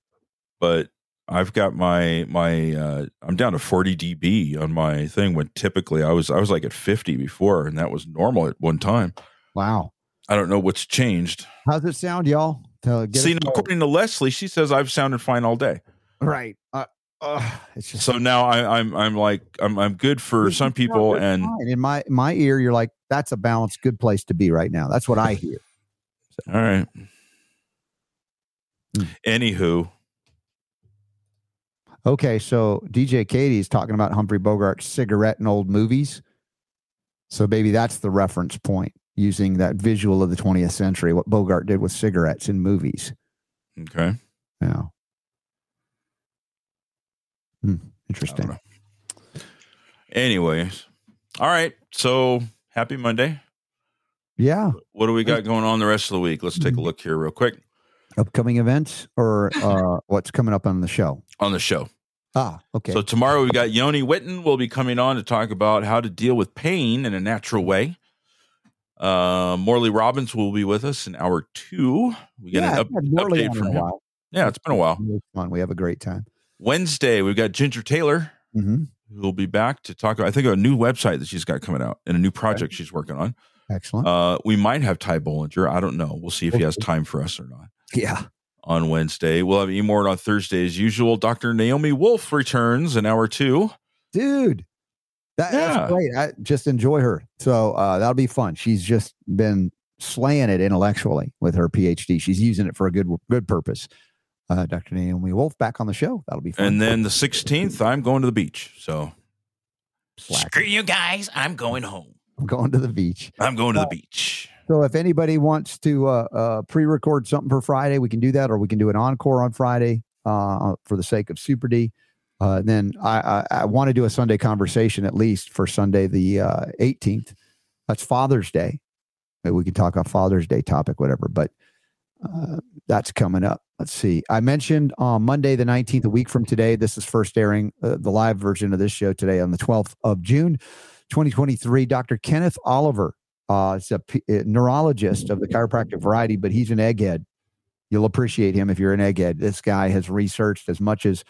But I've got my my uh, I'm down to 40 dB on my thing when typically I was I was like at 50 before, and that was normal at one time. Wow. I don't know what's changed. How's it sound, y'all? To get See, us now, started. according to Leslie, she says I've sounded fine all day. right. Uh, uh, it's just So now I, I'm I'm like I'm I'm good for some people, and fine. in my my ear, you're like, that's a balanced, good place to be right now. That's what I hear. all right. Hmm. Anywho, Okay, so DJ Katie is talking about Humphrey Bogart's cigarette in old movies. So maybe that's the reference point using that visual of the 20th century, what Bogart did with cigarettes in movies. okay. Yeah. Hmm, interesting. Anyways, all right. So happy Monday. Yeah. What do we got going on the rest of the week? Let's Mm-hmm. take a look here real quick Upcoming events or [LAUGHS] uh, what's coming up on the show? on the show. Ah, okay. So tomorrow we got Yoni Witten will be coming on to talk about how to deal with pain in a natural way. Uh, Morley Robbins will be with us in hour two. We get yeah, an up, I've had Morley update from him. Yeah, it's been a while. Fun. We have a great time. Wednesday we've got Ginger Taylor hmm who will be back to talk. I think a new website that she's got coming out and a new project she's working on. Excellent. Uh, we might have Ty Bollinger. I don't know. We'll see if he has time for us or not. yeah. On Wednesday, we'll have Emord on Thursday as usual. Dr. Naomi Wolf returns in hour two. dude that, Yeah. that's great i just enjoy her so uh, that'll be fun she's just been slaying it intellectually with her phd she's using it for a good good purpose uh, dr naomi wolf back on the show that'll be fun And then the 16th, I'm going to the beach. So Slack. screw you guys. I'm going home. i'm going to the beach I'm going to the beach. so if anybody wants to uh, uh, pre-record something for friday we can do that or we can do an encore on friday uh, for the sake of super d uh, then I, I, I want to do a Sunday conversation at least for Sunday the uh, 18th. That's Father's Day. Maybe we can talk a Father's Day topic, whatever. But uh, that's coming up. Let's see. I mentioned on Monday the 19th, a week from today. This is first airing uh, the live version of this show today on the 12th of June, 2023. Dr. Kenneth Oliver uh, is a, p- a neurologist of the chiropractic variety, but he's an egghead. You'll appreciate him if you're an egghead. This guy has researched as much as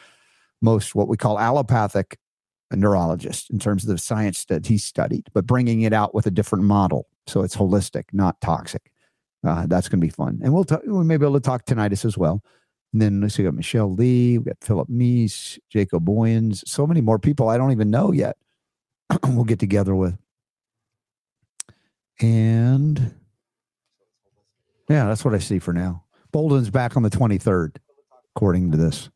most what we call allopathic neurologists in terms of the science that he studied, but bringing it out with a different model. So it's holistic, not toxic. Uh, that's going to be fun. And we'll, talk, we may be able to talk tinnitus as well. And then let's see, we got Michelle Lee, we got Philip Meese, Jacob Boyens, so many more people I don't even know yet. [CLEARS THROAT] we'll get together with. And yeah, that's what I see for now. Bolden's back on the 23rd, according to this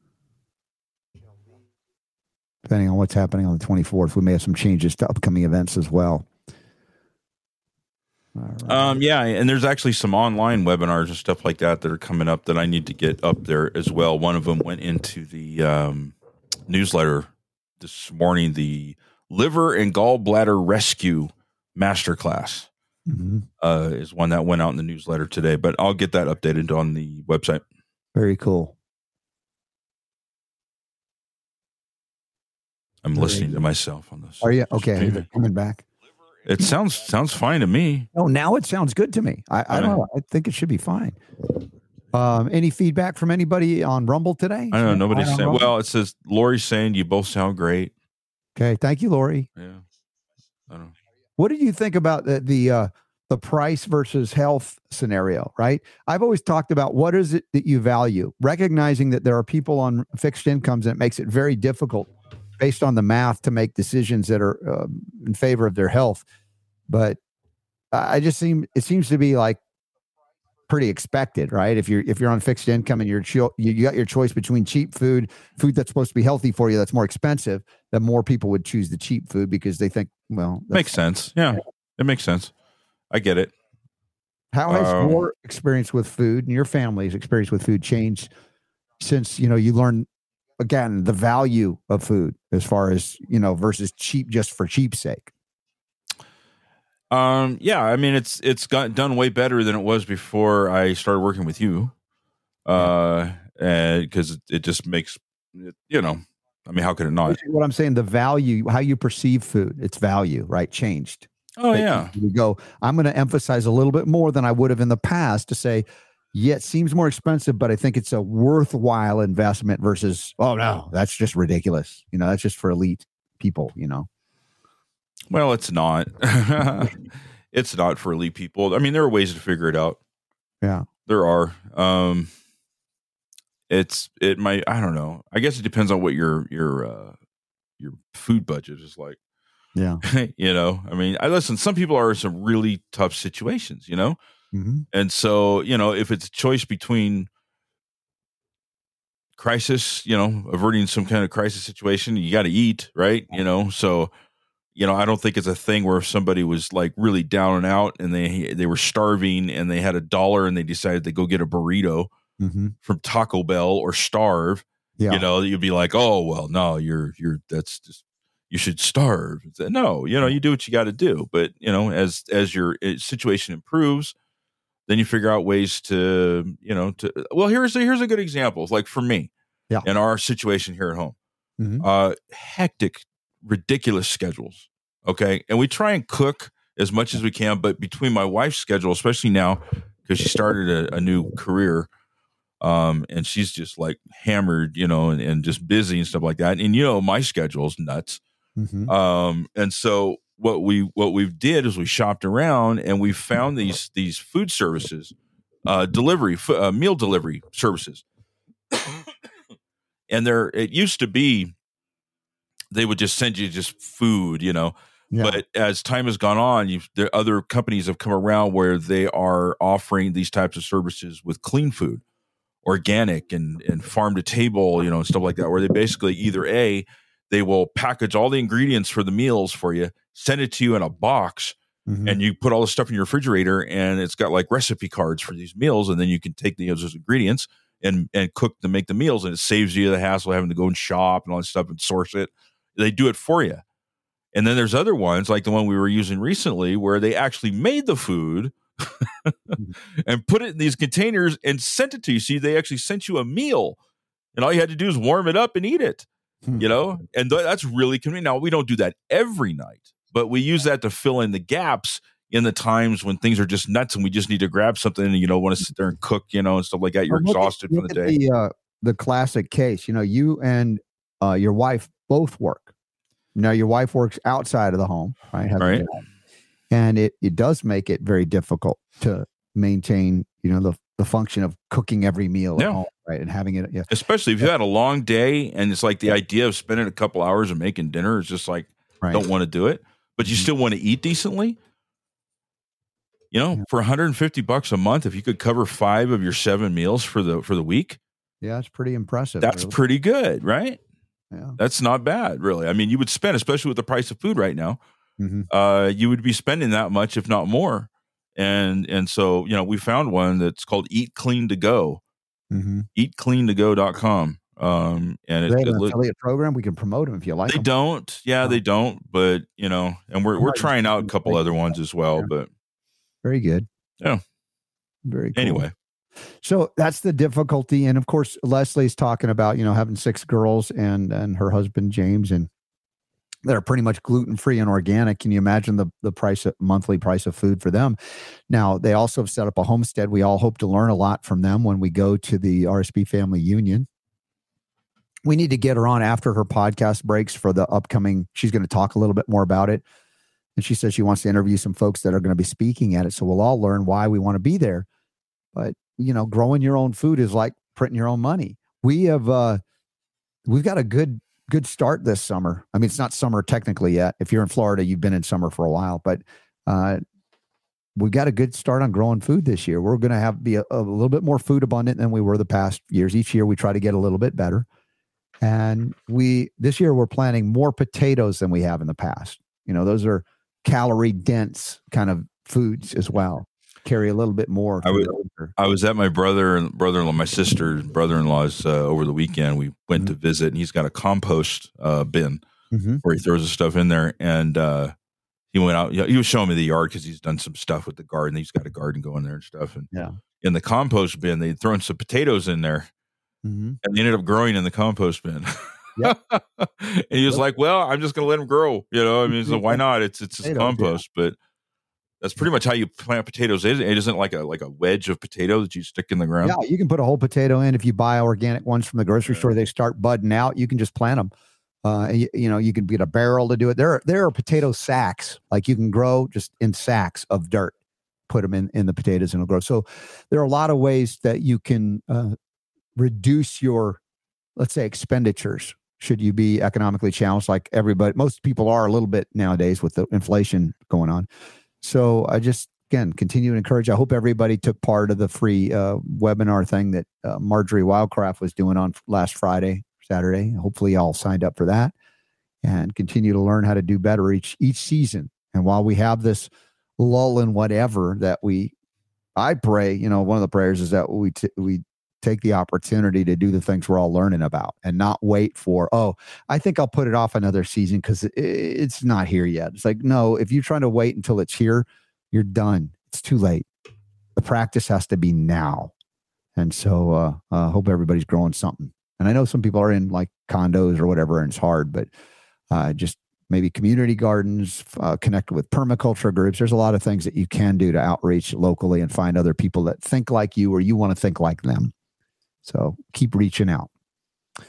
depending on what's happening on the 24th. We may have some changes to upcoming events as well. Right. Um, yeah, and there's actually some online webinars and stuff like that that are coming up that I need to get up there as well. One of them went into the um, newsletter this morning the liver and gallbladder rescue masterclass Mhm. uh, is one that went out in the newsletter today. But I'll get that updated on the website. Very cool. I'm Very listening to myself on this. Are you okay? Coming back. It sounds sounds fine to me. Oh, now it sounds good to me. I, I don't know. I think it should be fine. Um, any feedback from anybody on Rumble today? I don't know. Nobody's saying. Rumble? Well, it says Lori's saying you both sound great. Okay, thank you, Lori. Yeah. I don't know. What did you think about the the uh, the price versus health scenario? Right. I've always talked about what is it that you value, recognizing that there are people on fixed incomes, and it makes it very difficult, based on the math, to make decisions that are um, in favor of their health. But I just seem it seems to be like pretty expected, right? If you're if you're on fixed income and you're cho- you, you got your choice between cheap food, food that's supposed to be healthy for you, that's more expensive, then more people would choose the cheap food because they think, well, Makes sense. Yeah, it makes sense. I get it. How has Um, your experience with food and your family's experience with food changed since you know you learned again the value of food as far as you know versus cheap just for cheap's sake? Um, yeah, I mean it's it's got done way better than it was before I started working with you. Uh, because it, it just makes it, you know, I mean, how could it not? What I'm saying, the value, how you perceive food, its value, right, changed. Oh That yeah, you go. I'm going to emphasize a little bit more than I would have in the past to say, yeah, it seems more expensive, but I think it's a worthwhile investment versus, oh no, that's just ridiculous. You know, that's just for elite people. You know. well, it's not. [LAUGHS] it's not for elite people. I mean, there are ways to figure it out. Yeah. There are. Um, it's it might. I don't know. I guess it depends on what your your uh your food budget is like. Yeah. [LAUGHS] you know, I mean, I listen. Some people are in some really tough situations. You know. Mhm. And so, you know, if it's a choice between crisis, you know, averting some kind of crisis situation, you got to eat, right? You know, so, you know, I don't think it's a thing where if somebody was like really down and out and they they were starving and they had a dollar and they decided to go get a burrito Mhm. from Taco Bell or starve, Yeah. you know, you'd be like, "Oh, well, no, you're you're that's just you should starve." No, you know, you do what you got to do, but you know, as as your uh, situation improves, then you figure out ways to, you know, to well, here's a, here's a good example. Like for me, Yeah. in our situation here at home, Mhm. uh, hectic, ridiculous schedules. Okay, and we try and cook as much as we can, but between my wife's schedule, especially now because she started a, a new career, um, and she's just like hammered, you know, and, and just busy and stuff like that. And you know, my schedule's nuts. Mhm. Um, and so what we what we did is we shopped around and we found these these food services, uh, delivery f- uh, meal delivery services, and there it used to be they would just send you just food, you know. Yeah. But as time has gone on, you there other companies have come around where they are offering these types of services with clean food, organic and and farm to table, you know, and stuff like that. Where they basically either a they will package all the ingredients for the meals for you, send it to you in a box, Mhm. and you put all the stuff in your refrigerator, and it's got like recipe cards for these meals, and then you can take the, those ingredients and and cook to make the meals, and it saves you the hassle of having to go and shop and all that stuff and source it. They do it for you. And then there's other ones like the one we were using recently where they actually made the food [LAUGHS] and put it in these containers and sent it to you. See, they actually sent you a meal, and all you had to do is warm it up and eat it. Hmm. You know, and th- that's really convenient. Now we don't do that every night, but we use that to fill in the gaps in the times when things are just nuts and we just need to grab something and you don't want to sit there and cook, you know, and stuff like that. You're Well, look at- exhausted from the day. The, uh, the classic case, you know, you and uh, your wife both work. Now, your wife works outside of the home, right? Has Right. And it, it does make it very difficult to maintain, you know, the, the function of cooking every meal Yeah. Right? And having it, yeah. Especially if you had a long day and it's like the idea of spending a couple hours and making dinner is just like Right. don't want to do it, but you still want to eat decently. You know, for 150 bucks a month, if you could cover five of your seven meals for the for the week, Yeah, it's pretty impressive. that's really. pretty good, right? Yeah. That's not bad, really. I mean, you would spend, especially with the price of food right now, Mhm. uh, you would be spending that much, if not more. And and so, you know, we found one that's called Eat Clean to Go. Mhm. eatcleantogo.com. Um, and Do it, they have an look- affiliate program. We can promote them if you like. they them. don't. Yeah, they don't. But you know, and we're we're trying out a couple other ones as well. But Very good. Yeah. Very cool. anyway, So that's the difficulty, and of course, Leslie's talking about you know having six girls and and her husband James, and they're pretty much gluten free and organic. Can you imagine the the price of monthly price of food for them? Now they also have set up a homestead. We all hope to learn a lot from them when we go to the RSB Family Union. We need to get her on after her podcast breaks for the upcoming. She's going to talk a little bit more about it. And she says she wants to interview some folks that are going to be speaking at it. So we'll all learn why we want to be there. But you know, growing your own food is like printing your own money. We have uh we've got a good good start this summer. I mean, it's not summer technically yet. If you're in Florida, you've been in summer for a while, but uh we got a good start on growing food this year. We're going to have be a, a little bit more food abundant than we were the past years. Each year we try to get a little bit better. And we this year we're planting more potatoes than we have in the past. You know, those are calorie dense kind of foods as well. Carry a little bit more. I through would- the winter. I was at my brother and brother-in-law, my sister brother-in-law's uh, over the weekend. We went Mm-hmm. to visit, and he's got a compost uh, bin Mhm. where he throws his stuff in there. And uh, he went out. He was showing me the yard because he's done some stuff with the garden. He's got a garden going there and stuff. And Yeah. in the compost bin, they'd thrown some potatoes in there, Mhm. and they ended up growing in the compost bin. Yep. [LAUGHS] and he was like, "Well, I'm just going to let them grow." You know, I mean, so [LAUGHS] why not? It's it's just Potatoes, yeah. compost, but that's pretty much how you plant potatoes. It it isn't like a like a wedge of potato that you stick in the ground. Yeah, you can put a whole potato in if you buy organic ones from the grocery store. They start budding out. You can just plant them. Uh, and you, you know, you can get a barrel to do it. There, are, there are potato sacks like you can grow just in sacks of dirt. Put them in in the potatoes and it'll grow. So there are a lot of ways that you can uh, reduce your, let's say, expenditures. Should you be economically challenged, like everybody, most people are a little bit nowadays with the inflation going on. So I just again continue to encourage. I hope everybody took part of the free uh, webinar thing that uh, Marjorie Wildcraft was doing on last Friday, Saturday. Hopefully, y'all signed up for that and continue to learn how to do better each each season. And while we have this lull in whatever that we, I pray, you know, one of the prayers is that we t- we take the opportunity to do the things we're all learning about and not wait for oh i think i'll put it off another season because it's not here yet. It's like no if you're trying to wait until it's here you're done. It's too late. The practice has to be now. And so uh, uh hope everybody's growing something. And i know some people are in like condos or whatever and it's hard but uh just maybe community gardens uh, connect with permaculture groups. There's a lot of things that you can do to outreach locally and find other people that think like you or you want to think like them so keep reaching out So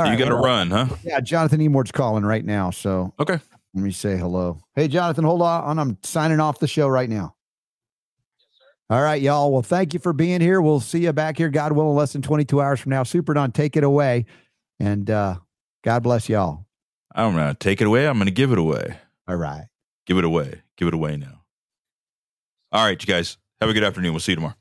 All you right, got to well, run, huh? yeah, Jonathan Emord's calling right now. So Okay. let me say hello. Hey, Jonathan, hold on. I'm signing off the show right now. All right, y'all. Well, thank you for being here. We'll see you back here, God willing, less than 22 hours from now. Super Don, take it away. And uh, God bless y'all. I'm gonna take it away. I'm gonna give it away. All right. Give it away. Give it away now. All right, you guys. Have a good afternoon. We'll see you tomorrow.